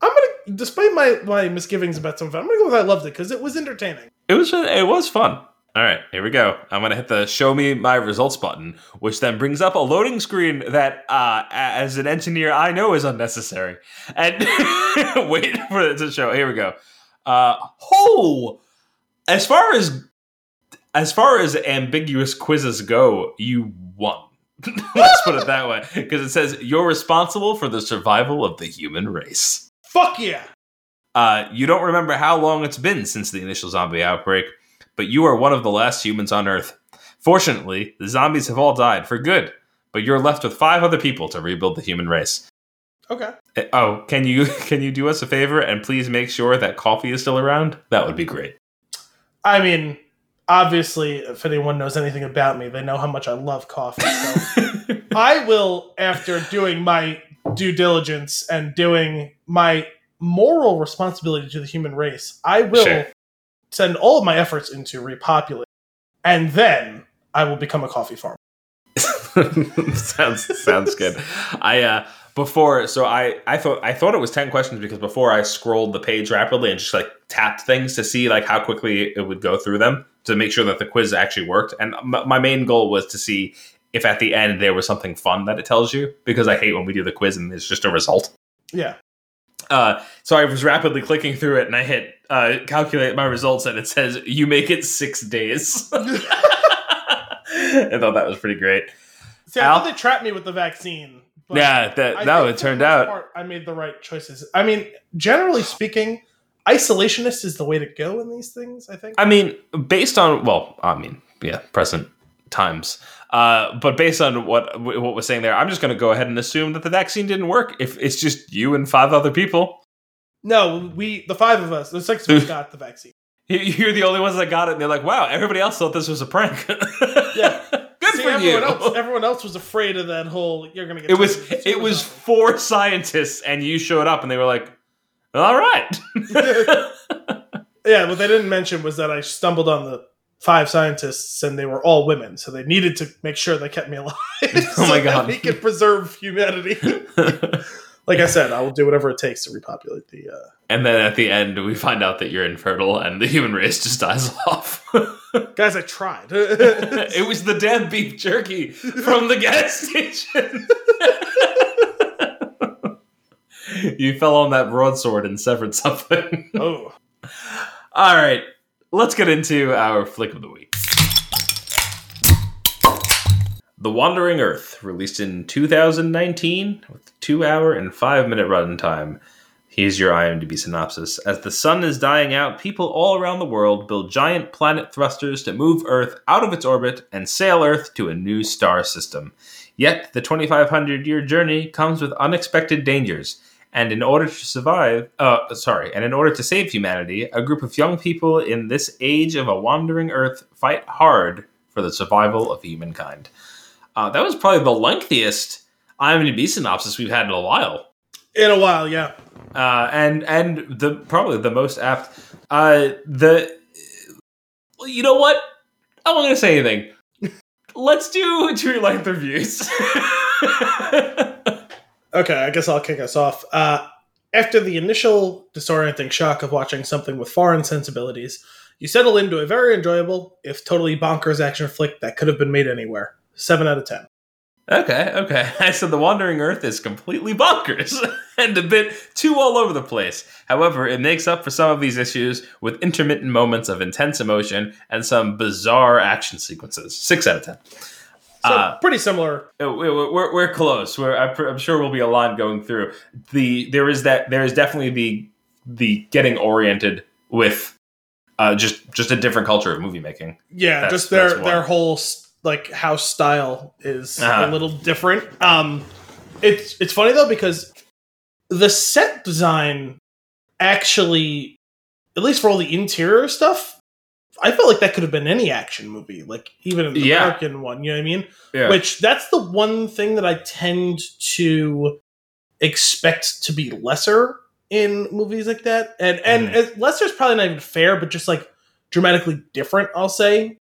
B: I'm gonna, despite my my misgivings about some of it, I'm gonna go with I loved it because it was entertaining.
A: It was it was fun. All right, here we go. I'm gonna hit the show me my results button, which then brings up a loading screen that, uh, as an engineer, I know is unnecessary. And wait for it to show. Here we go. Uh, oh, as far as as far as ambiguous quizzes go, you won. Let's put it that way, because it says you're responsible for the survival of the human race.
B: Fuck yeah!
A: Uh, you don't remember how long it's been since the initial zombie outbreak, but you are one of the last humans on Earth. Fortunately, the zombies have all died for good, but you're left with five other people to rebuild the human race.
B: Okay.
A: Uh, Oh, can you can you do us a favor and please make sure that coffee is still around? That would be great.
B: I mean, obviously, if anyone knows anything about me, they know how much I love coffee. So I will, after doing my due diligence and doing my moral responsibility to the human race, I will
A: Sure.
B: send all of my efforts into repopulating, and then I will become a coffee farmer.
A: sounds sounds good. I uh before so I I thought I thought it was 10 questions because before I scrolled the page rapidly and just like tapped things to see like how quickly it would go through them to make sure that the quiz actually worked. And m- my main goal was to see if at the end there was something fun that it tells you because I hate when we do the quiz and it's just a result.
B: Yeah.
A: Uh, so I was rapidly clicking through it and I hit uh, calculate my results and it says you make it six days. I thought that was pretty great.
B: See, I
A: Al?
B: thought they trapped me with the vaccine.
A: yeah, that
B: I
A: no, it turned out.
B: part, I made the right choices. I mean, generally speaking, isolationist is the way to go in these things. I think.
A: I mean, based on well, I mean, yeah, present times. Uh, but based on what what was saying there, I'm just going to go ahead and assume that the vaccine didn't work. If it's just you and five other people,
B: no, we the five of us, the six of us got the vaccine.
A: you- you're the only ones that got it, and they're like, "Wow, everybody else thought this was a prank."
B: Yeah.
A: good
B: See,
A: for you.
B: everyone else, everyone else was afraid of that whole. You're gonna get.
A: it was it was four scientists, and you showed up, and they were like, "All right."
B: yeah, what they didn't mention was that I stumbled on the five scientists, and they were all women, so they needed to make sure they kept me alive.
A: Oh my
B: so that
A: God.
B: we could preserve humanity. like I said, I will do whatever it takes to repopulate the. Uh,
A: and then at the end, we find out that you're infertile, and the human race just dies off.
B: Guys, I tried.
A: it was the damn beef jerky from the gas station. You fell on that broadsword and severed something.
B: oh,
A: All right, let's get into our flick of the week. The Wandering Earth, released in 2019 with two hour and five minute runtime. Here's your IMDb synopsis. As the sun is dying out, people all around the world build giant planet thrusters to move Earth out of its orbit and sail Earth to a new star system. Yet, the 2,500 year journey comes with unexpected dangers, and in order to survive, uh, sorry, and in order to save humanity, a group of young people in this age of a wandering Earth fight hard for the survival of humankind. Uh, that was probably the lengthiest IMDb synopsis we've had in a while
B: in a while, yeah.
A: uh, and and the probably the most apt. Uh, the you know what? I'm not gonna say anything. Let's do true length reviews.
B: Okay, I guess I'll kick us off. Uh, after the initial disorienting shock of watching something with foreign sensibilities, you settle into a very enjoyable, if totally bonkers action flick that could have been made anywhere. 7 out of 10.
A: okay, okay. I said the Wandering Earth is completely bonkers and a bit too all over the place. However, it makes up for some of these issues with intermittent moments of intense emotion and some bizarre action sequences. Six out of ten.
B: So,
A: Uh,
B: pretty similar.
A: Uh, we- we- We're, we're close. We're, I'm, sure we'll be a lot going through. The there is that there is definitely the the getting oriented with uh, just just a different culture of movie making.
B: Yeah,
A: that's-
B: just their their whole like house style is
A: Uh-huh.
B: a little different. Um, it's it's funny though because the set design actually, at least for all the interior stuff, I felt like that could have been any action movie, like even an
A: Yeah.
B: American one. You know what I mean?
A: Yeah.
B: Which that's the one thing that I tend to expect to be lesser in movies like that, and and
A: mm-hmm.
B: and lesser's probably not even fair, but just like dramatically different. I'll say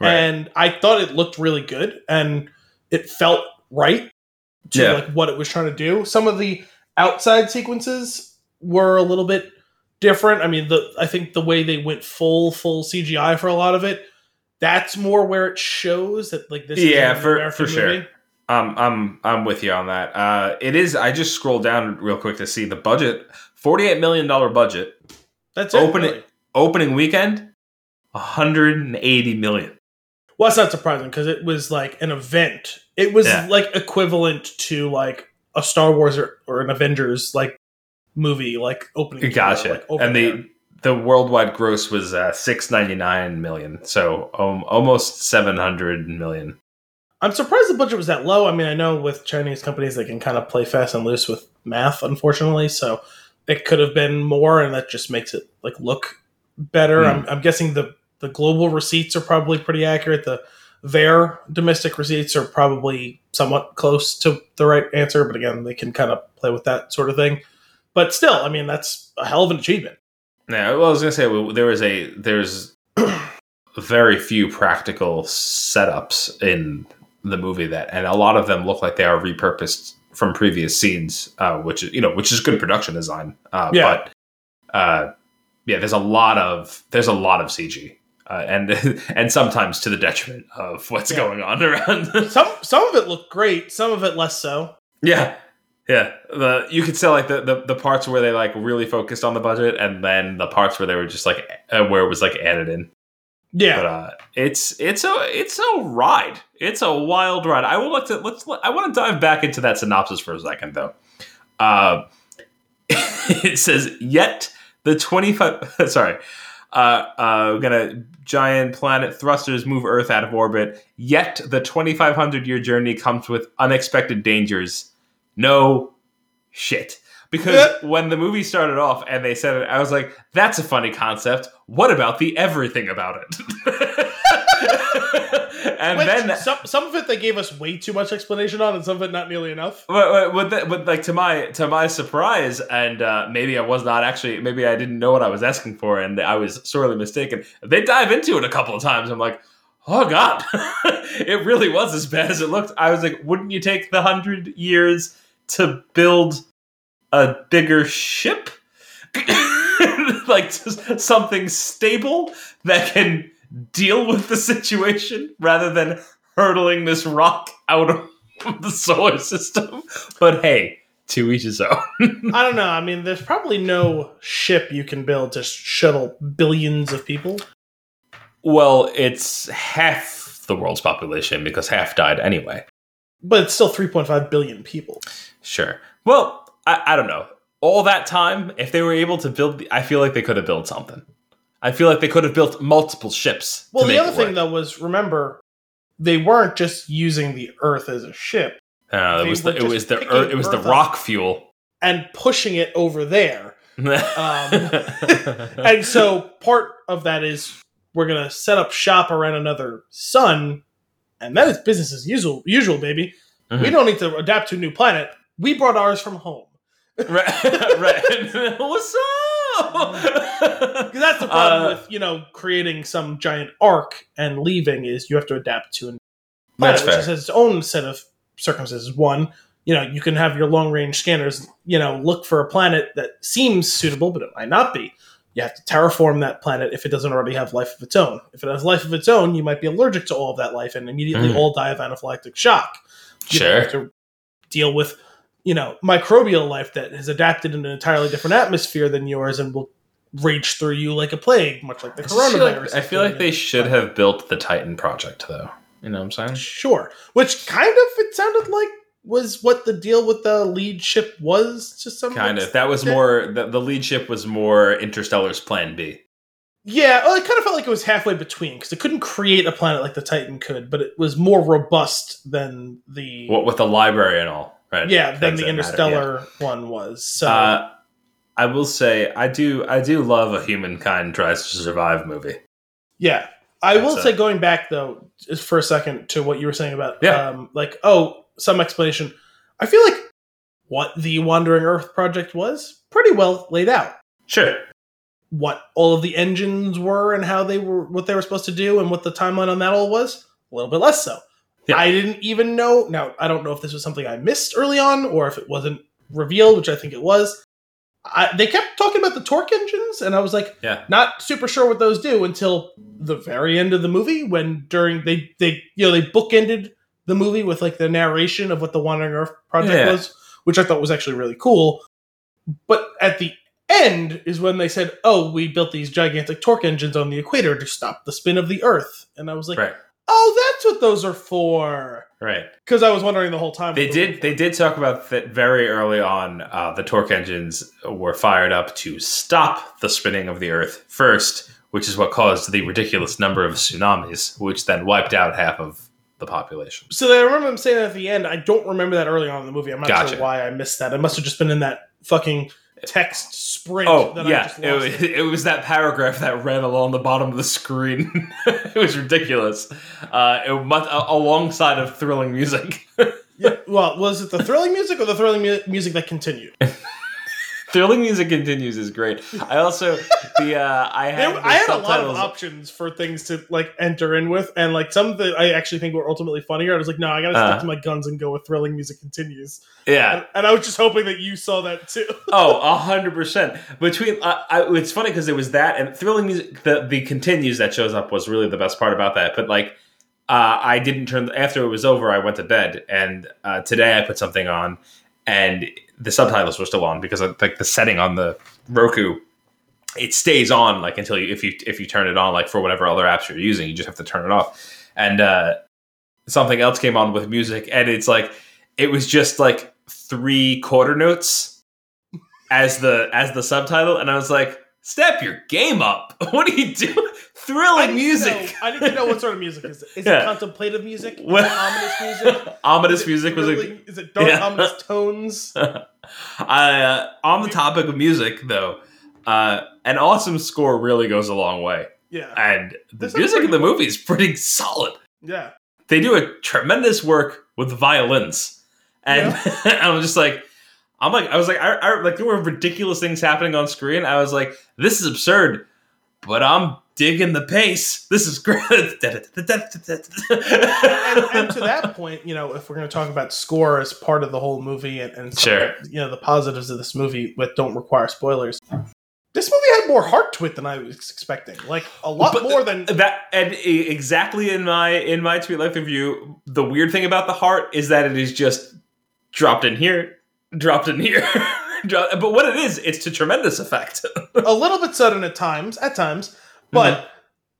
B: and I thought it looked really good and it felt right to
A: Yeah.
B: like what it was trying to do. Some of the outside sequences were a little bit different. I mean, the I think the way they went full full CGI for a lot of it, that's more where it shows that like this.
A: Yeah, for- for sure.
B: movie.
A: Um, I'm I'm with you on that. Uh, it is. I just scrolled down real quick to see the budget. Forty eight million dollar budget.
B: That's it.
A: Open it-
B: really.
A: Opening weekend, 180 million.
B: Well, that's not surprising because it was like an event. It was
A: Yeah.
B: like equivalent to like a Star Wars or, or an Avengers like movie, like opening.
A: Gotcha.
B: like,
A: and
B: there.
A: the the worldwide gross was uh, 699 million. So um, almost 700 million.
B: I'm surprised the budget was that low. I mean, I know with Chinese companies they can kind of play fast and loose with math, unfortunately. So it could have been more, and that just makes it like look better.
A: Hmm.
B: I'm, I'm guessing the the global receipts are probably pretty accurate. The their domestic receipts are probably somewhat close to the right answer, but again, they can kind of play with that sort of thing. But still, I mean, that's a hell of an achievement.
A: Yeah, well, I was gonna say well, there a there's very few practical setups in the movie that, and a lot of them look like they are repurposed from previous scenes, uh, which is you know which is good production design. Uh,
B: Yeah.
A: But uh, yeah, there's a lot of there's a lot of CG. uh, and and sometimes to the detriment of what's
B: Yeah.
A: going on around.
B: Some some of it looked great, some of it less so.
A: yeah, yeah. The you could sell like the, the the parts where they like really focused on the budget, and then the parts where they were just like uh, where it was like added in.
B: Yeah.
A: But uh, it's it's a it's a ride. It's a wild ride. I will look to let's. I want to dive back into that synopsis for a second though. Uh, it says yet the twenty five. Sorry. Uh, uh, we're gonna giant planet thrusters move Earth out of orbit. Yet the 2,500 year journey comes with unexpected dangers. No shit. Because when the movie started off and they said it, I was like, "That's a funny concept. What about the everything about it?" and
B: Which,
A: then
B: some some of it they gave us way too much explanation on, and some of it not nearly enough.
A: But, but, but, but like to my to my surprise, and uh, maybe I was not actually maybe I didn't know what I was asking for, and I was sorely mistaken. They dive into it a couple of times. I'm like, oh god, it really was as bad as it looked. I was like, wouldn't you take the hundred years to build a bigger ship, like just something stable that can deal with the situation rather than hurtling this rock out of the solar system. But hey, to each his own.
B: I don't know. I mean, there's probably no ship you can build to shuttle billions of people.
A: well, it's half the world's population because half died anyway.
B: But it's still 3.5 billion people.
A: Sure. Well, I, I don't know. All that time, if they were able to build, the, I feel like they could have built something. I feel like they could have built multiple ships.
B: Well, the other thing, though, was remember, they weren't just using the Earth as a ship
A: Uh, it was the it was the Earth, it was the rock fuel.
B: and pushing it over there.
A: Um,
B: And so part of that is we're going to set up shop around another sun, and that is business as usual, usual baby. We
A: Mhm.
B: don't need to adapt to a new planet. We brought ours from home.
A: right, right. What's up?
B: Because that's the problem
A: Uh,
B: with, you know, creating some giant arc and leaving is you have to adapt to a new
A: That's
B: planet, which
A: fair.
B: has its own set of circumstances. One, you know, you can have your long range scanners, you know, look for a planet that seems suitable, but it might not be. You have to terraform that planet if it doesn't already have life of its own. If it has life of its own, you might be allergic to all of that life and immediately
A: Mm.
B: all die of anaphylactic shock. You
A: Sure.
B: have to deal with, you know, microbial life that has adapted in an entirely different atmosphere than yours and will rage through you like a plague, much like the
A: I feel like-
B: coronavirus.
A: I feel like they should have built the Titan project, though. You know what I'm saying?
B: Sure. Which kind of it sounded like was what the deal with the lead ship was to some
A: Kind of. That was more. The, the lead ship was more Interstellar's Plan B.
B: Yeah, well, it kind of felt like it was halfway between because it couldn't create a planet like the Titan could, but it was more robust than the
A: What with the library and all, right?
B: yeah than the
A: matter,
B: Interstellar one was. So.
A: Uh, I will say, I do. I do love a humankind tries to survive movie.
B: yeah, I will
A: That's
B: say going back though just for a second to what you were saying about
A: Yeah.
B: um, like oh some explanation. I feel like what the Wandering Earth project was pretty well laid out.
A: Sure.
B: what all of the engines were and how they were what they were supposed to do and what the timeline on that all was a little bit less so
A: Yeah.
B: i didn't even know now i don't know if this was something i missed early on or if it wasn't revealed which i think it was I, they kept talking about the torque engines and i was like
A: Yeah.
B: not super sure what those do until the very end of the movie when during they they you know they bookended the movie with like the narration of what the wandering earth project
A: Yeah.
B: was which i thought was actually really cool but at the end is when they said oh we built these gigantic torque engines on the equator to stop the spin of the earth and i was like
A: Right.
B: Oh that's what those are for
A: Right.
B: because i was wondering the whole time
A: They
B: what those were
A: did. They did talk about that very early on. Uh, the torque engines were fired up to stop the spinning of the Earth first, which is what caused the ridiculous number of tsunamis, which then wiped out half of the population.
B: So I remember him saying that at the end. I don't remember that early on in the movie. I'm not
A: Gotcha.
B: sure why I missed that. It must have just been in that fucking text sprint.
A: Oh
B: that I
A: yeah,
B: just
A: it was, it was that paragraph that ran along the bottom of the screen. it was ridiculous. Uh, it mu- a- alongside of thrilling music.
B: Yeah. Well, was it the thrilling music or the thrilling mu- music that continued?
A: Thrilling music continues is great. I also the uh, I had
B: There-
A: the
B: I had a lot of options for things to like enter in with, and like some that I actually think were ultimately funnier. I was like, no, I gotta stick
A: Uh.
B: to my guns and go with thrilling music continues.
A: Yeah.
B: And, and I was just hoping that you saw that too.
A: Oh, a hundred percent. Between, uh, I, it's funny because there was that and thrilling music. The the continues that shows up was really the best part about that. But like, uh, I didn't turn after it was over. I went to bed, and uh, today I put something on, and the subtitles were still on because like the setting on the Roku. It stays on like until you if you if you turn it on like for whatever other apps you're using, you just have to turn it off. And uh, something else came on with music, and it's like it was just like three quarter notes as the as the subtitle, and I was like, "Step your game up! What are you doing? Thrilling music!
B: I need to know what sort of music is it? Is
A: Yeah.
B: it contemplative music? Is
A: Well-
B: it ominous music?
A: Ominous
B: Is it
A: music was a
B: thrilling- Is it dark
A: Yeah.
B: ominous tones?
A: I, uh, on the topic of music, though, uh, an awesome score really goes a long way,
B: Yeah,
A: and the
B: This is
A: music in
B: pretty
A: the movie is pretty solid.
B: yeah.
A: They do a tremendous work with violins, and I'm just like, I'm like, I was like, I, I like there were ridiculous things happening on screen. I was like, this is absurd, but I'm digging the pace. This is great.
B: and, and to that point, you know, if we're going to talk about score as part of the whole movie and, and of
A: Sure.
B: you know, the positives of this movie, but don't require spoilers. This movie had more heart to it than I was expecting. Like a lot
A: But uh,
B: more than
A: that and exactly in my in my tweet life review the weird thing about the heart is that it is just dropped in here dropped in here Dro- but what it is it's to tremendous effect
B: a little bit sudden at times, at times, but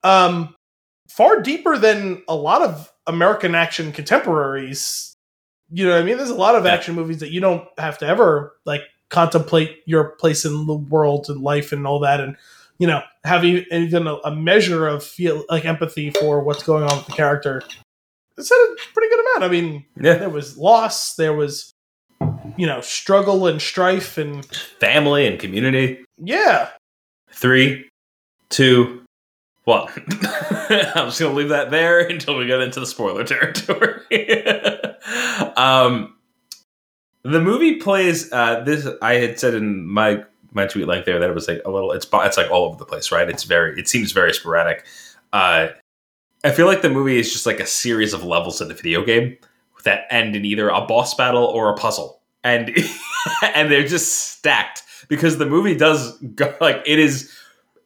B: um, far deeper than a lot of American action contemporaries. You know what I mean? There's a lot of action movies that you don't have to ever like contemplate your place in the world and life and all that, and you know have even a, a measure of feel like empathy for what's going on with the character. It's at a pretty good amount. I mean,
A: yeah
B: there was loss, there was you know struggle and strife, and
A: family and community
B: yeah,
A: three two one i'm just gonna leave that there until we get into the spoiler territory. Um the movie plays uh this i had said in my my tweet length there that it was like a little it's it's like all over the place right? It's very it seems very sporadic. Uh i feel like the movie is just like a series of levels in a video game that end in either a boss battle or a puzzle. And and they're just stacked because the movie does go like it is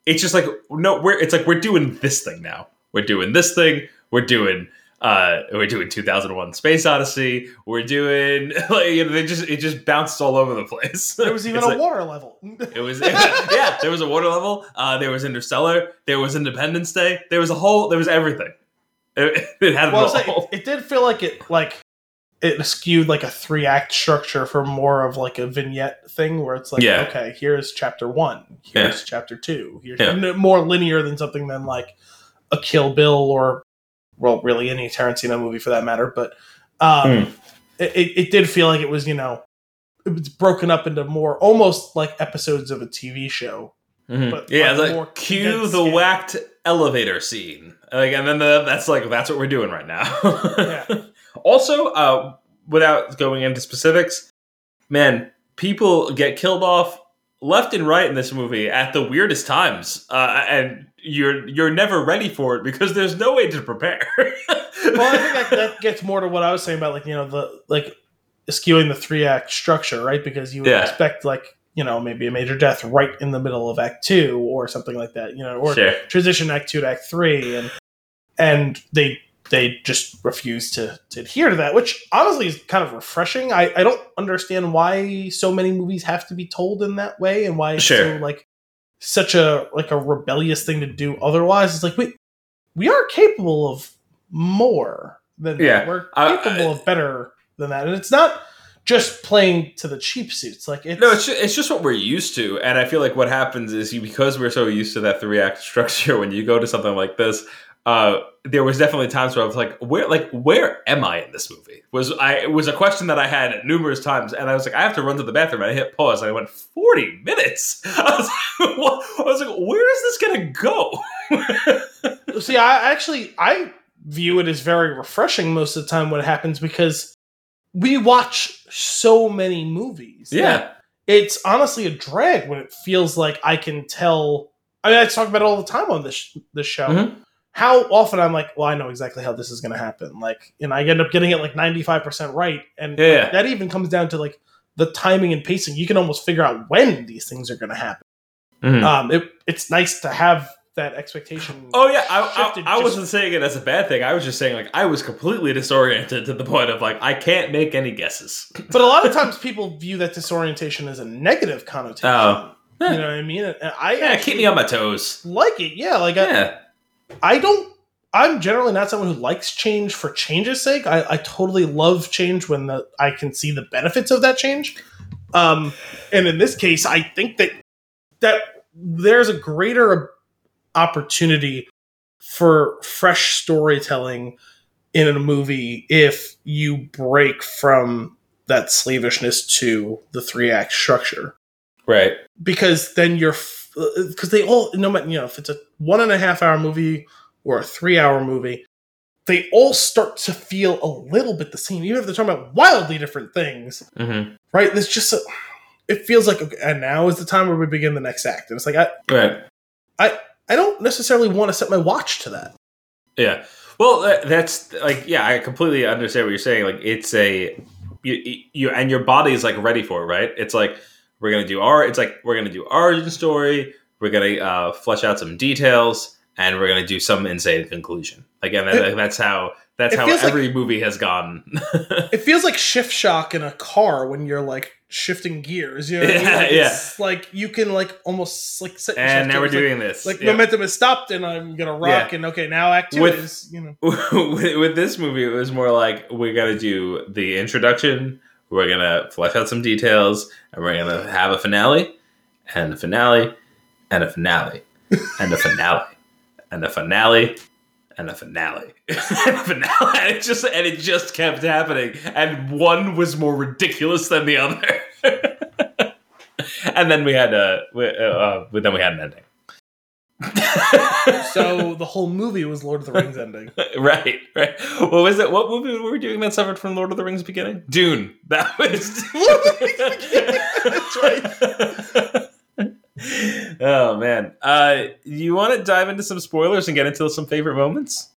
A: it's just like no we're it's like we're doing this thing now. We're doing this thing. We're doing uh we're doing 2001 space odyssey. We're doing like you know they just it just bounced all over the place.
B: There was even a
A: like-
B: water level.
A: it was yeah there was a water level. Uh there was interstellar. There was independence day. There was a whole there was everything. It, it had
B: well,
A: it
B: it's like- it, it did feel like it like it skewed like a three act structure for more of like a vignette thing where it's like
A: Yeah.
B: okay here's chapter one here's chapter two here's
A: Yeah.
B: more linear than something than like a kill bill or well really any tarantino movie for that matter but um
A: Hmm.
B: it, it, did feel like it was you know it was broken up into more almost like episodes of a tv show
A: Mhm.
B: but-
A: yeah,
B: more
A: like cue the
B: scale.
A: whacked elevator scene, like, and then the, that's like that's what we're doing right now.
B: Yeah.
A: Also, uh, without going into specifics, man, people get killed off left and right in this movie at the weirdest times, uh, and you're you're never ready for it because there's no way to prepare.
B: well, I think that, that gets more to what I was saying about like you know the like skewing the three act structure, right? Because you would
A: Yeah.
B: expect like you know maybe a major death right in the middle of Act Two or something like that, you know, or
A: sure.
B: transition Act Two to Act Three, and and they they just refuse to, to adhere to that, which honestly is kind of refreshing. I, I don't understand why so many movies have to be told in that way, and why it's
A: Sure.
B: so like such a like a rebellious thing to do. Otherwise, it's like we we are capable of more than
A: Yeah.
B: that. We're
A: I-
B: capable
A: I-
B: of better than that, and it's not just playing to the cheap suits. Like it's
A: No, it's just, it's just what we're used to, and I feel like what happens is you because we're so used to that three act structure. When you go to something like this, uh, there was definitely times where I was like, "Where, like, where am I in this movie?" Was I it was a question that I had numerous times, and I was like, "I have to run to the bathroom." And I hit pause, and I went, 40 minutes." I was like, what? I was like "Where is this gonna go?"
B: See, I actually I view it as very refreshing most of the time when it happens because we watch so many movies.
A: yeah,
B: it's honestly a drag when it feels like I can tell. I mean, I talk about it all the time on this this show.
A: Mhm.
B: How often I'm like, well, I know exactly how this is going to happen. Like, and I end up getting it like 95 percent right, and
A: Yeah,
B: that even comes down to like the timing and pacing. You can almost figure out when these things are going to happen.
A: Mhm.
B: Um, it, it's nice to have that expectation.
A: Oh yeah, I, I, I
B: just-
A: wasn't saying it as a bad thing. I was just saying like I was completely disoriented to the point of like I can't make any guesses.
B: But a lot of times people view that disorientation as a negative connotation.
A: Oh.
B: You know what I mean? I
A: Yeah, keep me on my toes.
B: like it. Yeah, like
A: Yeah,
B: I don't. I'm generally not someone who likes change for change's sake. I, I totally love change when the I can see the benefits of that change. Um, and in this case, I think that that there's a greater opportunity for fresh storytelling in a movie if you break from that slavishness to the three act structure
A: right.
B: because then you're because they all no matter you know if it's a one and a half hour movie or a three hour movie they all start to feel a little bit the same even if they're talking about wildly different things
A: hmm
B: right there's just a it feels like okay, and now is the time where we begin the next act and it's like i
A: Right.
B: i don't necessarily want to set my watch to that
A: Yeah. Well, that's like yeah, I completely understand what you're saying. Like it's a you, you and your body is like ready for it, right? It's like we're gonna do our. It's like we're gonna do origin story. We're gonna uh, flesh out some details, and we're gonna do some insane conclusion. Again, that,
B: It-
A: that's how that's how
B: feels like-
A: every movie has gone.
B: it feels like shift shock in a car when you're like shifting gears you know what I mean?
A: Yeah,
B: Like,
A: yeah.
B: like you can like almost like set
A: and now we're
B: it's like-
A: doing this.
B: like
A: Yeah.
B: momentum is stopped and I'm gonna rock
A: Yeah.
B: and okay now act two
A: With-
B: is you know
A: with, with this movie, it was more like we got to do the introduction. We're gonna flesh out some details, and we're gonna have a finale, and a finale, and a finale, and a finale, and a finale, and a finale, and a finale. And it just and it just kept happening, and one was more ridiculous than the other. and then we had a, uh, uh, then we had an ending.
B: so the whole movie was Lord of the Rings ending.
A: right, right. What was it? What movie were we doing that suffered from Lord of the Rings beginning? Dune. That was. oh man. Uh, you want to dive into some spoilers and get into some favorite moments?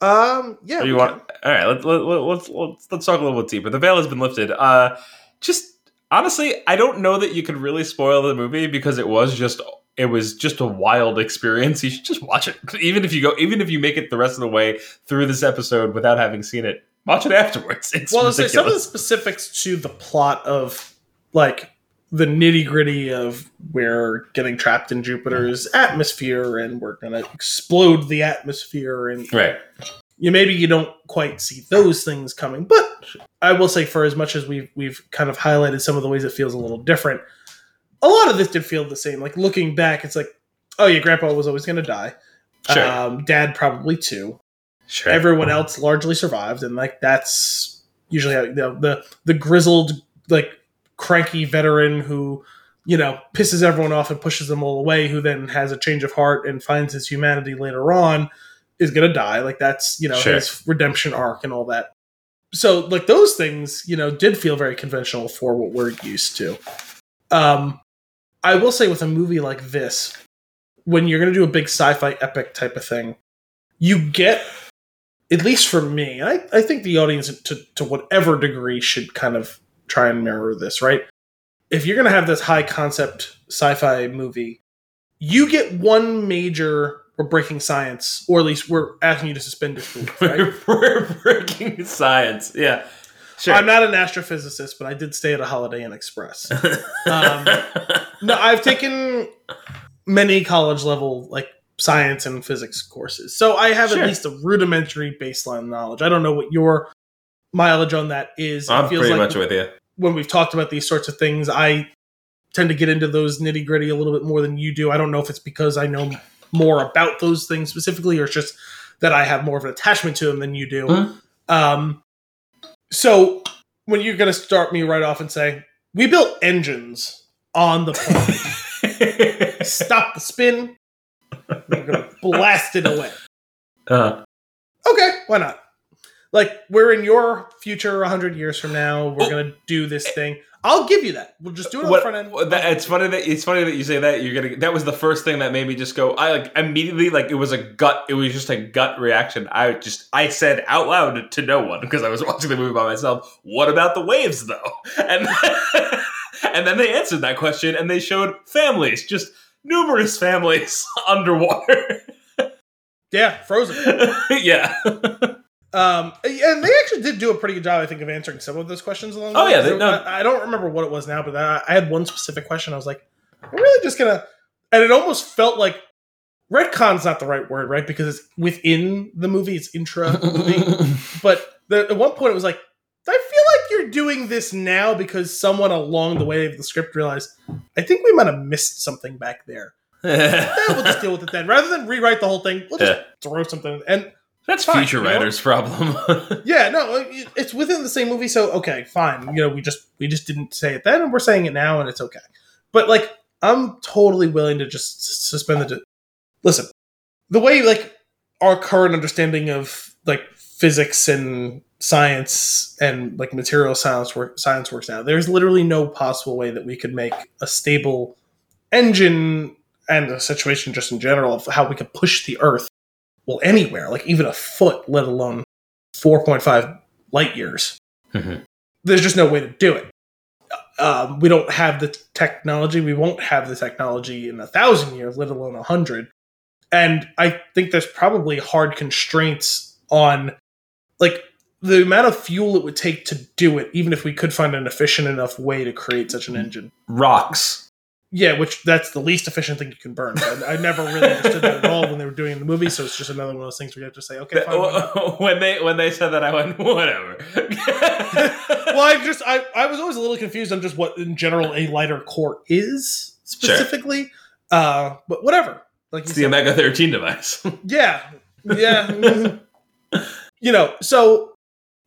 B: Um, yeah.
A: Or you
B: we
A: want? All right. Let, let, let, let's let's let's talk a little bit deeper. The veil has been lifted. Uh, just honestly, I don't know that you could really spoil the movie because it was just it was just a wild experience. You should just watch it, even if you go, even if you make it the rest of the way through this episode without having seen it. Watch it afterwards. It's
B: well, so some of the specifics to the plot of like the nitty gritty of we're getting trapped in Jupiter's atmosphere and we're gonna explode the atmosphere and
A: right.
B: you maybe you don't quite see those things coming. But I will say, for as much as we've we've kind of highlighted some of the ways it feels a little different, a lot of this did feel the same. Like looking back, it's like, oh yeah, Grandpa was always going to die.
A: Sure.
B: Um, Dad probably too.
A: sure.
B: Everyone else largely survived, and like that's usually how, you know, the the grizzled like cranky veteran who you know pisses everyone off and pushes them all away, who then has a change of heart and finds his humanity later on, is gonna die. Like that's you know
A: Sure.
B: his redemption arc and all that. So like those things, you know, did feel very conventional for what we're used to. Um, I will say with a movie like this, when you're gonna do a big sci-fi epic type of thing, you get at least for me, I, I think the audience to, to whatever degree should kind of try and mirror this, right? If you're gonna have this high concept sci-fi movie, you get one major we're breaking science, or at least we're asking you to suspend disbelief, right?
A: we're breaking science. Yeah. Sure.
B: I'm not an astrophysicist, but I did stay at a Holiday Inn Express. Um, no, I've taken many college level like science and physics courses, so I have
A: Sure.
B: at least a rudimentary baseline knowledge. I don't know what your mileage on that is.
A: I'm
B: it feels
A: pretty
B: like
A: much with you.
B: when we've talked about these sorts of things, I tend to get into those nitty gritty a little bit more than you do. I don't know if it's because I know more about those things specifically, or it's just that I have more of an attachment to them than you do.
A: Mhm.
B: Um, so when you're going to start me right off and say, we built engines on the plane, stop the spin, we're going to blast it away.
A: uh,
B: Okay, why not? Like we're in your future 100 years from now, we're
A: Oh.
B: going to do this thing. I'll give you that. We'll just do it on
A: What-
B: the front end.
A: that- it's funny that it's funny that you say that. You're gonna. That was the first thing that made me just go. I like immediately like it was a gut. It was just a gut reaction. I just I said out loud to no one because I was watching the movie by myself. What about the waves though? And and then they answered that question and they showed families, just numerous families underwater.
B: yeah, Frozen.
A: yeah.
B: Um, and they actually did do a pretty good job, I think, of answering some of those questions along the
A: Oh,
B: way.
A: yeah, they- no.
B: I, I don't remember what it was now, but I, I had one specific question. I was like, I'm really just gonna, and it almost felt like retcon's not the right word, right? Because it's within the movie, it's intra movie. but the, at one point, it was like, I feel like you're doing this now because someone along the way of the script realized, I think we might have missed something back there. Eh, we'll just deal with it then, rather than rewrite the whole thing. We'll just
A: Yeah.
B: throw something and
A: That's
B: Fine,
A: future
B: you know?
A: writers' problem.
B: yeah, no, uh, it's within the same movie, so okay, fine. You know, we just we just didn't say it then, and we're saying it now, and it's okay. But like, I'm totally willing to just suspend the. di- Listen, the way like our current understanding of like physics and science and like material science work science works now, there's literally no possible way that we could make a stable engine and a situation just in general of how we could push the Earth well anywhere, like even a foot, let alone 4.5 light years.
A: Mhm.
B: There's just no way to do it. Um, we don't have the technology. We won't have the technology in a thousand years, let alone a hundred. And I think there's probably hard constraints on, like, the amount of fuel it would take to do it, even if we could find an efficient enough way to create such an engine.
A: Rocks.
B: Yeah, which that's the least efficient thing you can burn. I, I never really understood that at all when they were doing the movie. So it's just another one of those things where you have to say, okay, fine.
A: when they when they said that, I went whatever.
B: well, I just I, I was always a little confused on just what in general a lighter core is specifically. Uh, but whatever. Like
A: it's the Omega thirteen device.
B: yeah, yeah. you know, so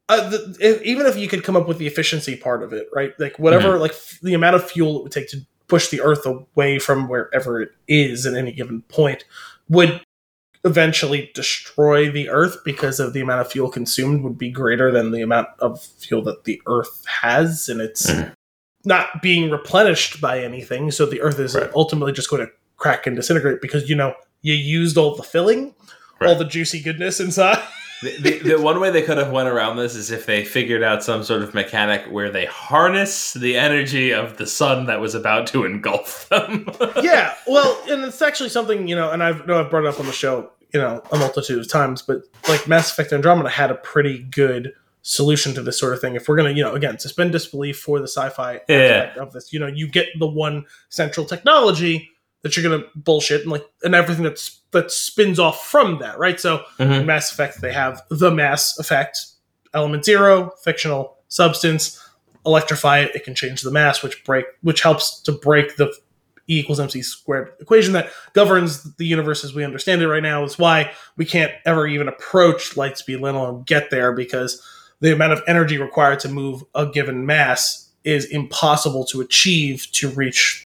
B: uh, the, if, even if you could come up with the efficiency part of it, right? Like whatever, like f- the amount of fuel it would take to push the Earth away from wherever it is at any given point would eventually destroy the Earth because of the amount of fuel consumed would be greater than the amount of fuel that the Earth has, and it's
A: Mhm.
B: not being replenished by anything. So the Earth is
A: Right.
B: ultimately just going to crack and disintegrate because you know you used all the filling, all the juicy goodness inside.
A: the, the, the one way they could have went around this is if they figured out some sort of mechanic where they harness the energy of the sun that was about to engulf them.
B: yeah, well, and it's actually something you know, and I've know I've brought it up on the show, you know, a multitude of times, but like Mass Effect Andromeda had a pretty good solution to this sort of thing. If we're gonna, you know, again, suspend disbelief for the sci-fi
A: Yeah.
B: aspect of this, you know, you get the one central technology that you're gonna bullshit and like and everything that's that spins off from that, right? So
A: Mhm.
B: Mass Effect, they have the Mass Effect, element zero, fictional substance. Electrify it, it can change the mass, which break, which helps to break the E equals mc squared equation that governs the universe as we understand it right now. Is why we can't ever even approach light speed, let alone get there, because the amount of energy required to move a given mass is impossible to achieve to reach,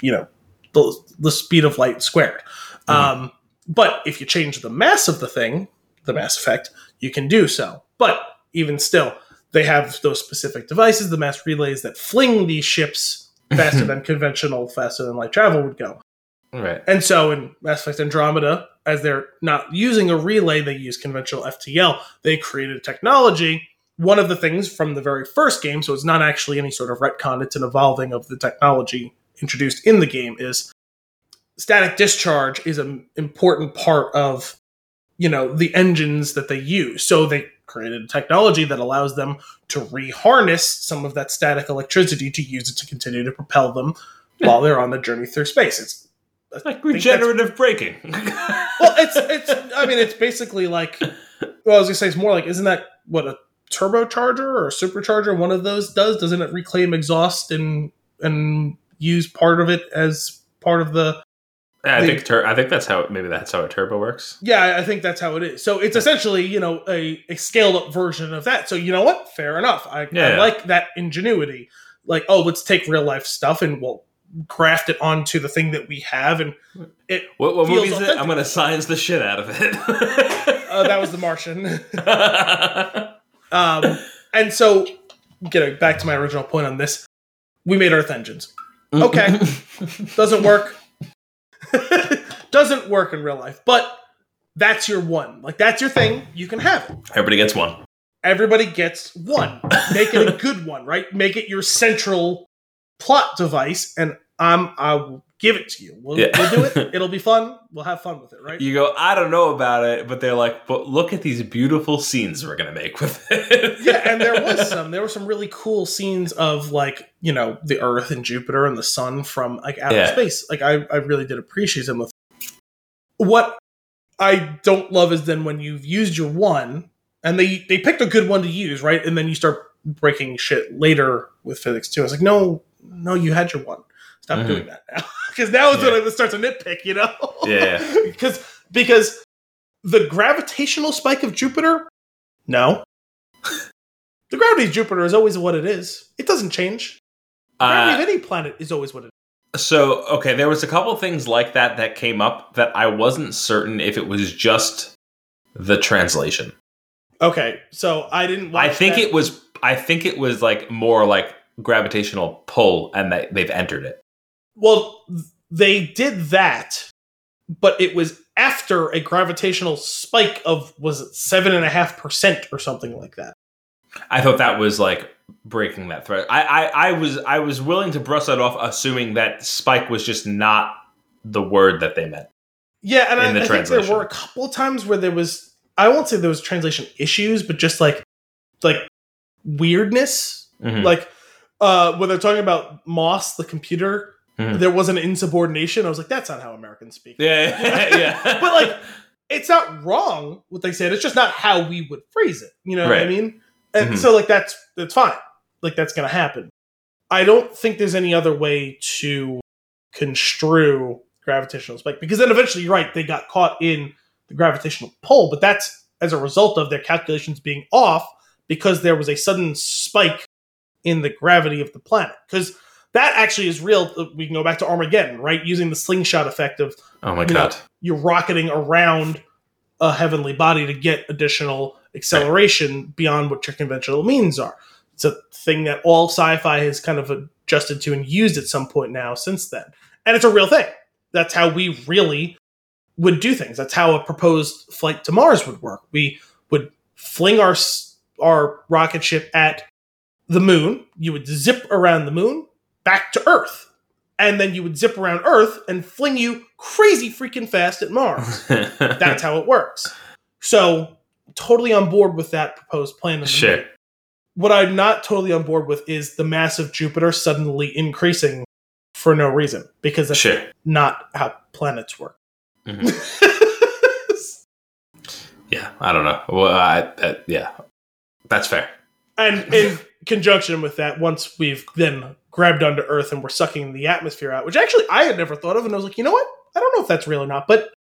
B: you know, the, the speed of light squared.
A: Mhm.
B: Um, but if you change the mass of the thing, the mass effect, you can do so. But even still, they have those specific devices, the mass relays that fling these ships faster than conventional, faster than light travel would go.
A: right.
B: And so in Mass Effect Andromeda, as they're not using a relay, they use conventional FTL. They created technology. One of the things from the very first game, so it's not actually any sort of retcon, it's an evolving of the technology introduced in the game, is static discharge is an important part of you know the engines that they use. So they created a technology that allows them to reharness some of that static electricity to use it to continue to propel them while they're on the journey through space. It's
A: It's like regenerative braking.
B: well, it's it's. I mean, it's basically like. Well, I was gonna say it's more like, isn't that what a turbocharger or a supercharger? One of those does. Doesn't it reclaim exhaust and and use part of it as part of the?
A: Yeah, I
B: The-
A: think tur- I think that's how maybe that's how a turbo works.
B: Yeah, I- think that's how it is. So it's essentially you know a, a scaled up version of that. So you know what? Fair enough. I, I
A: Yeah.
B: like that ingenuity. Like, oh, let's take real life stuff and we'll craft it onto the thing that we have and it
A: What, what movie is it? I'm gonna science the shit out of it.
B: uh, that was the martian Um, and so, getting back to my original point on this, we made Earth engines. Mm. Okay. Doesn't work. Doesn't work in real life, but that's your one. Like that's your thing. You can have it.
A: Everybody gets one.
B: Everybody gets one. Make it a good one, right? Make it your central plot device, and I'm I'll give it to you. We'll,
A: Yeah.
B: we'll do it. It'll be fun. We'll have fun with it, right?
A: You go, I don't know about it, but they're like, but look at these beautiful scenes we're gonna make with it.
B: yeah, and there was some. There were some really cool scenes of like you know the Earth and Jupiter and the Sun from like outer
A: Yeah.
B: space. Like I, I really did appreciate them. With what I don't love is then when you've used your one and they they picked a good one to use, right? And then you start breaking shit later with physics too. I was like, no, no, you had your one. Stop
A: Mhm.
B: doing that now, because now is
A: Yeah.
B: when it starts to nitpick. You know?
A: Yeah.
B: because because the gravitational spike of Jupiter, no. the gravity of Jupiter is always what it is. It doesn't change. The gravity
A: Uh,
B: of any planet is always what it is.
A: so okay, there was a couple things like that that came up that I wasn't certain if it was just the translation.
B: Okay, so I didn't.
A: I think
B: that.
A: it was. I think it was like more like gravitational pull, and that they've entered it.
B: Well, they did that, but it was after a gravitational spike of was it seven and a half percent or something like that.
A: I thought that was like breaking that thread. I, I, I was I was willing to brush that off, assuming that spike was just not the word that they meant.
B: Yeah, and I,
A: the
B: I think there were a couple of times where there was I won't say there was translation issues, but just like like weirdness.
A: Mhm.
B: Like uh when they're talking about Moss, the computer,
A: Mhm.
B: there was an insubordination. I was like, that's not how Americans speak.
A: yeah, yeah.
B: But, like, It's not wrong what they said, it's just not how we would phrase it. You know what I mean? And
A: Mhm.
B: so like that's that's fine. Like that's gonna happen. I don't think there's any other way to construe gravitational spike because then eventually you're right they got caught in the gravitational pull but that's as a result of their calculations being off because there was a sudden spike in the gravity of the planet because that actually is real uh, we can go back to armageddon right using the slingshot effect of
A: oh my
B: you know,
A: god.
B: you're rocketing around a heavenly body to get additional acceleration beyond what your conventional means are. It's a thing that all sci-fi has kind of adjusted to and used at some point now since then. And it's a real thing. That's how we really would do things. That's how a proposed flight to Mars would work. We would fling our our rocket ship at the moon. You would zip around the moon back to Earth. And then you would zip around Earth and fling you crazy freaking fast at Mars. That's how it works. So, totally on board with that proposed plan.
A: Sure.
B: movie. What I'm not totally on board with is the mass of Jupiter suddenly increasing for no reason because that's
A: Sure.
B: not how planets work.
A: Mhm. Yeah, I don't know. Well, I, yeah, that's fair.
B: and in conjunction with that, once we've then grabbed onto Earth and we're sucking the atmosphere out, which actually I had never thought of, and I was like, you know what? I don't know if that's real or not, but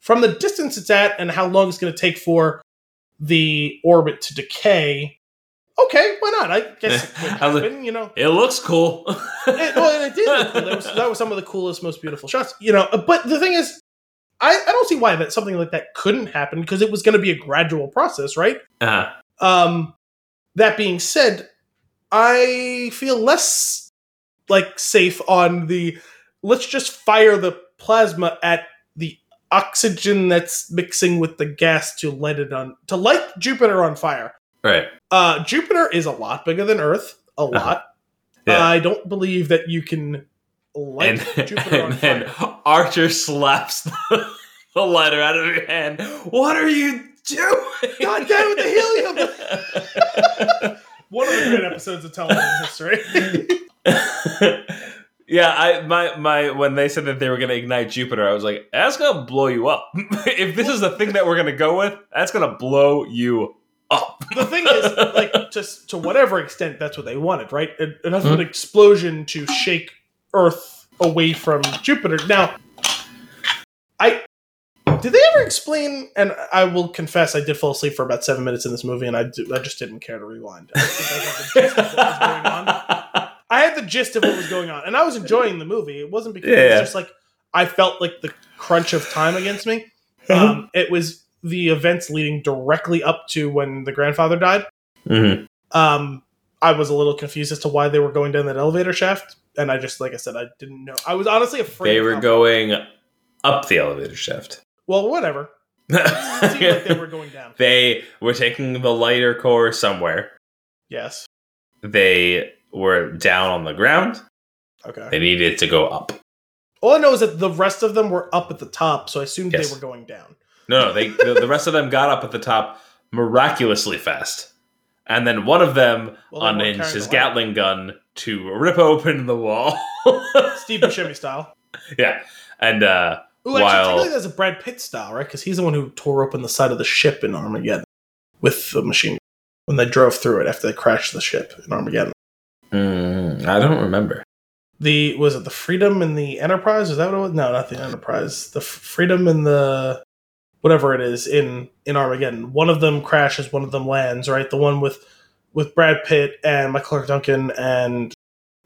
B: from the distance it's at and how long it's going to take for the orbit to decay, okay, why not? I guess it could
A: I like-
B: happen, you know.
A: It looks cool.
B: It, well, it did look cool. That was, that was some of the coolest, most beautiful shots, you know. But the thing is, I, I don't see why that something like that couldn't happen because it was going to be a gradual process, right?
A: Uh-huh.
B: Um, that being said, I feel less like safe on the let's just fire the plasma at the oxygen that's mixing with the gas to light it on to light Jupiter on fire.
A: Right.
B: Uh, Jupiter is a lot bigger than Earth, a lot.
A: Yeah.
B: I don't believe that you can light
A: and,
B: Jupiter on fire.
A: Archer slaps the, the lighter out of your hand. What are you doing?
B: God damn it, the helium! One of the great episodes of television history.
A: yeah, I my my when they said that they were going to ignite Jupiter, I was like, that's going to blow you up. if this is the thing that we're going to go with, that's going to blow you up.
B: the thing is, like, just to whatever extent, that's what they wanted, right? It, enough
A: Hmm.
B: an explosion to shake Earth away from Jupiter. Now, I did they ever explain? And I will confess, I did fall asleep for about seven minutes in this movie, and I, do, I just didn't care to rewind. I I got the gist of what was going on. I had the gist of what was going on, and I was enjoying the movie. It wasn't because it
A: Yeah.
B: was just like I felt like the crunch of time against me.
A: Uh-huh.
B: Um, it was the events leading directly up to when the grandfather died.
A: Mhm.
B: Um, I was a little confused as to why they were going down that elevator shaft, and I just, like I said, I didn't know. I was honestly afraid.
A: They were going up the elevator shaft.
B: Well, whatever. It seemed like they were going down.
A: They were taking the lighter core somewhere.
B: Yes.
A: They were down on the ground.
B: Okay.
A: They needed to go up.
B: All I know is that the rest of them were up at the top, so I assumed
A: Yes.
B: they were going down.
A: No, no, they the, the rest of them got up at the top miraculously fast. And then one of them
B: Well, they weren't
A: unhinged
B: carrying
A: his
B: the light.
A: Gatling gun to rip open the wall.
B: Steve Buscemi style.
A: yeah. And uh
B: Ooh, actually,
A: While-
B: technically that's a Brad Pitt style, right? Because he's the one who tore open the side of the ship in Armageddon with the machine when they drove through it after they crashed the ship in Armageddon.
A: mm, I don't remember.
B: The was it the Freedom and the Enterprise? Is that what it was? No, not the Enterprise. The Freedom and the whatever it is in in Armageddon. One of them crashes, one of them lands. Right, the one with with Brad Pitt and Michael Clarke Duncan and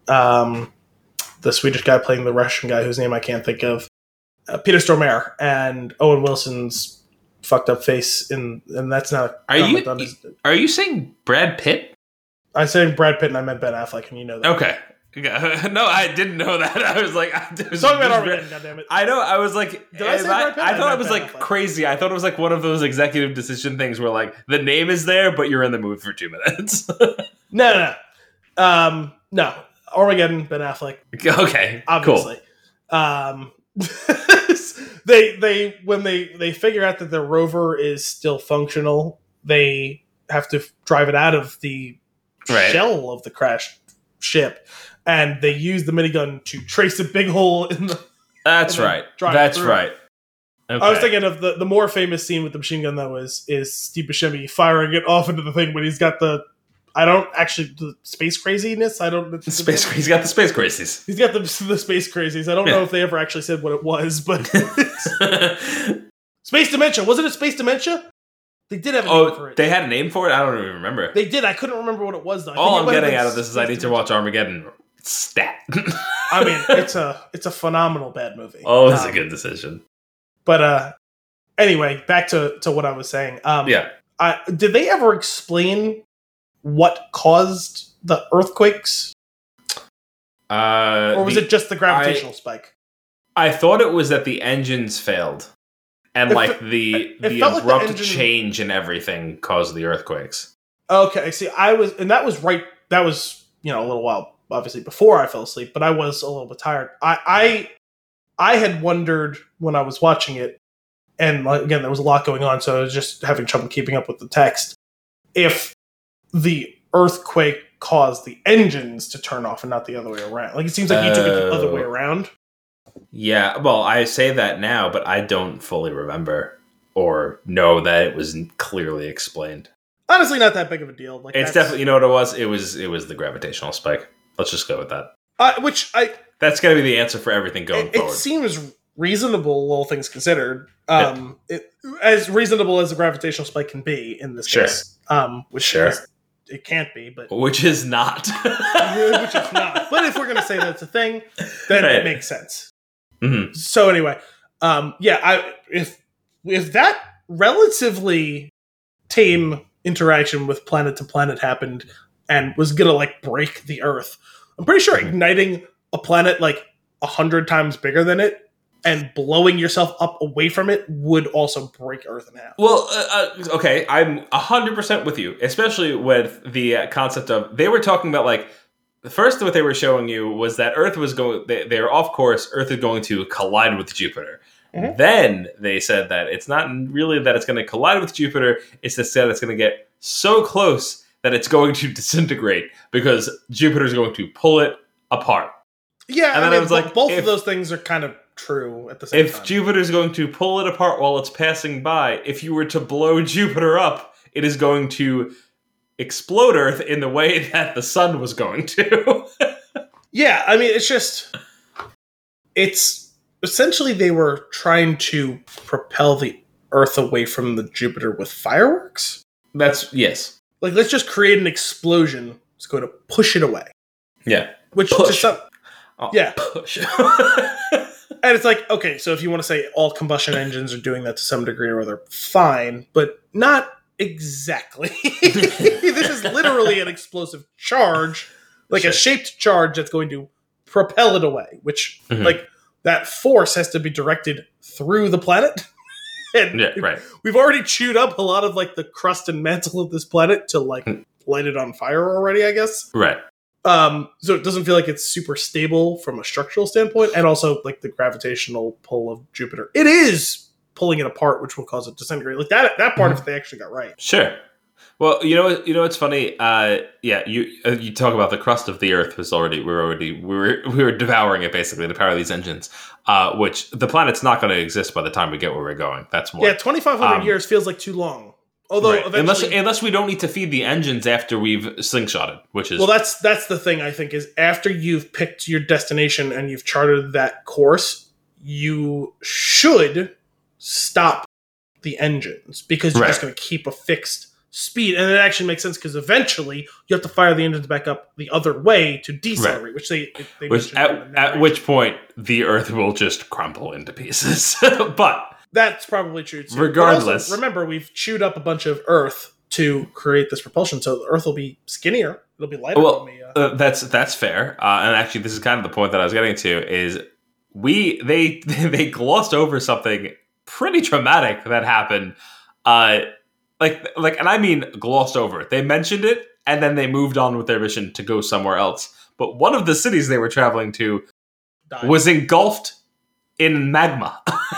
B: um the Swedish guy playing the Russian guy whose name I can't think of, uh, Peter Stormare and Owen Wilson's fucked up face in and that's not
A: Are you-. Are you saying Brad Pitt?
B: I'm saying Brad Pitt and I meant Ben Affleck and you know that.
A: Okay. no, I didn't know that. I was like, I was,
B: Talking about Armageddon, goddammit.
A: I know. I was like,
B: Did I say
A: am
B: Brad Pitt?
A: I,
B: I
A: thought it was
B: Ben
A: like
B: Affleck.
A: crazy. I thought it was like one of those executive decision things where like the name is there, but you're in the mood for two minutes.
B: No, no, no. Um, no. Armageddon, Ben Affleck,
A: okay,
B: obviously. Um, they they when they they figure out that the rover is still functional, they have to drive it out of the
A: Right.
B: shell of the crashed ship, and they use the minigun to trace a big hole in the.
A: That's right. That's
B: through.
A: right. Okay.
B: I was thinking of the the more famous scene with the machine gun though is is Steve Buscemi firing it off into the thing when he's got the. I don't actually the space craziness. I don't
A: The space. He's got the space crazies.
B: He's got the, the space crazies. I don't know if they ever actually said what it was, but space dementia. Was it a space dementia? They did have a name for
A: oh,
B: it.
A: they had a name for it. I don't even remember.
B: They did. I couldn't remember what it was though. I
A: All I'm getting out of this is I need to watch Armageddon. Stat.
B: I mean, it's a it's a phenomenal bad movie.
A: oh, a
B: Um,
A: good decision.
B: But uh, anyway, back to to what I was saying. Um,
A: Yeah.
B: I, did they ever explain what caused the earthquakes,
A: Uh,
B: or was
A: the-
B: it just the gravitational spike?
A: I thought it was that the engines failed, and
B: It
A: like
B: fe-
A: the the
B: felt like the
A: abrupt
B: engine-
A: change in everything caused the earthquakes.
B: Okay, see, I was, and that was right. That was you know a little while, obviously before I fell asleep, but I was a little bit tired. I, I, I had wondered when I was watching it, and like, again, there was a lot going on, so I was just having trouble keeping up with the text. If the earthquake caused the engines to turn off and not the other way around, like it seems like you took it the other
A: Oh.
B: way around.
A: Yeah, well, I say that now, but I don't fully remember or know that it was clearly explained.
B: Honestly, not that big of a deal. Like
A: It's
B: that's-
A: definitely you know what it was. It was it was the gravitational spike. Let's just go with that.
B: uh, which I
A: That's gonna be the answer for everything going
B: it, it seems reasonable, all things considered. Um, it, as reasonable as a gravitational spike can be in this
A: Sure.
B: case. Um, which
A: Sure.
B: is- it can't be, but
A: Which is not.
B: which it's not. But if we're gonna say that's a thing, then
A: Right.
B: it makes sense.
A: Mhm.
B: So anyway, um, yeah, I if if that relatively tame interaction with planet to planet happened and was gonna like break the Earth, I'm pretty sure
A: Mhm.
B: igniting a planet like a hundred times bigger than it and blowing yourself up away from it would also break Earth in half.
A: Well, uh, uh, okay, I'm hundred percent with you, especially with the uh, concept of they were talking about like the first what they were showing you was that Earth was going they, they're off course. Earth is going to collide with Jupiter.
B: Mhm.
A: Then they said that it's not really that it's going to collide with Jupiter. It's that it's going to get so close that it's going to disintegrate because Jupiter is going to pull it apart.
B: Yeah,
A: And
B: I
A: then I
B: mean,
A: was like,
B: both
A: if-
B: of those things are kind of true at the same time.
A: If
B: time.
A: Jupiter is going to pull it apart while it's passing by, if you were to blow Jupiter up, it is going to explode Earth in the way that the sun was going to.
B: Yeah, I mean, it's just it's essentially they were trying to propel the Earth away from the Jupiter with fireworks.
A: That's yes.
B: Like, let's just create an explosion. It's going to push it away.
A: Yeah.
B: Which to
A: Push.
B: some,
A: Oh,
B: Yeah.
A: Push.
B: And it's like okay, so if you want to say all combustion engines are doing that to some degree or other, fine, but not Exactly. this is literally an explosive charge, like
A: Sure.
B: a shaped charge that's going to propel it away, which
A: Mhm.
B: like that force has to be directed through the planet. and
A: Yeah, right.
B: we've already chewed up a lot of like the crust and mantle of this planet to like
A: Hmm.
B: light it on fire already, I guess.
A: Right.
B: Um, so it doesn't feel like it's super stable from a structural standpoint, and also like the gravitational pull of Jupiter. It is pulling it apart, which will cause it to disintegrate. Like that that part, if they actually got right.
A: Sure. Well, you know, what- you know, what's funny. Uh, yeah, you uh, you talk about the crust of the Earth was already we were already we were we were devouring it basically to power of these engines. Uh, which the planet's not going to exist by the time we get where we're going. That's more.
B: Yeah, twenty five hundred
A: Um,
B: years feels like too long. Although
A: Right. unless
B: eventually,
A: unless we don't need to feed the engines after we've slingshotted, which is
B: well, that's that's the thing. I think is after you've picked your destination and you've charted that course, you should stop the engines because you're just going to keep a fixed speed, and it actually makes sense because eventually you have to fire the engines back up the other way to decelerate, which they they
A: which at, at which point the Earth will just crumble into pieces. but
B: That's probably true too.
A: Regardless.
B: also, remember we've chewed up a bunch of Earth to create this propulsion, so the Earth will be skinnier. It'll be lighter.
A: Well,
B: than the, uh,
A: Uh, that's that's fair, uh, and actually, this is kind of the point that I was getting to. Is we they they glossed over something pretty traumatic that happened, uh, like like, and I mean glossed over it. They mentioned it, and then they moved on with their mission to go somewhere else. But one of the cities they were traveling to
B: died.
A: was engulfed in magma.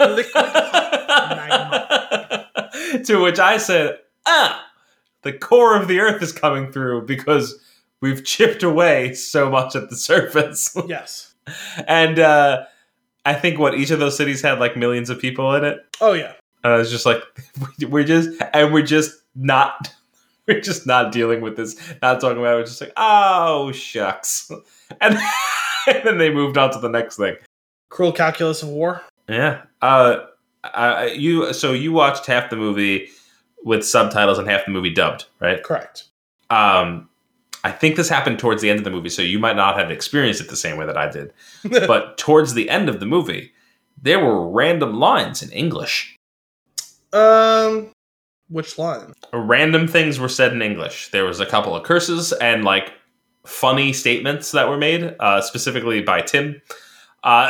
B: Liquid magma.
A: to which I said, ah, the core of the earth is coming through because we've chipped away so much at the surface.
B: Yes.
A: and uh, I think what each of those cities had like millions of people in it.
B: Oh yeah.
A: And I was just like, we're just, and we're just not, we're just not dealing with this, not talking about it. We're just like, oh, shucks. And, and then they moved on to the next thing.
B: Cruel calculus of war.
A: Yeah. Uh, I, you so you watched half the movie with subtitles and half the movie dubbed, right?
B: Correct.
A: Um, I think this happened towards the end of the movie, so you might not have experienced it the same way that I did. but towards the end of the movie, there were random lines in English.
B: um, which line?
A: Random things were said in English. There was a couple of curses and like funny statements that were made, uh, specifically by Tim. Uh,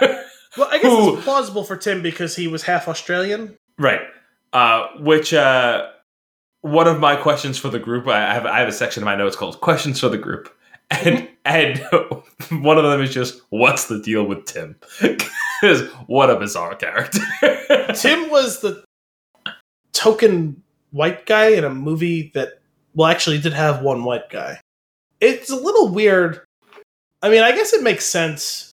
B: Well, I guess
A: Who-
B: it's plausible for Tim because he was half Australian.
A: Right. Uh, which uh, one of my questions for the group, I have, I have a section in my notes called "Questions for the Group," and and one of them is just, "What's the deal with Tim?" Because what a bizarre character.
B: Tim was the token white guy in a movie that, well, actually did have one white guy. It's a little weird. I mean, I guess it makes sense.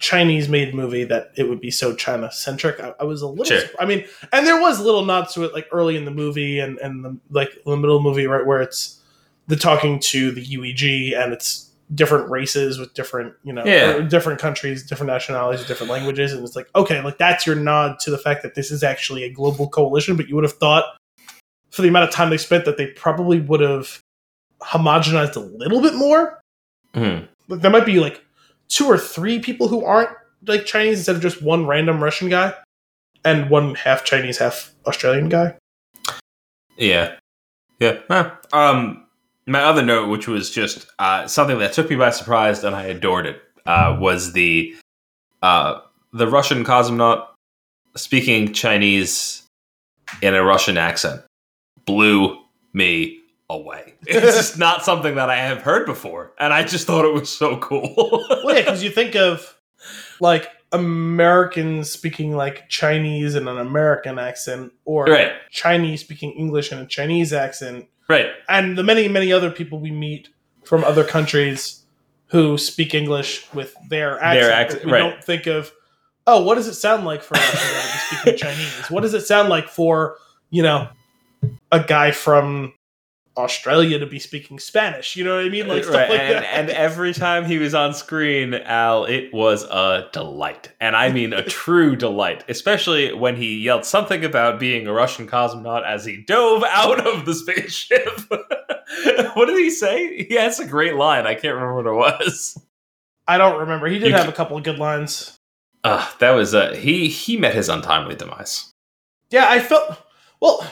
B: Chinese made movie that it would be so China centric. I, I was a little.
A: Sure.
B: I mean, and there was little nods to it like early in the movie and and the like the middle of the movie, right where it's the talking to the UEG and it's different races with different you know
A: Yeah.
B: different countries, different nationalities, different languages, and it's like okay, like that's your nod to the fact that this is actually a global coalition. But you would have thought for the amount of time they spent that they probably would have homogenized a little bit more.
A: Mhm.
B: Like there might be like two or three people who aren't like Chinese instead of just one random Russian guy and one half Chinese, half Australian guy.
A: Yeah, yeah. Um, my other note, which was just uh, something that took me by surprise and I adored it, uh, was the uh, the Russian cosmonaut speaking Chinese in a Russian accent. Blew me away. It's just not something that I have heard before, and I just thought it was so cool.
B: Well, yeah, because you think of like Americans speaking like Chinese in an American accent, or
A: right,
B: Chinese speaking English in a Chinese accent,
A: right.
B: and the many, many other people we meet from other countries who speak English with their accent.
A: accent,
B: we
A: right.
B: don't think of, oh, what does it sound like for a Russian guy to be speaking Chinese? What does it sound like for, you know, a guy from Australia to be speaking Spanish? You know what I mean? Like stuff
A: Right,
B: like
A: and,
B: that.
A: and every time he was on screen, Al, it was a delight. And I mean a true delight, especially when he yelled something about being a Russian cosmonaut as he dove out of the spaceship. what did he say? He has a great line. I can't remember what it was.
B: I don't remember. He did
A: You
B: have
A: ca-
B: a couple of good lines.
A: Uh, that was uh, he he met his untimely demise.
B: Yeah, I felt well.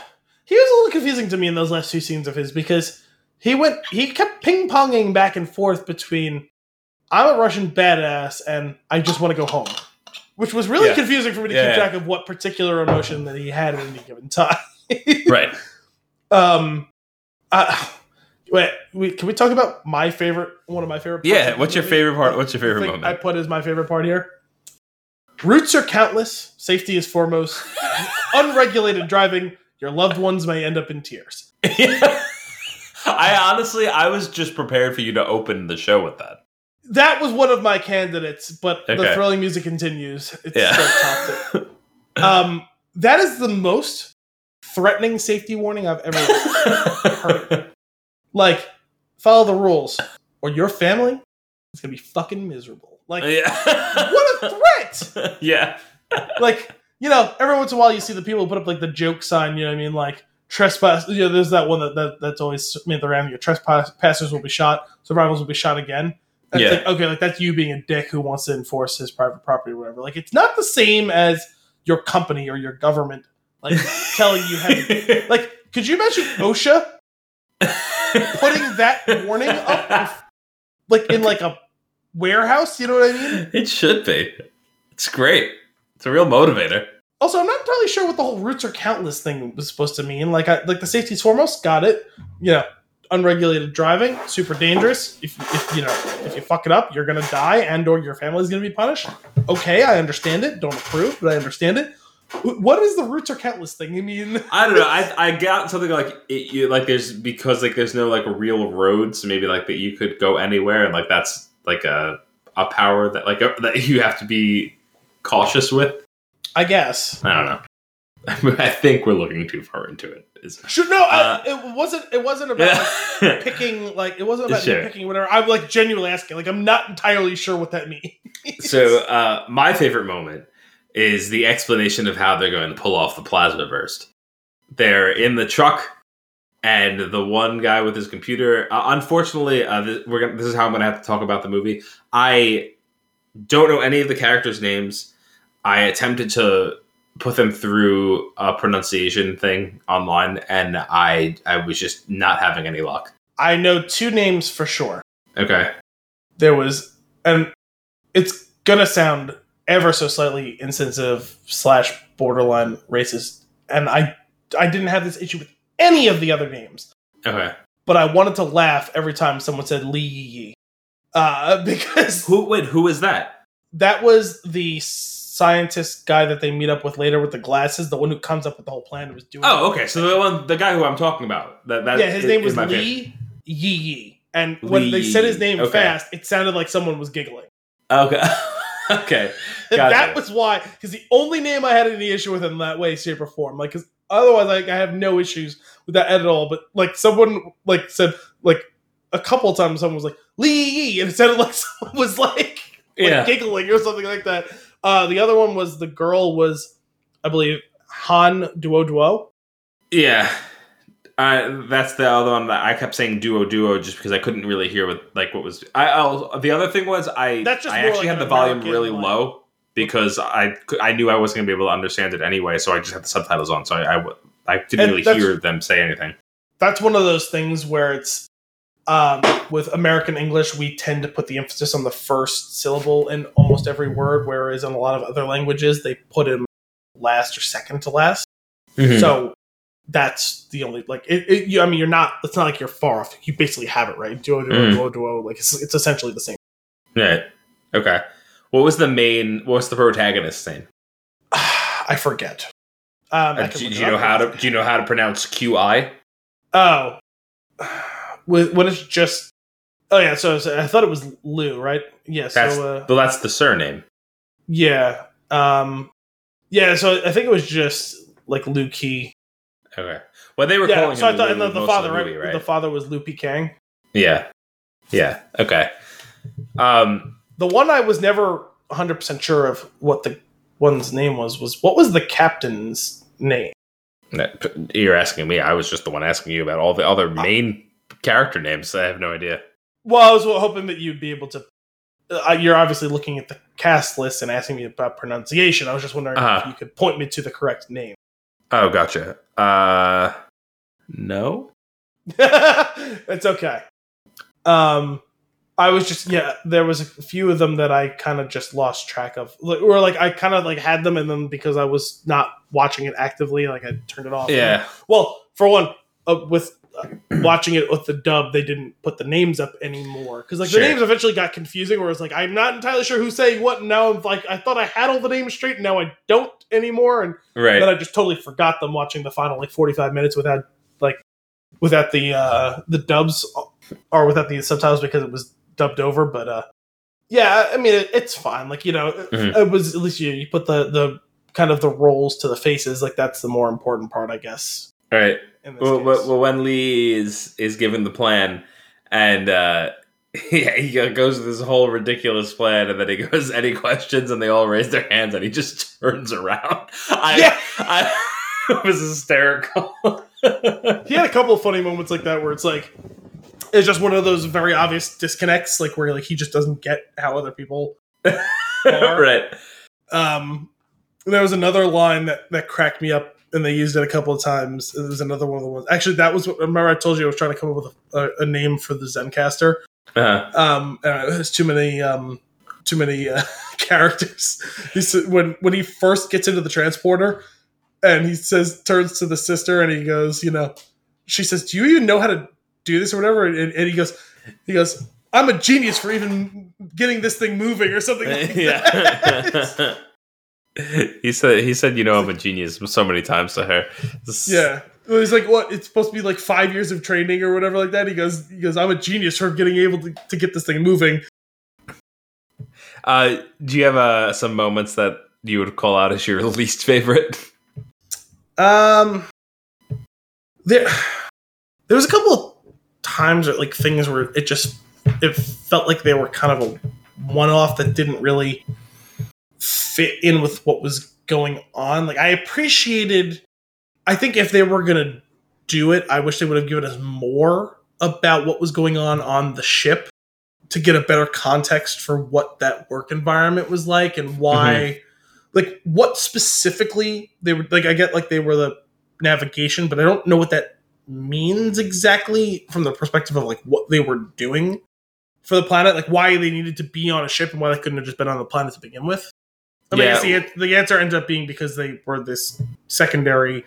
B: He was a little confusing to me in those last two scenes of his because he went he kept ping ponging back and forth between I'm a Russian badass and I just want to go home, which was really
A: Yeah.
B: confusing for me to
A: Yeah,
B: keep track of what particular emotion that he had at any given time.
A: Right.
B: Um, uh, wait, we, can we talk about my favorite? One of my favorite. parts
A: Yeah. What's your
B: movie?
A: favorite part? What's your favorite
B: I
A: moment?
B: put as my favorite part here. Routes are countless. Safety is foremost. Unregulated driving. Your loved ones may end up in tears.
A: I honestly, I was just prepared for you to open the show with that.
B: That was one of my candidates, but the thrilling music continues. It's
A: Yeah.
B: Um, that is the most threatening safety warning I've ever heard. Like, follow the rules, or your family is gonna be fucking miserable. Like,
A: yeah.
B: what a threat!
A: yeah.
B: like you know every once in a while you see the people put up like the joke sign you know what i mean like trespass you know there's that one that, that that's always made the round your trespassers will be shot survivors will be shot again and
A: Yeah.
B: like okay like that's you being a dick who wants to enforce his private property or whatever like it's not the same as your company or your government like telling you how to like could you imagine osha putting that warning up like in like a warehouse you know what i mean
A: it should be. It's great. It's a real motivator.
B: Also, I'm not entirely sure what the whole roots are countless thing was supposed to mean. Like, I, like the safety's foremost, got it. You know, unregulated driving, super dangerous. If, if you know, if you fuck it up, you're gonna die, and/or your family's gonna be punished. Okay, I understand it. Don't approve, but I understand it. What is the roots are countless thing? I mean,
A: I don't know. I I got something like it, you like there's because like there's no like real roads, maybe like that you could go anywhere, and like that's like a a power that like that you have to be cautious with.
B: I guess.
A: I don't know. I think we're looking too far into it.
B: Should no,
A: Uh,
B: I, it wasn't. It wasn't about like, picking. Like, it wasn't about
A: Sure.
B: picking whatever. I'm like genuinely asking. Like, I'm not entirely sure what that means.
A: so uh, my favorite moment is the explanation of how they're going to pull off the plasma burst. They're in the truck, and the one guy with his computer. Uh, unfortunately, uh, this, we're gonna, this is how I'm going to have to talk about the movie. I don't know any of the characters' names. I attempted to put them through a pronunciation thing online, and I I was just not having any luck.
B: I know two names for sure.
A: Okay.
B: there was and it's gonna sound ever so slightly insensitive slash borderline racist and i i didn't have this issue with any of the other names
A: Okay.
B: but i wanted to laugh every time someone said lee Yi. uh because
A: Who? Wait. Who is that?
B: that was the scientist guy that they meet up with later with the glasses the one who comes up with the whole plan was doing
A: Oh, okay. So the one, the guy who I'm talking about, that that
B: yeah his name was lee Yi Yi. and when
A: Lee
B: they said his name
A: Okay.
B: fast it sounded like someone was giggling.
A: Okay. okay. Gotcha.
B: that was why, because the only name I had any issue with in that way, shape, or form, like, because otherwise, like, I have no issues with that at all. But like, someone like said, like, a couple times, someone was like Lee, Yi," and it sounded like someone was like, like
A: Yeah.
B: giggling or something like that. Uh, the other one was the girl was, I believe, Han Duo Duo.
A: Yeah. Uh, that's the other one that I kept saying duo duo just because I couldn't really hear what like what was. I I'll, the other thing was I
B: That's just
A: I actually
B: like
A: had the volume really low because I I knew I wasn't gonna be able to understand it anyway, so I just had the subtitles on, so I I didn't
B: And
A: really hear them say anything.
B: That's one of those things where it's. Um, with American English, we tend to put the emphasis on the first syllable in almost every word, whereas in a lot of other languages, they put it last or second to last.
A: Hmm.
B: So that's the only like it, it you, I mean you're not it's not like you're far off. You basically have it right. Duo duo
A: Mm.
B: duo duo like it's, it's essentially the same.
A: Right. Okay. What was the main? What was the protagonist's name?
B: I forget. Um,
A: Uh,
B: can
A: do, do you know how to? Do you know how to pronounce QI?
B: Oh, when when it's just oh yeah. So, so I thought it was Lou, right? Yeah.
A: That's
B: So uh,
A: but that's the surname.
B: yeah. Um, yeah. So I think it was just like Lou Key.
A: Okay. Well, they were
B: Yeah.
A: calling
B: So I
A: him
B: thought
A: Lou
B: and the, the father,
A: the
B: right?
A: movie, right?
B: The father was Lou P. Kang.
A: yeah. Yeah. Okay. Um.
B: The one I was never 100 percent sure of what the one's name was was what was the captain's name?
A: You're asking me. I was just the one asking you about all the other main character names. I have no idea.
B: Well, I was hoping that you'd be able to. Uh, you're obviously looking at the cast list and asking me about pronunciation. I was just wondering
A: Uh-huh.
B: if you could point me to the correct name.
A: Oh, gotcha. Uh, No.
B: it's okay. Um, I was just yeah. There was a few of them that I kind of just lost track of, Like- or like I kind of like had them, and then because I was not watching it actively, like I turned it off.
A: Yeah.
B: Well, for one, uh, with watching it with the dub, they didn't put the names up anymore because like
A: Sure.
B: the names eventually got confusing. Where it's like I'm not entirely sure who's saying what, and now I'm like I thought I had all the names straight, and now I don't anymore, and
A: Right.
B: then I just totally forgot them watching the final like 45 minutes without like without the uh the dubs or without the subtitles because it was dubbed over. But uh yeah, I mean it, it's fine. Like you know, it-
A: Mhm.
B: it was at least you you put the the kind of the roles to the faces. Like that's the more important part, I guess.
A: All right. Well, well, when Lee is is given the plan, and uh, he, he goes with this whole ridiculous plan, and then he goes, "Any questions?" And they all raise their hands, and he just turns around. I,
B: Yeah.
A: I it was hysterical.
B: he had a couple of funny moments like that where it's like it's just one of those very obvious disconnects, like where like he just doesn't get how other people are.
A: right.
B: Um, there was another line that, that cracked me up, and they used it a couple of times. It was another one of the ones. Actually, that was what. Remember, I told you I was trying to come up with a, a, name for the Zencastr.
A: Uh,
B: Um, and there's too many um, too many uh, characters. He said when when he first gets into the transporter, and he says turns to the sister, and he goes, you know, she says, "Do you even know how to do this or whatever?" And, and he goes, he goes. I'm a genius for even getting this thing moving or something like that.
A: yeah. he said he said you know I'm a genius so many times to her.
B: Yeah. Well, He's like, what? It's supposed to be like five years of training or whatever like that. He goes, he goes, I'm a genius for getting able to, to get this thing moving.
A: Uh, do you have uh, some moments that you would call out as your least favorite?
B: Um, there, there was a couple of times or like things where it just it felt like they were kind of a one off that didn't really fit in with what was going on. Like I appreciated. I think if they were gonna do it, I wish they would have given us more about what was going on on the ship to get a better context for what that work environment was like and mm-hmm. why like what specifically they were like i get like they were the navigation but i don't know what that means exactly from the perspective of like what they were doing for the planet like why they needed to be on a ship and why they couldn't have just been on the planet to begin with I mean, the, the answer ends up being because they were this secondary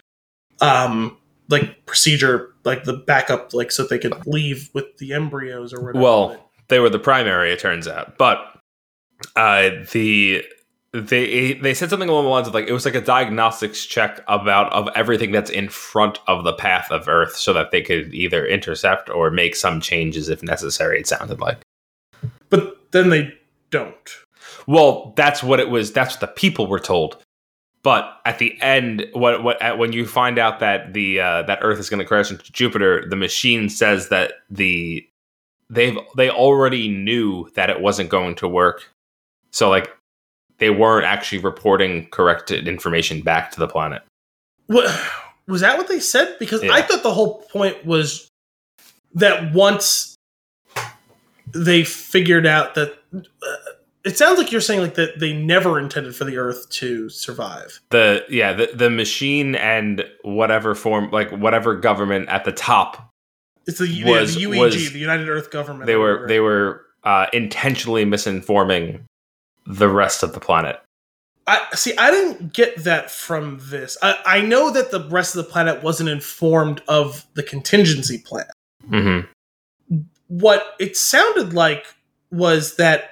B: um like procedure like the backup like so they could leave with the embryos or whatever
A: Well, they were the primary, it turns out. But uh, the they they said something along the lines of like it was like a diagnostics check about of everything that's in front of the path of Earth, so that they could either intercept or make some changes if necessary. It sounded like.
B: but then they don't
A: Well, that's what it was. That's what the people were told. But at the end, what what at, when you find out that the uh, that Earth is going to crash into Jupiter, the machine says that the they've they already knew that it wasn't going to work. So like they weren't actually reporting correct information back to the planet.
B: What was that? What they said? Because I thought the whole point was that once they figured out that uh, it sounds like you're saying like that they never intended for the Earth to survive.
A: The yeah, the the machine and whatever form like whatever government at the top
B: It's the, yeah, the UEG,
A: was-
B: the United Earth Government.
A: they were they were uh, intentionally misinforming the rest of the planet.
B: I see. I didn't get that from this. I, I know that the rest of the planet wasn't informed of the contingency plan.
A: Mm-hmm.
B: what it sounded like was that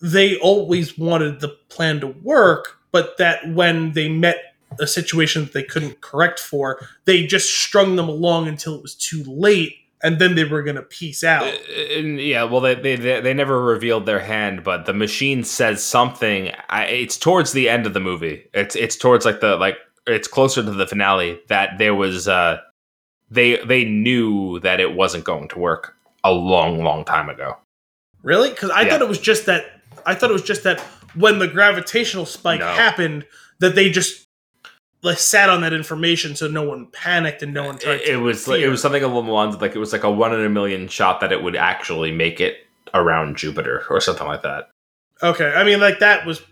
B: they always wanted the plan to work, but that when they met a situation that they couldn't correct for, they just strung them along until it was too late, and then they were going to peace out.
A: And, yeah, well, they, they they they never revealed their hand, but the machine says something. I, it's towards the end of the movie. It's it's towards like the like it's closer to the finale that there was uh they they knew that it wasn't going to work a long long time ago.
B: Really? Because I
A: Yeah.
B: thought it was just that. I thought it was just that when the gravitational spike
A: No.
B: happened, that they just like sat on that information, so no one panicked and no one tried.
A: It,
B: to
A: it was like, it
B: fear.
A: was something along the lines of like it was like a one in a million shot that it would actually make it around Jupiter or something like that.
B: Okay, I mean, like that was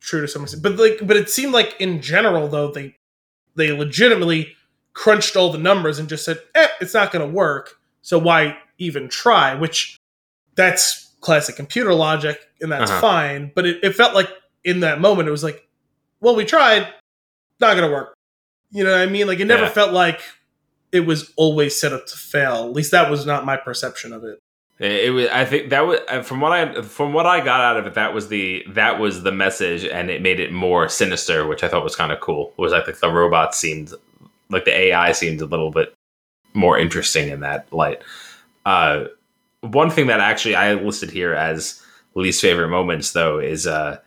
B: true to some extent, but like, but it seemed like in general, though they they legitimately crunched all the numbers and just said, eh, it's not going to work. So why even try? Which that's classic computer logic and that's
A: Uh-huh.
B: fine. But it, it felt like in that moment, it was like, well, we tried, not going to work. You know what I mean? Like it never
A: Yeah.
B: felt like it was always set up to fail. At least that was not my perception of it.
A: It, it was. I think that was uh, from what I from what I got out of it. That was the that was the message, and it made it more sinister, which I thought was kind of cool. Was I think the robot seemed like the AI seemed a little bit more interesting in that light. Uh, one thing that actually I listed here as least favorite moments, though, is uh,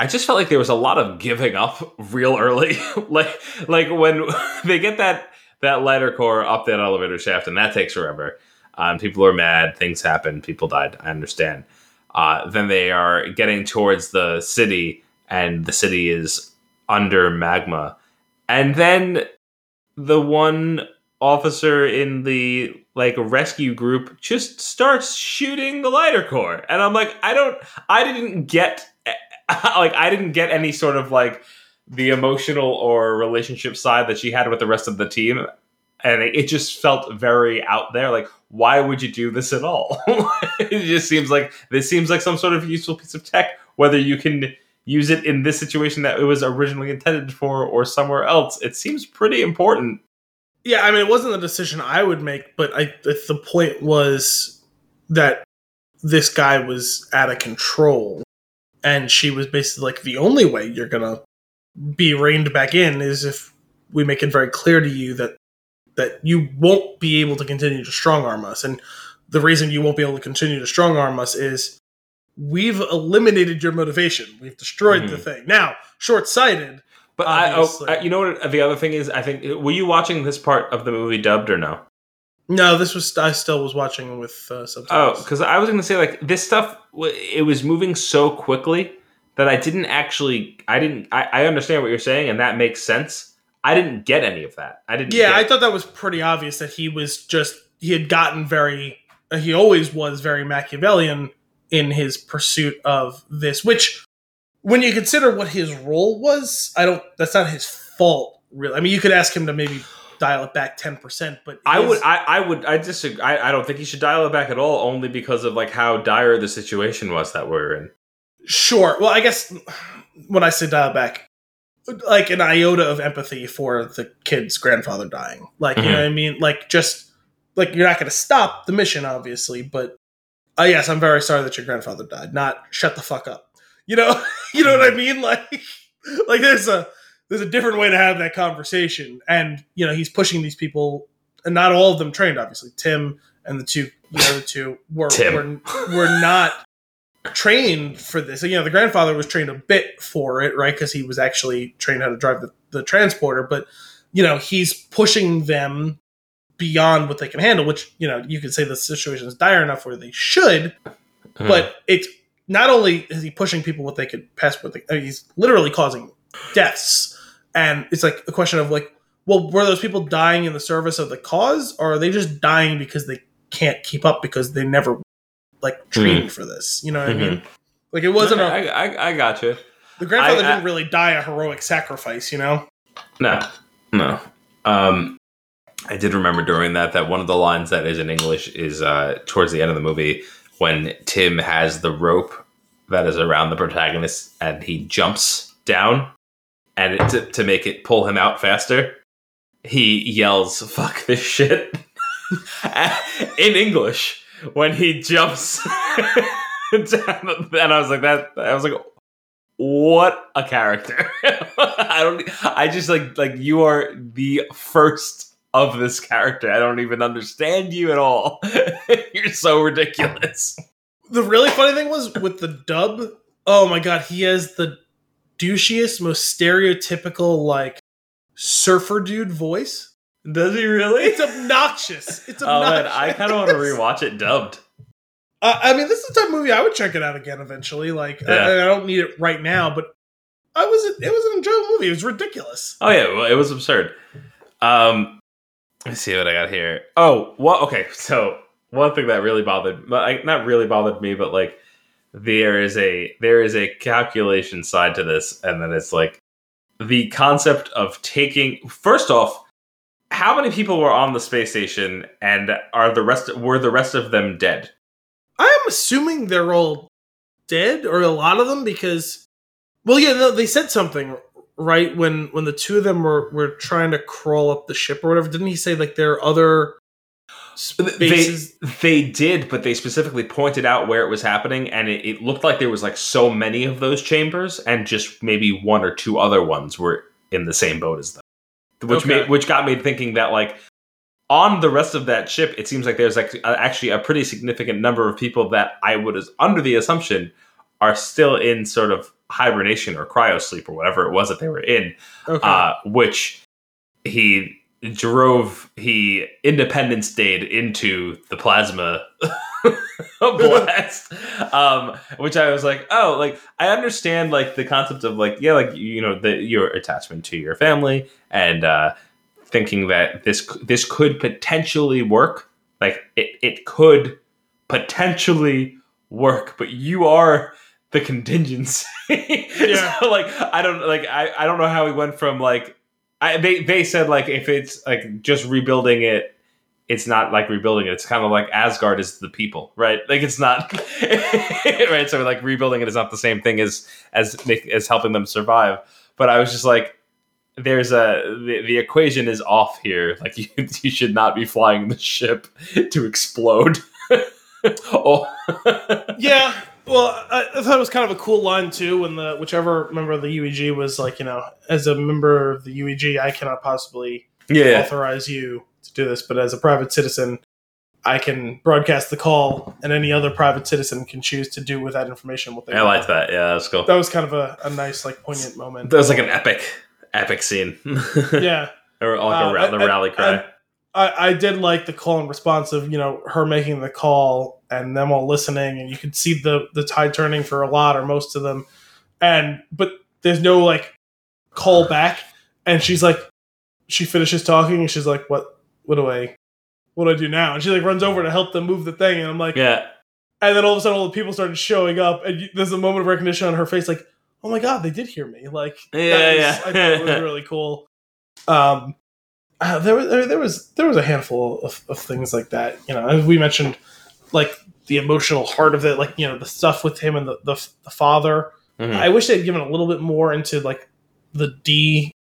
A: I just felt like there was a lot of giving up real early. like like when they get that that lighter core up that elevator shaft, and that takes forever. Um, people are mad. Things happen. People died. I understand. Uh, then they are getting towards the city, and the city is under magma. And then the one officer in the like rescue group just starts shooting the lighter core, and I'm like, I don't, I didn't get, like, I didn't get any sort of like the emotional or relationship side that she had with the rest of the team. And it, just felt very out there. Like why would you do this at all? It just seems like this seems like some sort of useful piece of tech whether you can use it in this situation that it was originally intended for or somewhere else. It seems pretty important
B: Yeah, I mean, it wasn't the decision I would make, but I the point was that this guy was out of control, and she was basically like, the only way you're gonna be reined back in is if we make it very clear to you that that you won't be able to continue to strong arm us, and the reason you won't be able to continue to strong arm us is we've eliminated your motivation. We've destroyed the
A: Mhm.
B: thing. Now, short sighted.
A: But I, oh, I, you know what the other thing is i think were you watching this part of the movie dubbed or no
B: No, this was I still was watching with uh,
A: Oh, because I was going to say like this stuff. It was moving so quickly that I didn't actually. I didn't. I, I understand what you're saying, and that makes sense. I didn't get any of that. I didn't.
B: Yeah, I thought that was pretty obvious that he was just he had gotten very uh, he always was very Machiavellian in his pursuit of this, which when you consider what his role was, I don't that's not his fault really. I mean, you could ask him to maybe dial it back 10%, but
A: I would. I, I would. I disagree. I, I don't think he should dial it back at all. Only because of like how dire the situation was that we're in.
B: Sure. Well, I guess when I say dial back, like an iota of empathy for the kid's grandfather dying. Like, you know
A: Mhm.
B: what I mean? Like, just like you're not going to stop the mission, obviously, but uh, yes, I'm very sorry that your grandfather died. Not shut the fuck up. You know, you know what I mean? Like, like there's a there's a different way to have that conversation, and you know he's pushing these people, and not all of them trained, obviously. Tim and the two, the other two were
A: Tim.
B: were were not trained for this. You know, the grandfather was trained a bit for it, right? Because he was actually trained how to drive the, the transporter. But, you know, he's pushing them beyond what they can handle, which, you know, you could say the situation is dire enough where they should,
A: Hmm.
B: but it's not only is he pushing people what they could pass what they, I mean, he's literally causing deaths. And it's like a question of like, well, were those people dying in the service of the cause, or are they just dying because they can't keep up because they never like trained for this? You know what I mean? Like it wasn't a
A: I, I, I got you.
B: the grandfather
A: I- I-
B: didn't really die a heroic sacrifice, you know.
A: No, no. Um, I did remember during that that one of the lines that is in English is uh, towards the end of the movie when Tim has the rope that is around the protagonist and he jumps down and it, to, to make it pull him out faster, he yells "fuck this shit" in English when he jumps. down. and I was like that. I was like, what a character i don't i just like like you are the first of this character i don't even understand you at all you're so ridiculous
B: The really funny thing was with the dub. Oh my god, he has the douchiest, most stereotypical like surfer dude voice.
A: does he really
B: It's obnoxious. It's
A: oh
B: obnoxious.
A: man i kind of want to rewatch it dubbed
B: Uh, I mean, this is the type of movie I would check it out again eventually. Like, I, I don't need it right now, but I was. It was an enjoyable movie. It was ridiculous.
A: oh yeah well, it was absurd um let's see what i got here oh well, okay so one thing that really bothered not really bothered me but like there is a there is a calculation side to this and then it's like the concept of taking first off how many people were on the space station, and are the rest were the rest of them dead?
B: I'm assuming they're all dead, or a lot of them, because, well, yeah, they said something right when when the two of them were were trying to crawl up the ship or whatever. Didn't he say like there are other spaces?
A: They they did, but they specifically pointed out where it was happening, and it, it looked like there was like so many of those chambers, and just maybe one or two other ones were in the same boat as them, which
B: Okay.
A: made which got me thinking that like on the rest of that ship, it seems like there's like actually a pretty significant number of people that I would as under the assumption are still in sort of hibernation or cryo sleep or whatever it was that they were in
B: okay.
A: uh, which he drove he independence dayed into the plasma blast um which i was like oh like i understand like the concept of like yeah like you know the your attachment to your family and uh thinking that this this could potentially work like it, it could potentially work but you are the contingency.
B: Yeah.
A: so like i don't like I, I don't know how we went from like I, they they said like if it's like just rebuilding it it's not like rebuilding it. It's kind of like asgard is the people right? Like it's not right so like rebuilding it is not the same thing as as as helping them survive. But i was just like there's a the, the equation is off here. Like you, you should not be flying the ship to explode. Oh
B: yeah. Well, I, I thought it was kind of a cool line too when the whichever member of the UEG was like, you know, as a member of the UEG, I cannot possibly
A: yeah
B: authorize you to do this, but as a private citizen, I can broadcast the call, and any other private citizen can choose to do with that information what they
A: i
B: want.
A: like that yeah that's cool
B: That was kind of a, a nice, like, poignant moment.
A: that was like an epic epic scene
B: yeah.
A: or like
B: Uh,
A: a, the
B: I- I-
A: rally cry
B: I- I, I did like the call and response of you know her making the call and them all listening and you could see the the tide turning for a lot or most of them and but there's no like call back and she's like she finishes talking and she's like what what do I what do I do now and she like runs over to help them move the thing and I'm like
A: yeah
B: and then all of a sudden all the people started showing up and you, there's a moment of recognition on her face like oh my god they did hear me like that
A: Yeah,
B: was-
A: yeah.
B: I thought it was really cool. Um, uh, there was there, there was there was a handful of, of things like that. You know, as we mentioned, like the emotional heart of it, like you know the stuff with him and the the, the father.
A: Mhm.
B: I wish they'd given a little bit more into like the D,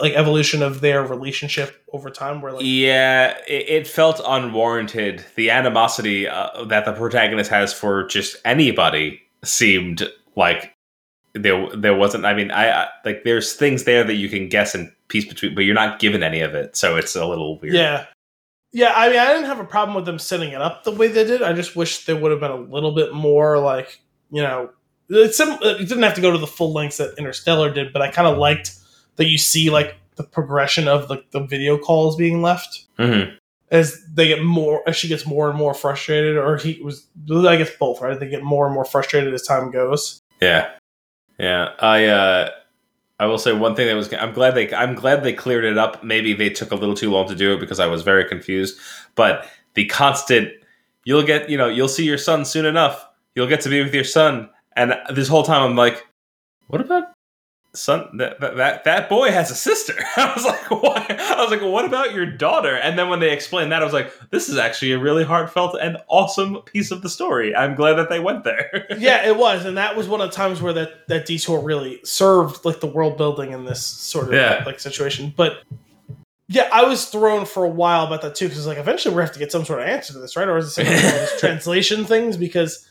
B: like evolution of their relationship over time. Where like
A: Yeah, it, it felt unwarranted. The animosity uh, that the protagonist has for just anybody seemed like there there wasn't. I mean, I, I like there's things there that you can guess and piece between, but you're not given any of it, so it's a little weird.
B: yeah. Yeah, I mean, I didn't have a problem with them setting it up the way they did. I just wish there would have been a little bit more, like, you know, it's sim- it didn't have to go to the full lengths that Interstellar did, but I kind of liked that you see like the progression of the, the video calls being left
A: Mhm.
B: as they get more as she gets more and more frustrated, or he was I guess both, right? They get more and more frustrated as time goes.
A: yeah, yeah. I uh, I will say one thing that was. I'm glad they. I'm glad they cleared it up. Maybe they took a little too long to do it because I was very confused. But the constant, you'll get. You know, you'll see your son soon enough. You'll get to be with your son. And this whole time, I'm like, what about son? That that that, boy has a sister. I was like, what? I was like, what about your daughter? And then when they explained that, I was like, this is actually a really heartfelt and awesome piece of the story. I'm glad that they went there.
B: yeah, it was, and that was one of the times where that that detour really served like the world building in this sort of
A: Yeah.
B: like situation. But yeah, I was thrown for a while about that too because like eventually we have to get some sort of answer to this, right? Or is it some translation things? Because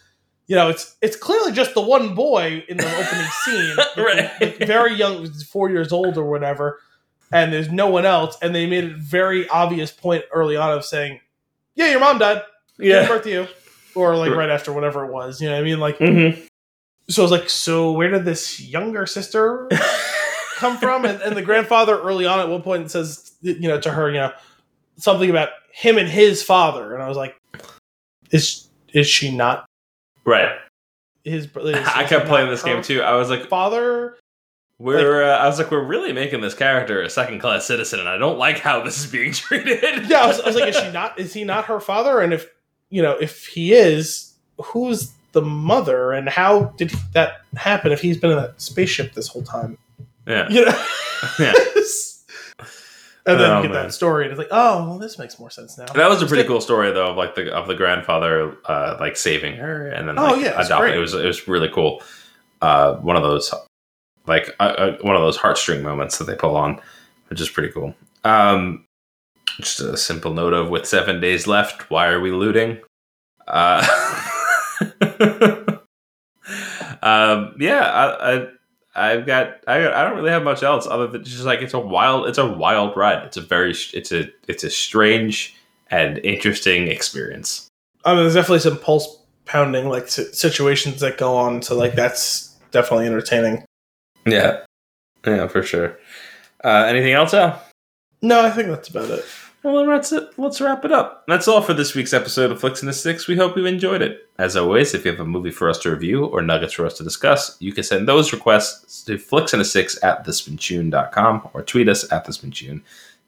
B: you know it's it's clearly just the one boy in the opening scene,
A: Right.
B: very young, four years old or whatever, and there's no one else, and they made a very obvious point early on of saying, "Yeah, your mom died. Gave birth to you." Or like right after whatever it was, you know what I mean? Like
A: Mm-hmm.
B: so I was like, so where did this younger sister come from? And, and the grandfather early on at one point says, you know, to her, you know, something about him and his father. And I was like, is is she not
A: Right.
B: his? is-
A: I kept playing this game too. I was like,
B: Father,
A: we're. uh, I was like, we're really making this character a second class citizen, and I don't like how this is being treated.
B: yeah. I was, I was like, is she not? Is he not her father? And if you know, if he is, who's the mother? And how did that happen? If he's been in that spaceship this whole time,
A: yeah.
B: you know.
A: Yeah.
B: And then
A: Oh,
B: you get
A: man.
B: that story, and it's like, oh, well, this makes more sense now.
A: That was a pretty cool story though, of like the of the grandfather uh, like saving her and then like
B: Oh, yeah,
A: adopting. It was it was really cool. Uh, one of those like uh, uh, one of those heartstring moments that they pull on, which is pretty cool. Um, just a simple note of with seven days left, why are we looting? Uh, um, yeah, I, I I've got I, I don't really have much else other than just like it's a wild it's a wild ride. It's a very it's a it's a strange and interesting experience.
B: I mean, there's definitely some pulse pounding like si- situations that go on, so like that's definitely entertaining.
A: Yeah, yeah, for sure. Uh, anything else, Al?
B: No, I think that's about it.
A: Well, that's it. Let's wrap it up. That's all for this week's episode of Flicks in the Six. We hope you enjoyed it. As always, if you have a movie for us to review or nuggets for us to discuss, you can send those requests to flicksinthesix at thespintune.com or tweet us at thespintune.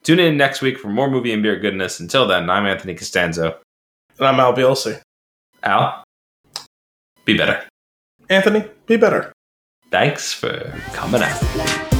A: Tune in next week for more movie and beer goodness. Until then, I'm Anthony Costanzo.
B: And I'm Al Bielsi.
A: Al, be better.
B: Anthony, be better.
A: Thanks for coming out.